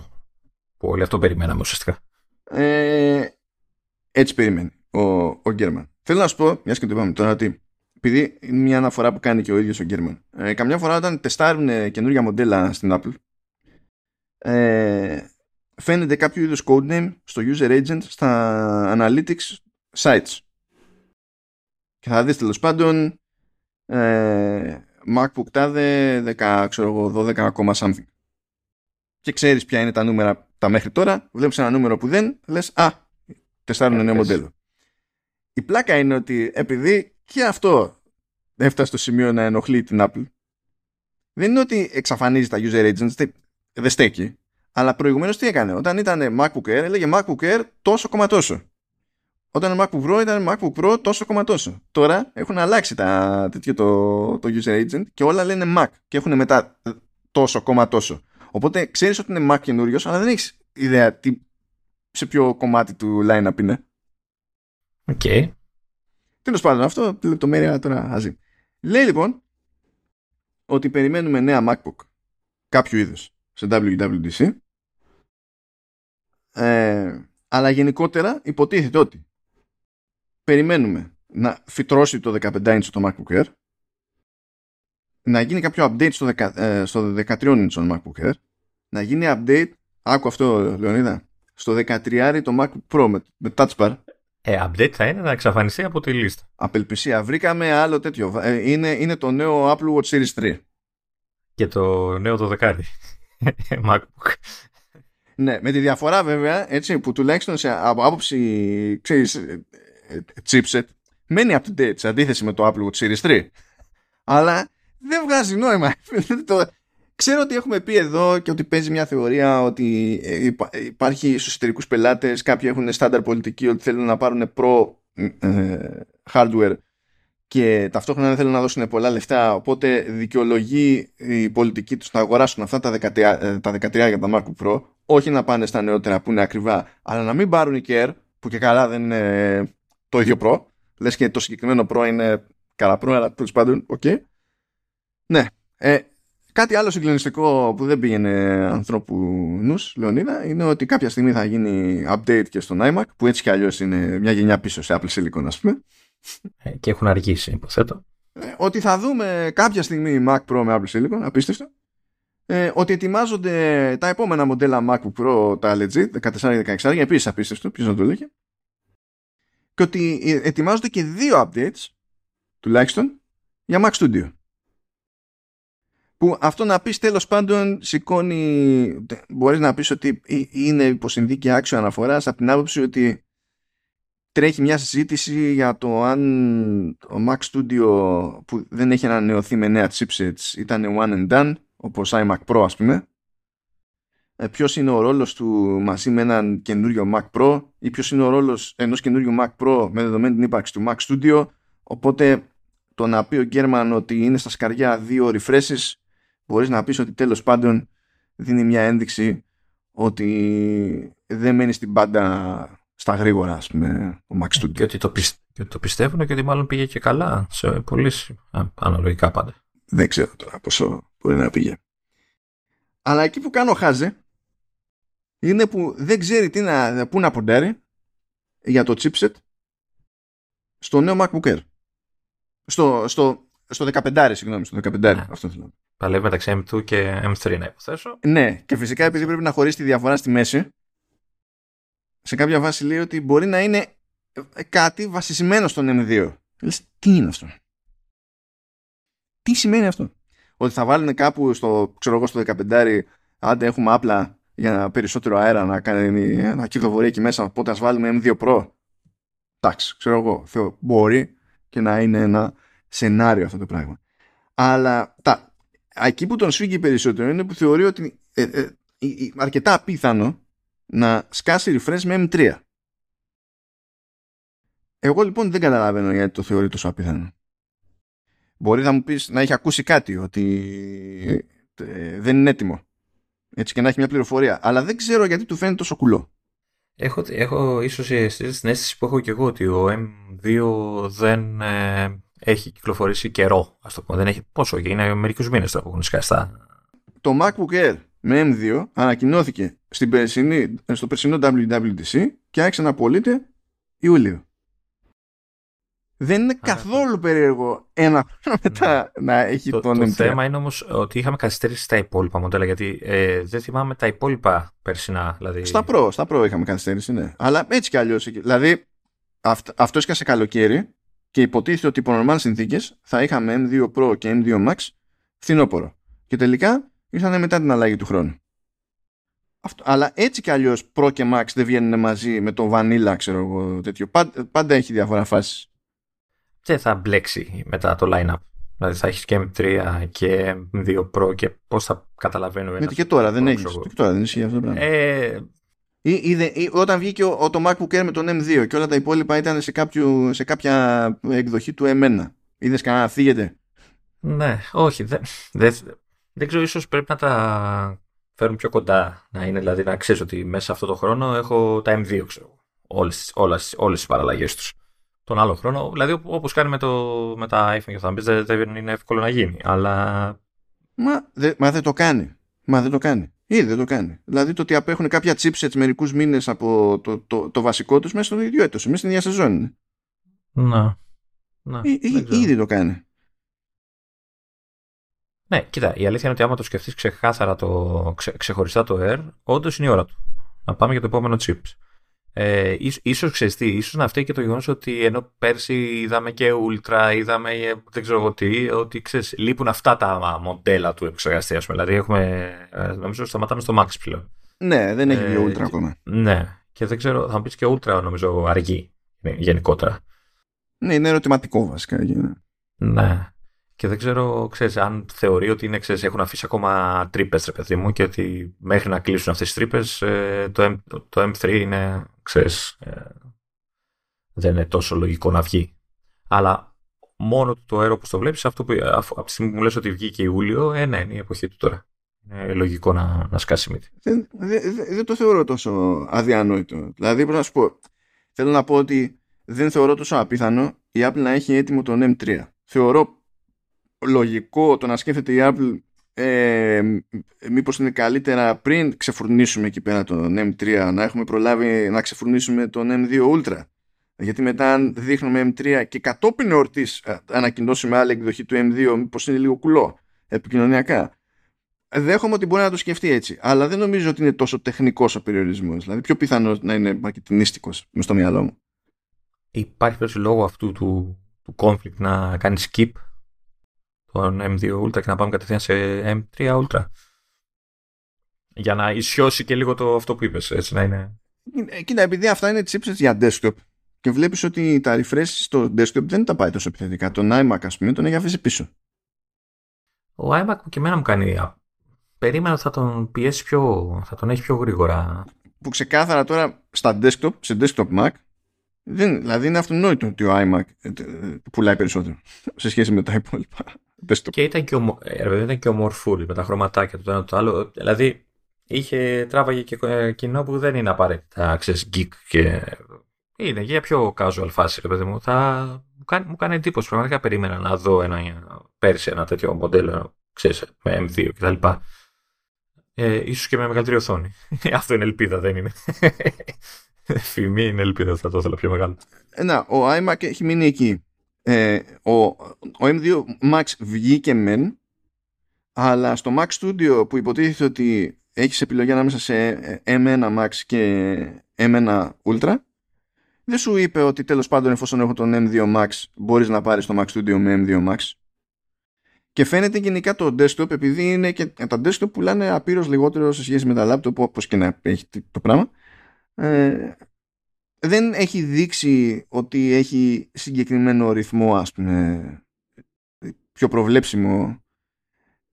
Που όλοι αυτό περιμέναμε ουσιαστικά. Ε, έτσι περιμένει ο, ο Γκέρμαν. Θέλω να σου πω, μιας και το είπαμε τώρα, ότι επειδή είναι μια αναφορά που κάνει και ο ίδιος ο Γκέρμαν, ε, καμιά φορά όταν τεστάρουν καινούργια μοντέλα στην Apple, ε, φαίνεται κάποιο είδους codename στο user agent στα analytics sites. Και θα δεις τέλος πάντων ε, MacBook τάδε 10, ξέρω εγώ, 12, something. Και ξέρεις ποια είναι τα νούμερα τα μέχρι τώρα, βλέπεις ένα νούμερο που δεν, λες α, τεστάρουν νέο μοντέλο. Η πλάκα είναι ότι επειδή και αυτό έφτασε στο σημείο να ενοχλεί την Apple, δεν είναι ότι εξαφανίζει τα user agents, δεν στέκει. Αλλά προηγουμένως τι έκανε. Όταν ήταν MacBook Air, έλεγε MacBook Air τόσο κόμμα τόσο. Όταν ήταν MacBook Pro, ήταν MacBook Pro τόσο κόμμα τόσο. Τώρα έχουν αλλάξει τα, τέτοιο, το, το user agent και όλα λένε Mac και έχουν μετά τόσο κόμμα τόσο. Οπότε ξέρεις ότι είναι Mac καινούριος, αλλά δεν έχεις ιδέα τι, σε ποιο κομμάτι του line-up είναι. OK. Okay. Τέλος πάντων, αυτό λεπτομέρεια τώρα αζή. Λέει λοιπόν ότι περιμένουμε νέα MacBook κάποιου είδους σε WWDC ε, αλλά γενικότερα υποτίθεται ότι περιμένουμε να φυτρώσει το 15 inch το MacBook Air να γίνει κάποιο update στο, 10, ε, στο 13 inch το MacBook Air να γίνει update άκου αυτό Λεωνίδα στο 13 το MacBook Pro με, με Touch Bar ε, update θα είναι να εξαφανιστεί από τη λίστα. Απελπισία. Βρήκαμε άλλο τέτοιο. Ε, είναι, είναι το νέο Apple Watch Series 3. Και το νέο το δεκάρι. MacBook. Ναι, με τη διαφορά βέβαια, έτσι, που τουλάχιστον σε, από άποψη, ξέρεις, ε, ε, chipset, μένει up to date σε αντίθεση με το Apple Watch Series 3. Αλλά δεν βγάζει νόημα. Ξέρω ότι έχουμε πει εδώ και ότι παίζει μια θεωρία ότι ε, υπάρχει στους εσωτερικούς πελάτες κάποιοι έχουν στάνταρ πολιτική ότι θέλουν να πάρουν pro hardware και ταυτόχρονα δεν θέλουν να δώσουν πολλά λεφτά οπότε δικαιολογεί η πολιτική τους να αγοράσουν αυτά τα 13, ε, τα 13 για τα MacBook Pro όχι να πάνε στα νεότερα που είναι ακριβά αλλά να μην πάρουν η Care που και καλά δεν είναι το ίδιο Pro λες και το συγκεκριμένο Pro είναι καλά Pro αλλά τέλος πάντων ok ναι ε, Κάτι άλλο συγκλονιστικό που δεν πήγαινε ανθρώπου νους, Λεωνίδα, είναι ότι κάποια στιγμή θα γίνει update και στον iMac, που έτσι κι αλλιώς είναι μια γενιά πίσω σε Apple Silicon, ας πούμε. Ε, και έχουν αργήσει, υποθέτω. Ε, ότι θα δούμε κάποια στιγμή Mac Pro με Apple Silicon, απίστευτο. Ε, ότι ετοιμάζονται τα επόμενα μοντέλα MacBook Pro, τα legit, 14 και 16, επίσης απίστευτο, ποιος να το λέγει. Και ότι ε, ετοιμάζονται και δύο updates, τουλάχιστον, για Mac Studio. Που αυτό να πεις τέλος πάντων σηκώνει, μπορείς να πεις ότι είναι υποσυνδίκη άξιο αναφοράς από την άποψη ότι τρέχει μια συζήτηση για το αν το Mac Studio που δεν έχει ανανεωθεί με νέα chipsets ήταν one and done όπως iMac Pro ας πούμε ε, ποιος είναι ο ρόλος του μαζί με έναν καινούριο Mac Pro ή ποιος είναι ο ρόλος ενός καινούριου Mac Pro με δεδομένη την ύπαρξη του Mac Studio οπότε το να πει ο Γκέρμαν ότι είναι στα σκαριά δύο refreshes μπορείς να πεις ότι τέλος πάντων δίνει μια ένδειξη ότι δεν μένει στην πάντα στα γρήγορα, ας πούμε, ο Max Studio. Και ότι το, πιστε... και το πιστεύουν και ότι μάλλον πήγε και καλά σε πωλήσει. Αναλογικά πάντα. Δεν ξέρω τώρα πόσο μπορεί να πήγε. Αλλά εκεί που κάνω χάζε είναι που δεν ξέρει τι να, πού να ποντάρει για το chipset στο νέο MacBook Air. Στο, στο, στο 15, συγγνώμη, στο 15, ναι. αυτό θέλω. Παλεύει μεταξύ M2 και M3 να υποθέσω. Ναι, και φυσικά επειδή πρέπει να χωρίσει τη διαφορά στη μέση, σε κάποια βάση λέει ότι μπορεί να είναι κάτι βασισμένο στον M2. Λες, τι είναι αυτό; Τι σημαίνει αυτό; Ότι θα βάλουν κάπου στο, ξέρω εγώ, στο 15 άντε έχουμε απλά για περισσότερο αέρα να, κάνει, να κυκλοφορεί εκεί μέσα οπότε ας βάλουμε M2 Pro. Εντάξει, ξέρω εγώ, θεω, μπορεί και να είναι ένα σενάριο αυτό το πράγμα. Αλλά τα, εκεί που τον σφίγγει περισσότερο είναι που θεωρεί ότι ε, ε, αρκετά απίθανο να σκάσει refresh με M3. Εγώ λοιπόν δεν καταλαβαίνω γιατί το θεωρεί τόσο απίθανο. Μπορεί να μου πεις να έχει ακούσει κάτι ότι ε, δεν είναι έτοιμο. Έτσι και να έχει μια πληροφορία. Αλλά δεν ξέρω γιατί του φαίνεται τόσο κουλό. Έχω, έχω ίσως την αίσθηση που έχω και εγώ ότι ο M2 δεν, ε, έχει κυκλοφορήσει καιρό, ας το πούμε. Δεν έχει πόσο, είναι μερικούς μήνες τώρα που έχουν σκάσει Το MacBook Air με M2 ανακοινώθηκε στην περσινή, στο περσινό WWDC και άρχισε να πωλείται Ιούλιο. Δεν είναι καθόλου περίεργο ένα χρόνο μετά ναι. να έχει το, τον Το θέμα είναι όμως ότι είχαμε καθυστερήσει στα υπόλοιπα μοντέλα γιατί ε, δεν θυμάμαι τα υπόλοιπα περσινά. Δηλαδή... Στα Pro, στα Pro είχαμε καθυστερήσει, ναι. Αλλά έτσι κι αλλιώς. Δηλαδή αυ, αυτό έσκασε καλοκαίρι και υποτίθεται ότι υπό normal συνθήκες θα είχαμε M2 Pro και M2 Max φθινόπωρο. Και τελικά ήρθαν μετά την αλλαγή του χρόνου. Αυτό, αλλά έτσι κι αλλιώς Pro και Max δεν βγαίνουν μαζί με το Vanilla, ξέρω εγώ τέτοιο. Πάντα, πάντα έχει διαφορά φάσεις δεν θα μπλέξει μετά το line-up. Δηλαδή θα έχεις και M3 και M2 Pro και πώς θα καταλαβαίνω ένας. και τώρα δεν έχει. Και τώρα δεν ισχύει αυτό το πράγμα. Ε... Ή, ή, όταν βγήκε ο, ο, το MacBook Air με τον M2 και όλα τα υπόλοιπα ήταν σε, κάποιο, σε κάποια εκδοχή του M1. Είδες κανένα να φύγεται. Ναι, όχι. Δεν, δεν, δεν ξέρω, ίσως πρέπει να τα φέρουν πιο κοντά. Να είναι δηλαδή να ξέρεις ότι μέσα σε αυτό το χρόνο έχω τα M2, ξέρω. Όλες, όλες, όλες τις παραλλαγές τους τον άλλο χρόνο. Δηλαδή, όπως κάνει με, το, με τα iPhone και θα πει, δεν είναι εύκολο να γίνει. Αλλά. Μα, δε, μα δεν το κάνει. Μα δεν το κάνει. Ήδη δεν το κάνει. Δηλαδή το ότι απέχουν κάποια chipsets μερικούς μήνες από το, το, το, βασικό τους μέσα στο ίδιο έτος, μέσα στην ίδια σεζόν είναι. Να. να Ή, ήδη το κάνει. Ναι, κοίτα, η αλήθεια είναι ότι άμα το σκεφτείς ξεχάσαρα το, ξε, ξεχωριστά το Air, όντως είναι η ώρα του. Να πάμε για το επόμενο chips. Ε, ίσως ξέρεις τι, ίσως να φταίει και το γεγονός ότι ενώ πέρσι είδαμε και Ultra, είδαμε δεν ξέρω εγώ τι, ότι ξέρεις, λείπουν αυτά τα μοντέλα του επεξεργαστή, ας πούμε. Δηλαδή έχουμε, ε, νομίζω σταματάμε στο Max πλέον. Ναι, δεν έχει ε, Ultra ακόμα. Ναι, και δεν ξέρω, θα μου πεις και Ultra νομίζω αργεί γενικότερα. Ναι, είναι ερωτηματικό βασικά. Ναι. Και δεν ξέρω, ξέρεις, αν θεωρεί ότι είναι, ξέρεις, έχουν αφήσει ακόμα τρύπες, ρε παιδί μου, και ότι μέχρι να κλείσουν αυτές τις τρύπες ε, το, M, το M3 είναι, ξέρεις, ε, δεν είναι τόσο λογικό να βγει. Αλλά μόνο το αέρο που το βλέπεις, αυτό που από τη στιγμή που μου λες ότι βγήκε Ιούλιο, ε, ναι, είναι η εποχή του τώρα. Είναι λογικό να, να σκάσει μύτη. Δεν, δεν, δεν το θεωρώ τόσο αδιανόητο. Δηλαδή, πρέπει να σου πω, θέλω να πω ότι δεν θεωρώ τόσο απίθανο η Apple να έχει έτοιμο τον M3. Θεωρώ λογικό το να σκέφτεται η Apple ε, μήπως είναι καλύτερα πριν ξεφουρνίσουμε εκεί πέρα τον M3 να έχουμε προλάβει να ξεφουρνίσουμε τον M2 Ultra; Γιατί μετά αν δείχνουμε M3 και κατόπιν εορτής ε, ανακοινώσουμε άλλη εκδοχή του M2 μήπως είναι λίγο κουλό επικοινωνιακά. Δέχομαι ότι μπορεί να το σκεφτεί έτσι αλλά δεν νομίζω ότι είναι τόσο τεχνικός ο περιορισμός. Δηλαδή πιο πιθανό να είναι μαρκετινίστικος μες στο μυαλό μου. Υπάρχει περίπτωση λόγω αυτού του, του conflict να κάνει skip; Τον M2 Ultra και να πάμε κατευθείαν σε M3 Ultra. Για να ισιώσει και λίγο το αυτό που είπες, έτσι να είναι. Ε, κοίτα, επειδή αυτά είναι chipsets για desktop και βλέπεις ότι τα refresh στο desktop δεν τα πάει τόσο επιθετικά. Τον iMac, ας πούμε, τον έχει αφήσει πίσω. Ο iMac που και εμένα μου κάνει. Περίμενα ότι θα τον πιέσει πιο. θα τον έχει πιο γρήγορα. Που ξεκάθαρα τώρα στα desktop, σε desktop Mac, δεν, δηλαδή είναι αυτονόητο ότι ο iMac ε, πουλάει περισσότερο σε σχέση με τα υπόλοιπα. Και ήταν και, ομο... Ε, ήταν και ομορφούλη με τα χρωματάκια του το ένα το άλλο. Δηλαδή είχε τράβαγε και ε, κοινό που δεν είναι απαραίτητα ξέρεις, geek και είναι για πιο casual φάση, ρε παιδί μου. Θα... Μου, κάνει, μου κάνει εντύπωση. Πραγματικά περίμενα να δω ένα, πέρσι ένα τέτοιο μοντέλο, ξέρεις, με M2 κτλ. Ε, ίσως και με μεγαλύτερη οθόνη. Αυτό είναι ελπίδα, δεν είναι. Φημή είναι ελπίδα, θα το ήθελα πιο μεγάλο. Ε, να, ο iMac έχει μείνει εκεί. Ε, ο, ο M2 Max βγήκε μεν, αλλά στο Mac Studio που υποτίθεται ότι έχεις επιλογή ανάμεσα σε M1 Max και M1 Ultra, δεν σου είπε ότι τέλος πάντων εφόσον έχω τον M2 Max μπορείς να πάρεις το Mac Studio με M2 Max. Και φαίνεται γενικά το desktop, επειδή είναι και τα desktop πουλάνε απείρως λιγότερο σε σχέση με τα laptop, όπως και να έχει το πράγμα, ε, δεν έχει δείξει ότι έχει συγκεκριμένο ρυθμό ας πούμε πιο προβλέψιμο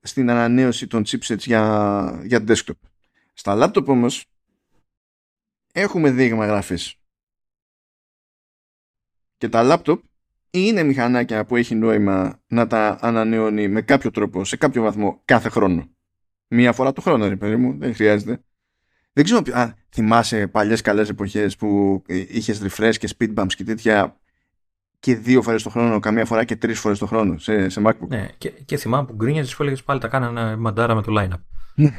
στην ανανέωση των chipsets για, για desktop. Στα laptop όμως έχουμε δείγμα γραφής. Και τα laptop είναι μηχανάκια που έχει νόημα να τα ανανεώνει με κάποιο τρόπο, σε κάποιο βαθμό, κάθε χρόνο. Μία φορά το χρόνο, ρε παιδί μου, δεν χρειάζεται. Δεν ξέρω, α, θυμάσαι παλιές καλές εποχές που είχες refresh και speed bumps και τέτοια και δύο φορές το χρόνο, καμία φορά και τρεις φορές το χρόνο σε, σε MacBook. Ναι, και, και θυμάμαι που γκρίνιαζες που έλεγες πάλι τα κάνανε μαντάρα με το line-up. Ναι.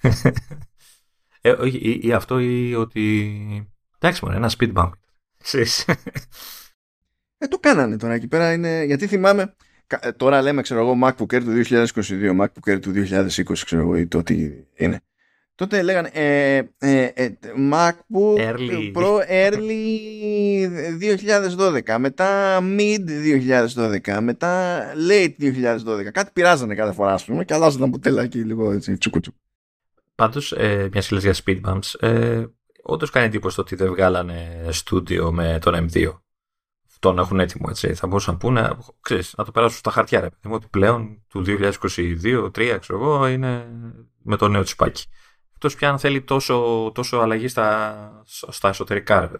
ε, ή, ή, αυτό ή ότι... Εντάξει μόνο, ένα speed bump. ε, το κάνανε τώρα εκεί πέρα είναι... Γιατί θυμάμαι... Ε, τώρα λέμε, ξέρω εγώ, MacBook Air του 2022, MacBook Air του 2020, ξέρω εγώ, ή το τι είναι. Τότε λέγανε ε, ε, ε, MacBook early. Pro Early 2012, μετά Mid 2012, μετά Late 2012. Κάτι πειράζανε κάθε φορά, ας πούμε, και αλλάζονταν ποτέλα εκεί λίγο έτσι, τσούκου τσούκου. Πάντως, ε, μια για speed bumps, ε, όντως κάνει εντύπωση το ότι δεν βγάλανε στούντιο με τον M2 τον έχουν έτοιμο. Έτσι. Θα μπορούσαν να πούνε, ξέρεις, να το περάσουν στα χαρτιά. Ρε. Ότι πλέον του 2022-2023, ξέρω εγώ, είναι με το νέο τσιπάκι. Εκτός πια αν θέλει τόσο, τόσο αλλαγή στα, στα εσωτερικά. Ρε.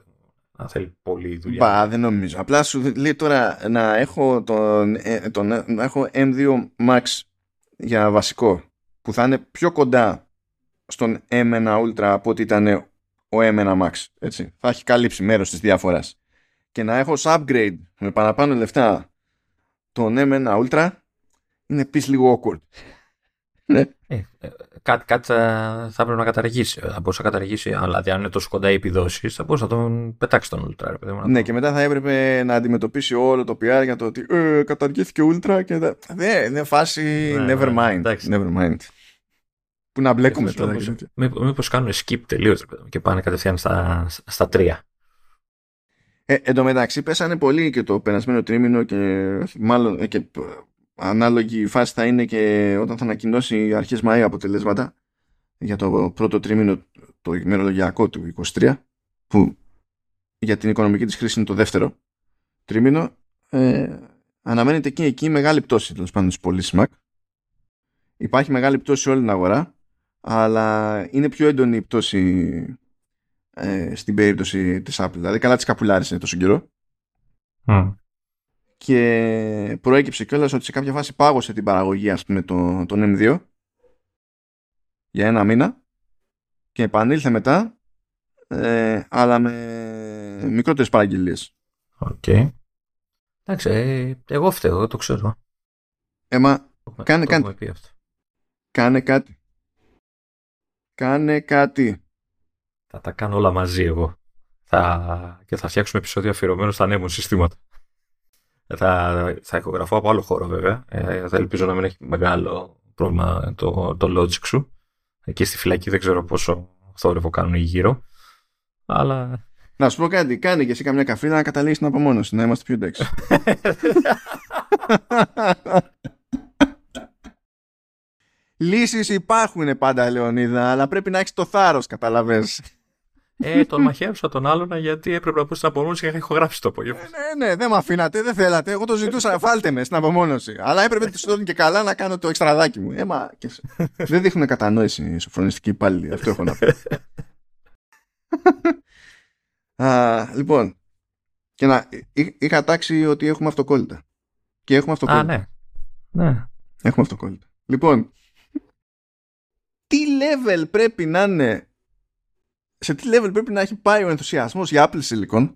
Να θέλει πολύ δουλειά. Μπα, δεν νομίζω. Απλά σου λέει τώρα να έχω, τον, ε, τον, να έχω M2 Max για βασικό που θα είναι πιο κοντά στον M1 Ultra από ότι ήταν ο M1 Max. Έτσι. Θα έχει καλύψει μέρος της διαφοράς και να έχω upgrade με παραπάνω λεφτά τον M1 Ultra είναι επίσης λίγο awkward. ναι. Ε, ε, κάτι, κάτι θα, θα πρέπει να καταργήσει. Θα μπορούσε να καταργήσει, αλλά δηλαδή αν είναι τόσο κοντά οι επιδόσεις, θα μπορούσε να τον πετάξει τον Ultra. Ρε, ναι, και μετά θα έπρεπε να αντιμετωπίσει όλο το PR για το ότι ε, καταργήθηκε Ultra και δεν ναι, είναι φάση ναι, never ναι, mind. never mind. Που να μπλέκουμε τώρα. Μήπω κάνουν skip τελείως και πάνε κατευθείαν στα, στα τρία. Ε, εν τω μεταξύ πέσανε πολύ και το περασμένο τρίμηνο και μάλλον ε, και ανάλογη φάση θα είναι και όταν θα ανακοινώσει αρχές Μαΐ αποτελέσματα για το πρώτο τρίμηνο το ημερολογιακό του 23 που για την οικονομική της χρήση είναι το δεύτερο τρίμηνο ε, αναμένεται και εκεί μεγάλη πτώση τέλος πάντων στις πωλήσεις Mac υπάρχει μεγάλη πτώση σε όλη την αγορά αλλά είναι πιο έντονη η πτώση ε, στην περίπτωση της Apple. Δηλαδή καλά της καπουλάρισε τόσο καιρό. Και προέκυψε κιόλας ότι σε κάποια φάση πάγωσε την παραγωγή ας πούμε το, τον M2 για ένα μήνα και επανήλθε μετά ε, αλλά με μικρότερες παραγγελίες. OK. Okay. Εντάξει, ε, εγώ φταίω, εγώ το ξέρω. Ε μα, κάνε, κάνε, κάνε κάτι. Κάνε κάτι. Θα τα κάνω όλα μαζί εγώ. Θα... Και θα φτιάξουμε επεισόδιο αφιερωμένο στα νέα συστήματα. Θα, θα ηχογραφώ από άλλο χώρο βέβαια. Ε, θα ελπίζω να μην έχει μεγάλο πρόβλημα το, το logic σου. Εκεί στη φυλακή δεν ξέρω πόσο θόρυβο κάνουν οι γύρω. Αλλά... Να σου πω κάτι, κάνει και εσύ καμιά καφρίλα να καταλήξει την απομόνωση, να είμαστε πιο εντάξει. Λύσεις υπάρχουν πάντα, Λεωνίδα, αλλά πρέπει να έχεις το θάρρος, καταλαβες. Ε, τον μαχαίρωσα τον άλλον γιατί έπρεπε να πω στην απομόνωση και είχα ηχογράψει το απόγευμα. Ε, ναι, ναι, δεν με αφήνατε, δεν θέλατε. Εγώ το ζητούσα, φάλτε με στην απομόνωση. Αλλά έπρεπε του και καλά να κάνω το εξτραδάκι μου. Ε, μα, και... δεν δείχνουν κατανόηση οι σοφρονιστικοί υπάλληλοι. Αυτό έχω να πω. Α, λοιπόν, και να, είχα τάξει ότι έχουμε αυτοκόλλητα. Και έχουμε αυτοκόλλητα. Α, ναι. ναι. Έχουμε αυτοκόλλητα. Λοιπόν, τι level πρέπει να είναι σε τι level πρέπει να έχει πάει ο ενθουσιασμός για Apple Silicon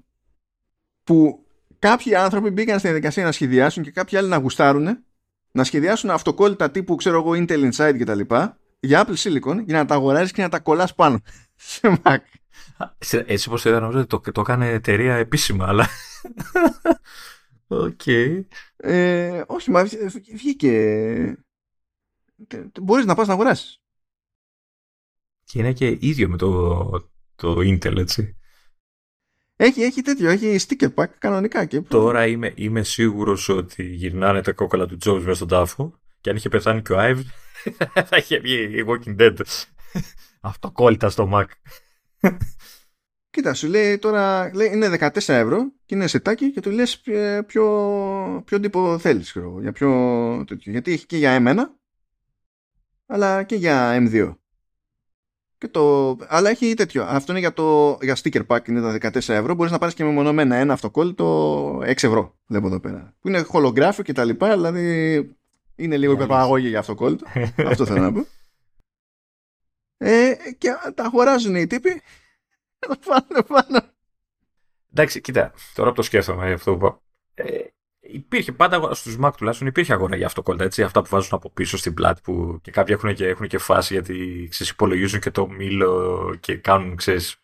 που κάποιοι άνθρωποι μπήκαν στη διαδικασία να σχεδιάσουν και κάποιοι άλλοι να γουστάρουν να σχεδιάσουν αυτοκόλλητα τύπου ξέρω εγώ Intel Inside και τα λοιπά για Apple Silicon για να τα αγοράζεις και να τα κολλάς πάνω σε Mac. Έτσι όπως είδα νομίζω ότι το, το έκανε εταιρεία επίσημα αλλά OK. Okay. Ε, όχι, μα βγήκε. Μπορείς να πας να αγοράσεις. Και είναι και ίδιο με το, το Intel, έτσι. Έχει, έχει τέτοιο, έχει sticker pack κανονικά. Και... Τώρα είμαι, είμαι σίγουρος ότι γυρνάνε τα κόκκαλα του Jobs μέσα στον τάφο και αν είχε πεθάνει και ο Ive θα είχε βγει η Walking Dead. Αυτοκόλλητα στο Mac. Κοίτα, σου λέει τώρα λέει, είναι 14 ευρώ και είναι σετάκι και του λες ποιο, ποιο τύπο θέλεις. για ποιο, Γιατί έχει και για εμένα αλλά και για M2. Και το... Αλλά έχει τέτοιο. Αυτό είναι για το για sticker pack, είναι τα 14 ευρώ. Μπορείς να πάρεις και μεμονωμένα ένα αυτοκόλλητο 6 ευρώ. Βλέπω εδώ πέρα. Που είναι χολογράφιο και τα λοιπά, δηλαδή είναι λίγο υπερπαραγώγη για αυτοκόλλητο. Αυτό θέλω να πω. Ε, και τα αγοράζουν οι τύποι. Πάνω, πάνω. Εντάξει, κοίτα, τώρα που το σκέφτομαι αυτό που ε, υπήρχε πάντα στους Mac τουλάχιστον υπήρχε αγορά για αυτοκόλλητα. Έτσι, αυτά που βάζουν από πίσω στην πλάτη που και κάποιοι έχουν και, έχουν και φάση γιατί ξέρεις, υπολογίζουν και το μήλο και κάνουν ξέρεις,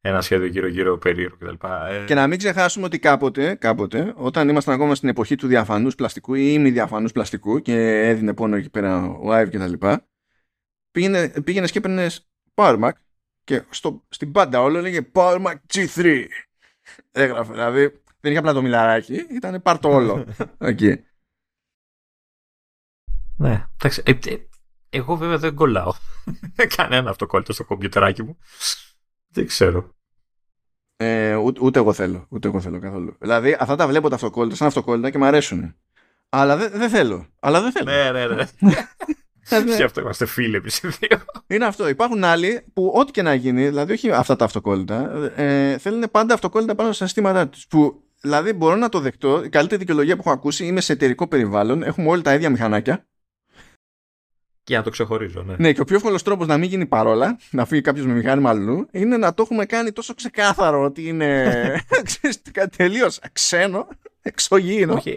ένα σχέδιο γύρω-γύρω περίεργο κτλ. Ε... Και να μην ξεχάσουμε ότι κάποτε, κάποτε, όταν ήμασταν ακόμα στην εποχή του διαφανούς πλαστικού ή μη διαφανού πλαστικού και έδινε πόνο εκεί πέρα ο Άιβ κτλ. Πήγαινε, πήγαινες και έπαιρνες Power Mac και στο, στην πάντα όλο έλεγε Power Mac G3. Έγραφε, δηλαδή δεν είχε απλά το μιλαράκι, ήταν πάρτο όλο. εκεί. Ναι, εντάξει. Ε, ε, εγώ βέβαια δεν κολλάω κανένα αυτοκόλλητο στο κομπιουτεράκι μου. Δεν ξέρω. Ε, ούτε, ούτε, εγώ θέλω. Ούτε εγώ θέλω καθόλου. Δηλαδή, αυτά τα βλέπω τα αυτοκόλλητα σαν αυτοκόλλητα και μου αρέσουν. Αλλά δεν δε θέλω. Αλλά δεν θέλω. Ναι, ναι, ναι. Και ε, αυτό είμαστε φίλοι εμείς οι δύο. Είναι αυτό. Υπάρχουν άλλοι που ό,τι και να γίνει, δηλαδή όχι αυτά τα αυτοκόλλητα, ε, θέλουν πάντα αυτοκόλλητα πάνω στα συστήματά τους. Που δηλαδή μπορώ να το δεχτώ. Η καλύτερη δικαιολογία που έχω ακούσει είμαι σε εταιρικό περιβάλλον. Έχουμε όλοι τα ίδια μηχανάκια. Και να το ξεχωρίζω, ναι. Ναι, και ο πιο εύκολος τρόπος να μην γίνει παρόλα, να φύγει κάποιος με μηχάνημα αλλού, είναι να το έχουμε κάνει τόσο ξεκάθαρο ότι είναι. κάτι τελείως ξένο, εξωγήινο. Όχι,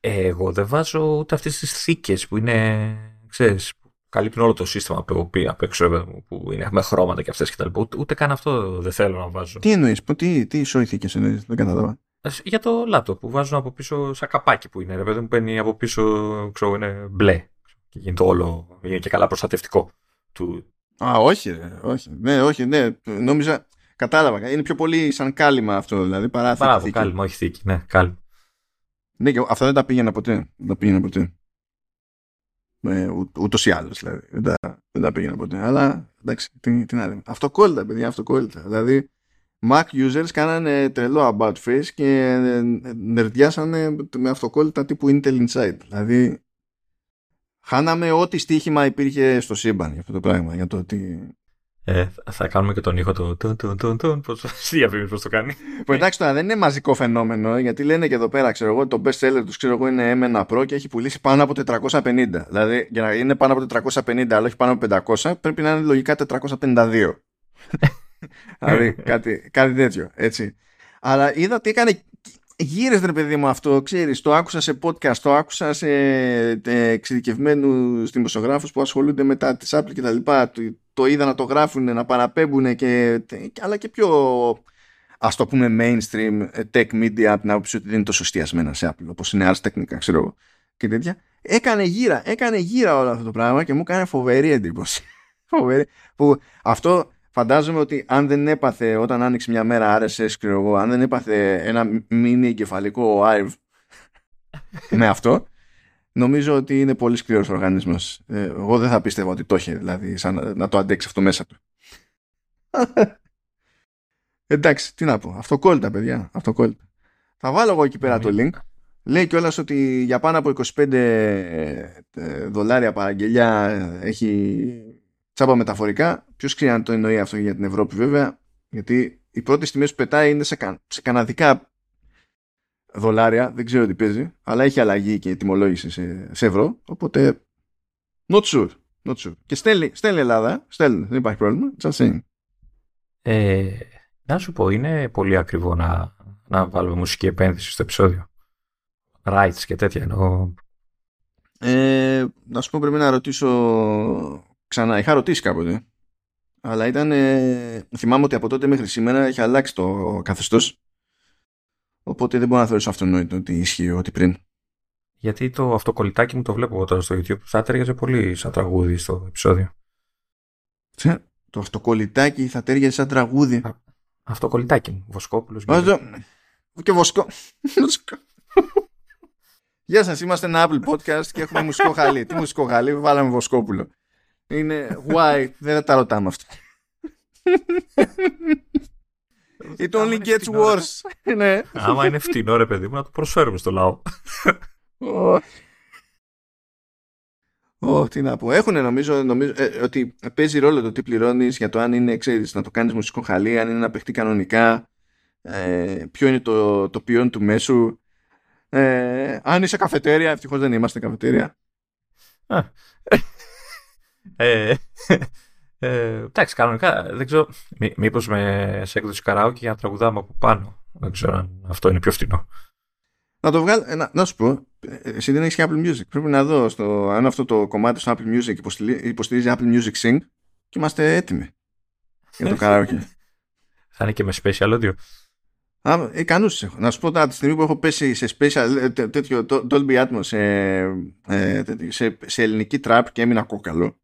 ε, ε, εγώ δεν βάζω ούτε αυτές τις θήκες που είναι. ξέρεις, που καλύπτουν όλο το σύστημα από, απ' έξω που είναι με χρώματα και αυτές και τα λοιπά. Ούτε, ούτε καν αυτό δεν θέλω να βάζω. Τι εννοείς, τι, τι θήκε εννοείς, δεν κατάλαβα. Ε, για το λάπτοπ που βάζουν από πίσω σαν καπάκι που είναι. Ρε παιδί μου παίρνει από πίσω, ξέρω, είναι μπλε και γίνεται όλο, είναι και καλά προστατευτικό. Του... Α, όχι, όχι. Ναι, όχι, ναι. Νόμιζα, κατάλαβα. Είναι πιο πολύ σαν κάλυμα αυτό, δηλαδή παρά θήκη. Παρά κάλυμα, όχι θήκη. Ναι, κάλυμα. Ναι, και αυτά δεν τα πήγαινα ποτέ. Δεν τα πήγαινα ποτέ. Ε, ούτως ή άλλως δηλαδή. Δεν τα, δεν τα πήγαινα ποτέ. Αλλά εντάξει, τι, τι να λέμε. Αυτοκόλλητα, παιδιά, αυτοκόλλητα. Δηλαδή, Mac users κάνανε τρελό about face και νερδιάσανε με αυτοκόλλητα τύπου Intel Inside. Δηλαδή, Χάναμε ό,τι στοίχημα υπήρχε στο σύμπαν για αυτό το πράγμα. Για το ότι... Ε, θα κάνουμε και τον ήχο του τουν τουν τουν τουν πώς πώς το κάνει. Που εντάξει τώρα δεν είναι μαζικό φαινόμενο γιατί λένε και εδώ πέρα ξέρω εγώ το best seller τους ξέρω εγώ είναι M1 Pro και έχει πουλήσει πάνω από 450. Δηλαδή για να είναι πάνω από 450 αλλά όχι πάνω από 500 πρέπει να είναι λογικά 452. δηλαδή κάτι, κάτι τέτοιο έτσι. Αλλά είδα ότι έκανε γύρες ρε παιδί μου αυτό, ξέρεις, το άκουσα σε podcast, το άκουσα σε ε, εξειδικευμένους δημοσιογράφους που ασχολούνται με τα της Apple και τα λοιπά, το, το είδα να το γράφουν, να παραπέμπουν και, αλλά και πιο ας το πούμε mainstream ε, tech media από την άποψη ότι δεν είναι τόσο στιασμένα σε Apple όπως είναι Ars Technica ξέρω εγώ και τέτοια. Έκανε γύρα, έκανε γύρα όλο αυτό το πράγμα και μου έκανε φοβερή εντύπωση. Φοβερή, που αυτό φαντάζομαι ότι αν δεν έπαθε όταν άνοιξε μια μέρα RSS, ξέρω εγώ, αν δεν έπαθε ένα μίνι εγκεφαλικό IRV με αυτό, νομίζω ότι είναι πολύ σκληρός οργανισμός. Ε, εγώ δεν θα πίστευα ότι το είχε, δηλαδή, σαν να το αντέξει αυτό μέσα του. Εντάξει, τι να πω. Αυτοκόλλητα, παιδιά. Αυτοκόλλητα. Θα βάλω εγώ εκεί πέρα το link. Λέει κιόλας ότι για πάνω από 25 ε, δολάρια παραγγελιά έχει τσάπα μεταφορικά. Ποιος ξέρει αν το εννοεί αυτό για την Ευρώπη βέβαια, γιατί οι πρώτες τιμές που πετάει είναι σε, κα, σε καναδικά δολάρια, δεν ξέρω τι παίζει, αλλά έχει αλλαγή και τιμολόγηση σε, σε ευρώ. Οπότε, not sure. Not sure. Και στέλνει, στέλνει Ελλάδα, στέλνει, δεν υπάρχει πρόβλημα. Just saying. Ε, να σου πω, είναι πολύ ακριβό να, να βάλουμε μουσική επένδυση στο επεισόδιο. Rights και τέτοια εννοώ. Ε, να σου πω πρέπει να ρωτήσω ξανά. Είχα ρωτήσει κάποτε. Αλλά ήταν. Ε, θυμάμαι ότι από τότε μέχρι σήμερα έχει αλλάξει το καθεστώς. Οπότε δεν μπορώ να θεωρήσω αυτονόητο ότι ισχύει ό,τι πριν. Γιατί το αυτοκολλητάκι μου το βλέπω τώρα στο YouTube. Θα τέριαζε πολύ σαν τραγούδι στο επεισόδιο. Το αυτοκολλητάκι θα τέριαζε σαν τραγούδι. Α, αυτοκολλητάκι μου. Βοσκόπουλος. Και βοσκό. Γεια σας, είμαστε ένα Apple Podcast και έχουμε μουσικό χαλί. Τι μουσικό χαλί, βάλαμε Βοσκόπουλο. Είναι why, δεν τα ρωτάμε αυτό. It only gets worse. ναι. Άμα είναι φτηνό ρε παιδί μου να το προσφέρουμε στο λαό. Ω, τι να πω. Έχουν νομίζω, νομίζω ε, ότι παίζει ρόλο το τι πληρώνεις για το αν είναι, ξέρεις, να το κάνεις μουσικό χαλί, αν είναι να παιχτεί κανονικά, ε, ποιο είναι το, το ποιόν του μέσου. Ε, αν είσαι καφετέρια, ευτυχώς δεν είμαστε καφετέρια. Ε, ε, εντάξει, κανονικά δεν ξέρω. Μή, μήπως με σε έκδοση καράοκι για να τραγουδάμε από πάνω. Δεν ξέρω αν αυτό είναι πιο φτηνό. Να το βγάλω, να, να σου πω, εσύ δεν έχεις και Apple Music. Πρέπει να δω στο, αν αυτό το κομμάτι στο Apple Music υποστηρίζει Apple Music Sync και είμαστε έτοιμοι για το karaoke. Θα είναι και με special audio. Α, ικανούς έχω. Να σου πω τα τη στιγμή που έχω πέσει σε special τέτοιο Dolby Atmos σε, ε, σε, σε ελληνική trap και έμεινα κόκαλο.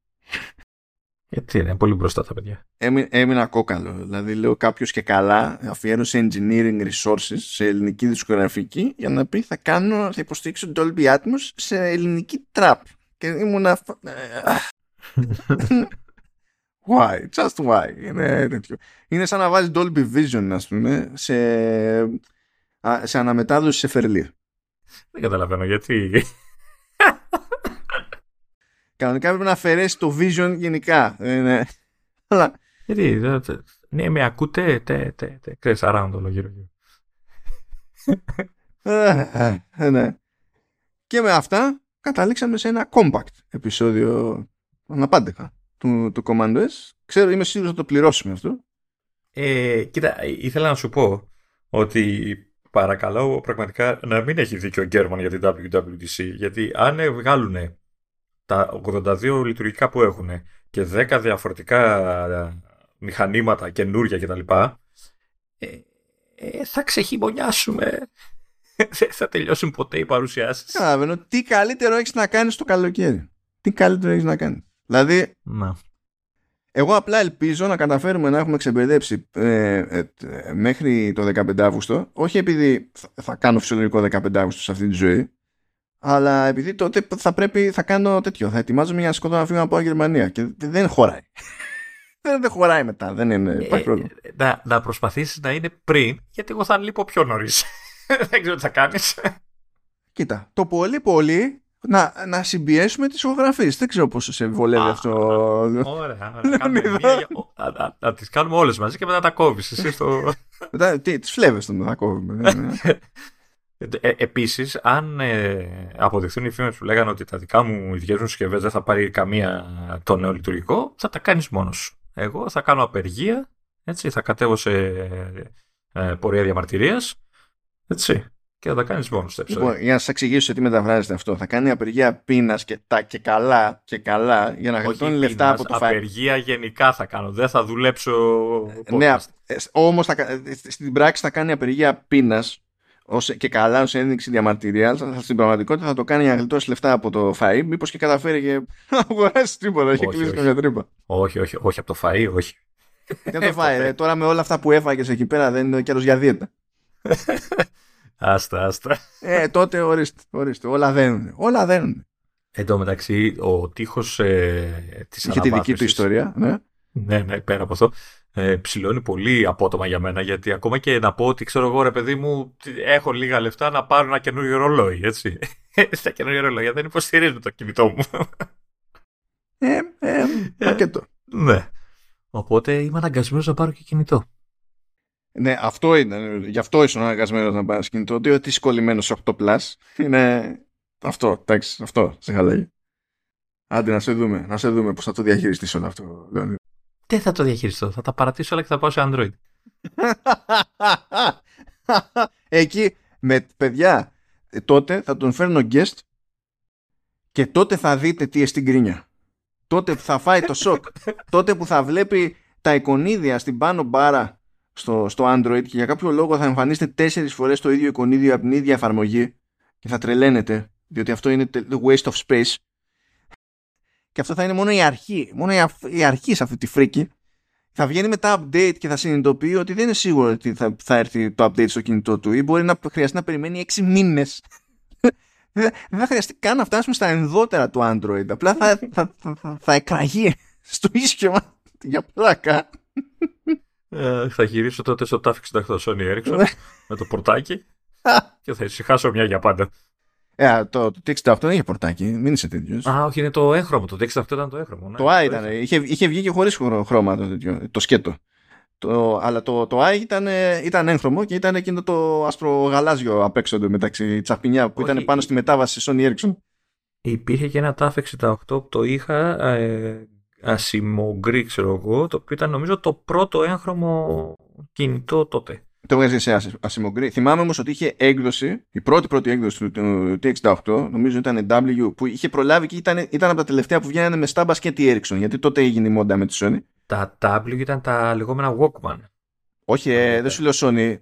Γιατί είναι πολύ μπροστά τα παιδιά. Έμει, έμεινα κόκαλο. Δηλαδή λέω κάποιος και καλά αφιέρωσε engineering resources σε ελληνική δισκογραφική για να πει θα κάνω, θα υποστηρίξω Dolby Atmos σε ελληνική trap. Και ήμουνα... why, just why; Είναι, τέτοιο. είναι σαν να βάλεις Dolby Vision, ας πούμε, σε, σε αναμετάδοση σε φερλί. Δεν καταλαβαίνω γιατί. Κανονικά πρέπει να αφαιρέσει το vision γενικά. Είναι... Αλλά... Γιατί, ναι, με ακούτε, τε, τε, τε, ξέρεις, around όλο γύρω γύρω. Ε, ε, ναι. Και με αυτά καταλήξαμε σε ένα compact επεισόδιο αναπάντεχα του, του Command S. Ξέρω, είμαι σίγουρος να το πληρώσουμε αυτό. Ε, κοίτα, ήθελα να σου πω ότι παρακαλώ πραγματικά να μην έχει δίκιο ο Γκέρμαν για την WWDC γιατί αν βγάλουν τα 82 λειτουργικά που έχουν και 10 διαφορετικά ε, μηχανήματα καινούρια κτλ. Ε, ε, θα ξεχειμονιάσουμε. Δεν θα τελειώσουν ποτέ οι παρουσιάσεις. Καταλαβαίνω. Τι καλύτερο έχεις να κάνεις το καλοκαίρι; Τι καλύτερο έχεις να κάνεις; Δηλαδή. Να. Εγώ απλά ελπίζω να καταφέρουμε να έχουμε ξεμπερδέψει ε, ε, μέχρι το 15 Αύγουστο. Όχι επειδή θα κάνω φυσιολογικό 15 Αύγουστο σε αυτή τη ζωή, αλλά επειδή τότε θα πρέπει, θα κάνω τέτοιο. Θα ετοιμάζομαι για να σκοτώ να φύγω από Γερμανία. Και δεν χωράει. δεν, δεν χωράει μετά. Δεν είναι, υπάρχει ε, πρόβλημα. να, να προσπαθήσεις να είναι πριν, γιατί εγώ θα λείπω πιο νωρίς. δεν ξέρω τι θα κάνεις. Κοίτα, το πολύ πολύ να, να συμπιέσουμε τις ηχογραφίε. Δεν ξέρω πόσο σε βολεύει αυτό. Ωραία. Να, να τις κάνουμε όλες μαζί και μετά τα κόβεις. Μετά τι φλέβες τον θα κόβουμε. Ε, Επίσης, αν ε, αποδειχθούν οι φήμες που λέγανε ότι τα δικά μου ιδιαίτερε συσκευές δεν θα πάρει καμία το νέο λειτουργικό, θα τα κάνεις μόνος σου. Εγώ θα κάνω απεργία, έτσι, θα κατέβω σε ε, πορεία διαμαρτυρίας. Έτσι. Και θα τα κάνεις μόνος σου. Λοιπόν, για να σας εξηγήσω τι μεταφράζεται αυτό. Θα κάνει απεργία πείνας και, και καλά, και καλά για να γλιτώνει λεφτά από το φάι. Απεργία γενικά θα κάνω. Δεν θα δουλέψω. Ναι, όμως στην πράξη θα κάνει απεργία πείνας ως, και καλά ως ένδειξη διαμαρτυρίας, αλλά στην πραγματικότητα θα το κάνει για να γλιτώσει λεφτά από το φαΐ, μήπως και καταφέρει και να αγοράσει τίποτα, έχει κλείσει καμιά τρύπα. Όχι, όχι, όχι από το φαΐ, όχι. Τι το φάει, τώρα με όλα αυτά που έφαγες εκεί πέρα δεν είναι καιρός για δίαιτα. άστα, άστα. Ε, τότε ορίστε, ορίστε, όλα δένουν. Όλα δένουν. Εν τω μεταξύ, ο τείχος ε, της Είχε τη δική του ιστορία, ναι. Ναι, ναι, πέρα από αυτό ε, ψηλώνει πολύ απότομα για μένα γιατί ακόμα και να πω ότι ξέρω εγώ ρε παιδί μου έχω λίγα λεφτά να πάρω ένα καινούριο ρολόι έτσι. Στα καινούργια ρολόγια δεν υποστηρίζουν το κινητό μου. Ε, ε, πακέτο. Ναι. Οπότε είμαι αναγκασμένος να πάρω και κινητό. Ναι, αυτό είναι. Γι' αυτό ήσουν αναγκασμένος να πάρεις κινητό. Διότι είσαι κολλημένος σε 8 Plus. Είναι αυτό. Εντάξει, αυτό σε χαλάει. Άντε να σε δούμε, να σε δούμε πώς θα το διαχειριστείς όλο αυτό. Δεν θα το διαχειριστώ. Θα τα παρατήσω όλα και θα πάω σε Android. Εκεί με παιδιά τότε θα τον φέρνω guest και τότε θα δείτε τι στην κρίνια. Τότε που θα φάει το σοκ. τότε που θα βλέπει τα εικονίδια στην πάνω μπάρα στο, στο Android και για κάποιο λόγο θα εμφανίσετε τέσσερις φορές το ίδιο εικονίδιο από την ίδια εφαρμογή και θα τρελαίνετε διότι αυτό είναι the waste of space και αυτό θα είναι μόνο η αρχή. Μόνο η αρχή σε αυτή τη φρίκη. Θα βγαίνει μετά update και θα συνειδητοποιεί ότι δεν είναι σίγουρο ότι θα, θα έρθει το update στο κινητό του ή μπορεί να χρειαστεί να περιμένει 6 μήνες. δεν θα χρειαστεί καν να φτάσουμε στα ενδότερα του Android. Απλά θα, θα, θα, θα, εκραγεί στο ίσιο για πλάκα. Ε, θα γυρίσω τότε στο TAF 68 Sony Ericsson με το πορτάκι και θα ησυχάσω μια για πάντα. Ε, το, το T68 δεν είχε πορτάκι, μην είσαι τέτοιος. Α, όχι, είναι το έγχρωμο. Το T68 ήταν το έγχρωμο. Ναι. Το A ήταν. Είχε, είχε βγει και χωρίς χρώμα το, τέτοιο, το σκέτο. Το, αλλά το, το A ήταν, ήταν έγχρωμο και ήταν εκείνο το αστρογαλάζιο απ' έξω μεταξύ τσαπινιά που όχι, ήταν πάνω στη μετάβαση Sony Ericsson. Υπήρχε και ένα TAF 68 που το είχα ε, ασημογκρί, ξέρω εγώ, το οποίο ήταν νομίζω το πρώτο έγχρωμο κινητό τότε. Το έβγαζε σε ασημογκρή. Θυμάμαι όμως ότι είχε έκδοση, η πρώτη πρώτη έκδοση του, του T68, νομίζω ήταν W, που είχε προλάβει και ήταν, ήταν από τα τελευταία που βγαίνανε με στάμπα και τη Ericsson, γιατί τότε έγινε η μόντα με τη Sony. Τα W ήταν τα λεγόμενα Walkman. Όχι, ε, δεν σου λέω Sony.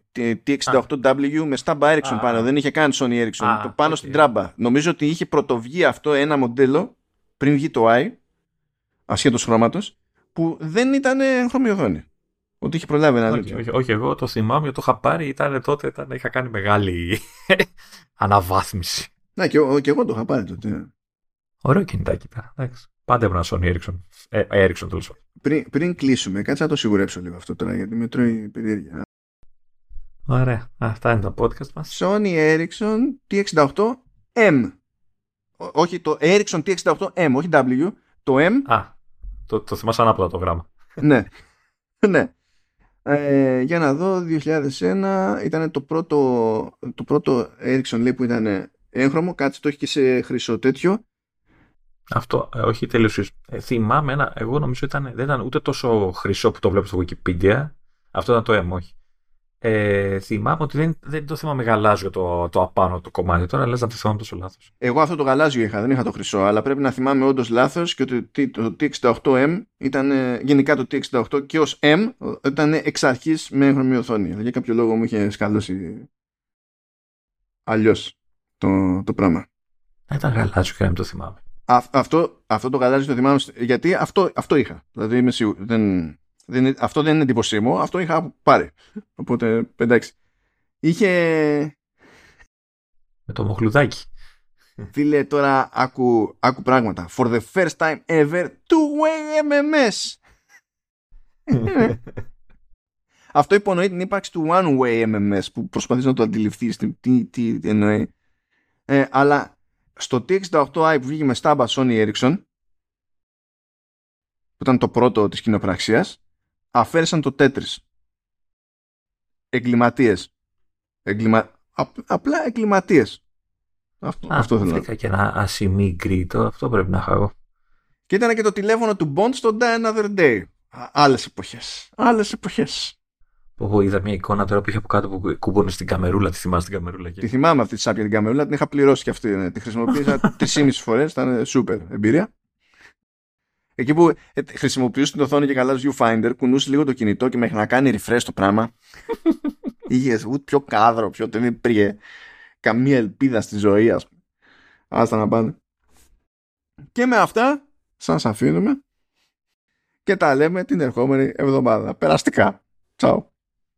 T68W με στάμπα Ericsson πάνω. Δεν είχε καν Sony Ericsson. το πάνω στην τράμπα. Νομίζω ότι είχε πρωτοβγεί αυτό ένα μοντέλο πριν βγει το i, ασχέτως χρώματος, που δεν ήταν χρωμιοδόνη. Ότι είχε προλάβει ένα όχι, όχι, όχι, εγώ το θυμάμαι, το είχα πάρει, ήταν τότε, ήταν, είχα κάνει μεγάλη αναβάθμιση. Ναι, και, και, εγώ το είχα πάρει τότε. Ωραίο κινητάκι ήταν. Πάντα έπρεπε να Sony Ericsson. Ε, Ericsson τέλος πριν, πριν κλείσουμε, κάτσε να το σιγουρέψω λίγο αυτό τώρα, γιατί με τρώει περίεργεια. Ωραία. Αυτά είναι τα podcast μας. Sony Ericsson T68M. Όχι, το Ericsson T68M, όχι W. Το M. Α, το, το θυμάσαι ανάποδα το γράμμα. ναι. ναι. Ε, για να δω, 2001 ήταν το πρώτο, το πρώτο Ericsson λέει, που ήταν έγχρωμο, κάτσε το έχει και σε χρυσό τέτοιο. Αυτό, ε, όχι τέλειος. Ε, θυμάμαι ένα, εγώ νομίζω ήταν, δεν ήταν ούτε τόσο χρυσό που το βλέπω στο Wikipedia. Αυτό ήταν το M, όχι. Ε, θυμάμαι ότι δεν, δεν το θυμάμαι γαλάζιο το, το απάνω το κομμάτι. Τώρα λες να το θυμάμαι τόσο λάθος. Εγώ αυτό το γαλάζιο είχα, δεν είχα το χρυσό, αλλά πρέπει να θυμάμαι όντως λάθος και ότι το T68M ήταν, γενικά το T68 και ως M ήταν εξ αρχής με έγχρωμη οθόνη. Για κάποιο λόγο μου είχε σκαλώσει αλλιώς το, το πράγμα. Ήταν γαλάζιο και να μην το θυμάμαι. Α, αυτό, αυτό το γαλάζιο το θυμάμαι γιατί αυτό, αυτό είχα. Δηλαδή είμαι σίγουρο, δεν, δεν, αυτό δεν είναι εντύπωσή μου, αυτό είχα πάρει. Οπότε εντάξει. Είχε. Με το μοχλουδάκι. Φίλε, τώρα άκου, άκου πράγματα. For the first time ever, two-way MMS. Αυτό υπονοεί την ύπαρξη του one-way MMS που προσπαθείς να το αντιληφθείς τι, τι, εννοεί. Ε, αλλά στο T68i που βγήκε με στάμπα Sony Ericsson που ήταν το πρώτο της κοινοπραξίας αφαίρεσαν το Tetris. Εγκληματίες. Εγκλημα... απλά εγκληματίες. Αυτό, Α, αυτό θέλω να και ένα ασημή γκρίτο, αυτό πρέπει να έχω εγώ. Και ήταν και το τηλέφωνο του Bond στο Die Another Day. Άλλες εποχές. Άλλες εποχές. Εγώ είδα μια εικόνα τώρα που είχε από κάτω που κουμπώνε στην καμερούλα. Τη θυμάσαι την καμερούλα. Και... Τη θυμάμαι αυτή τη σάπια την καμερούλα, την είχα πληρώσει και αυτή. Ναι. Τη χρησιμοποίησα 3,5 φορές, ήταν super εμπειρία. Εκεί που ε, χρησιμοποιούσε την οθόνη και καλά viewfinder, κουνούσε λίγο το κινητό και μέχρι να κάνει refresh το πράγμα. Είχε ούτε πιο κάδρο, πιο δεν υπήρχε καμία ελπίδα στη ζωή, ας πούμε. Άστα να πάνε. Και με αυτά, σας αφήνουμε και τα λέμε την ερχόμενη εβδομάδα. Περαστικά. Ciao.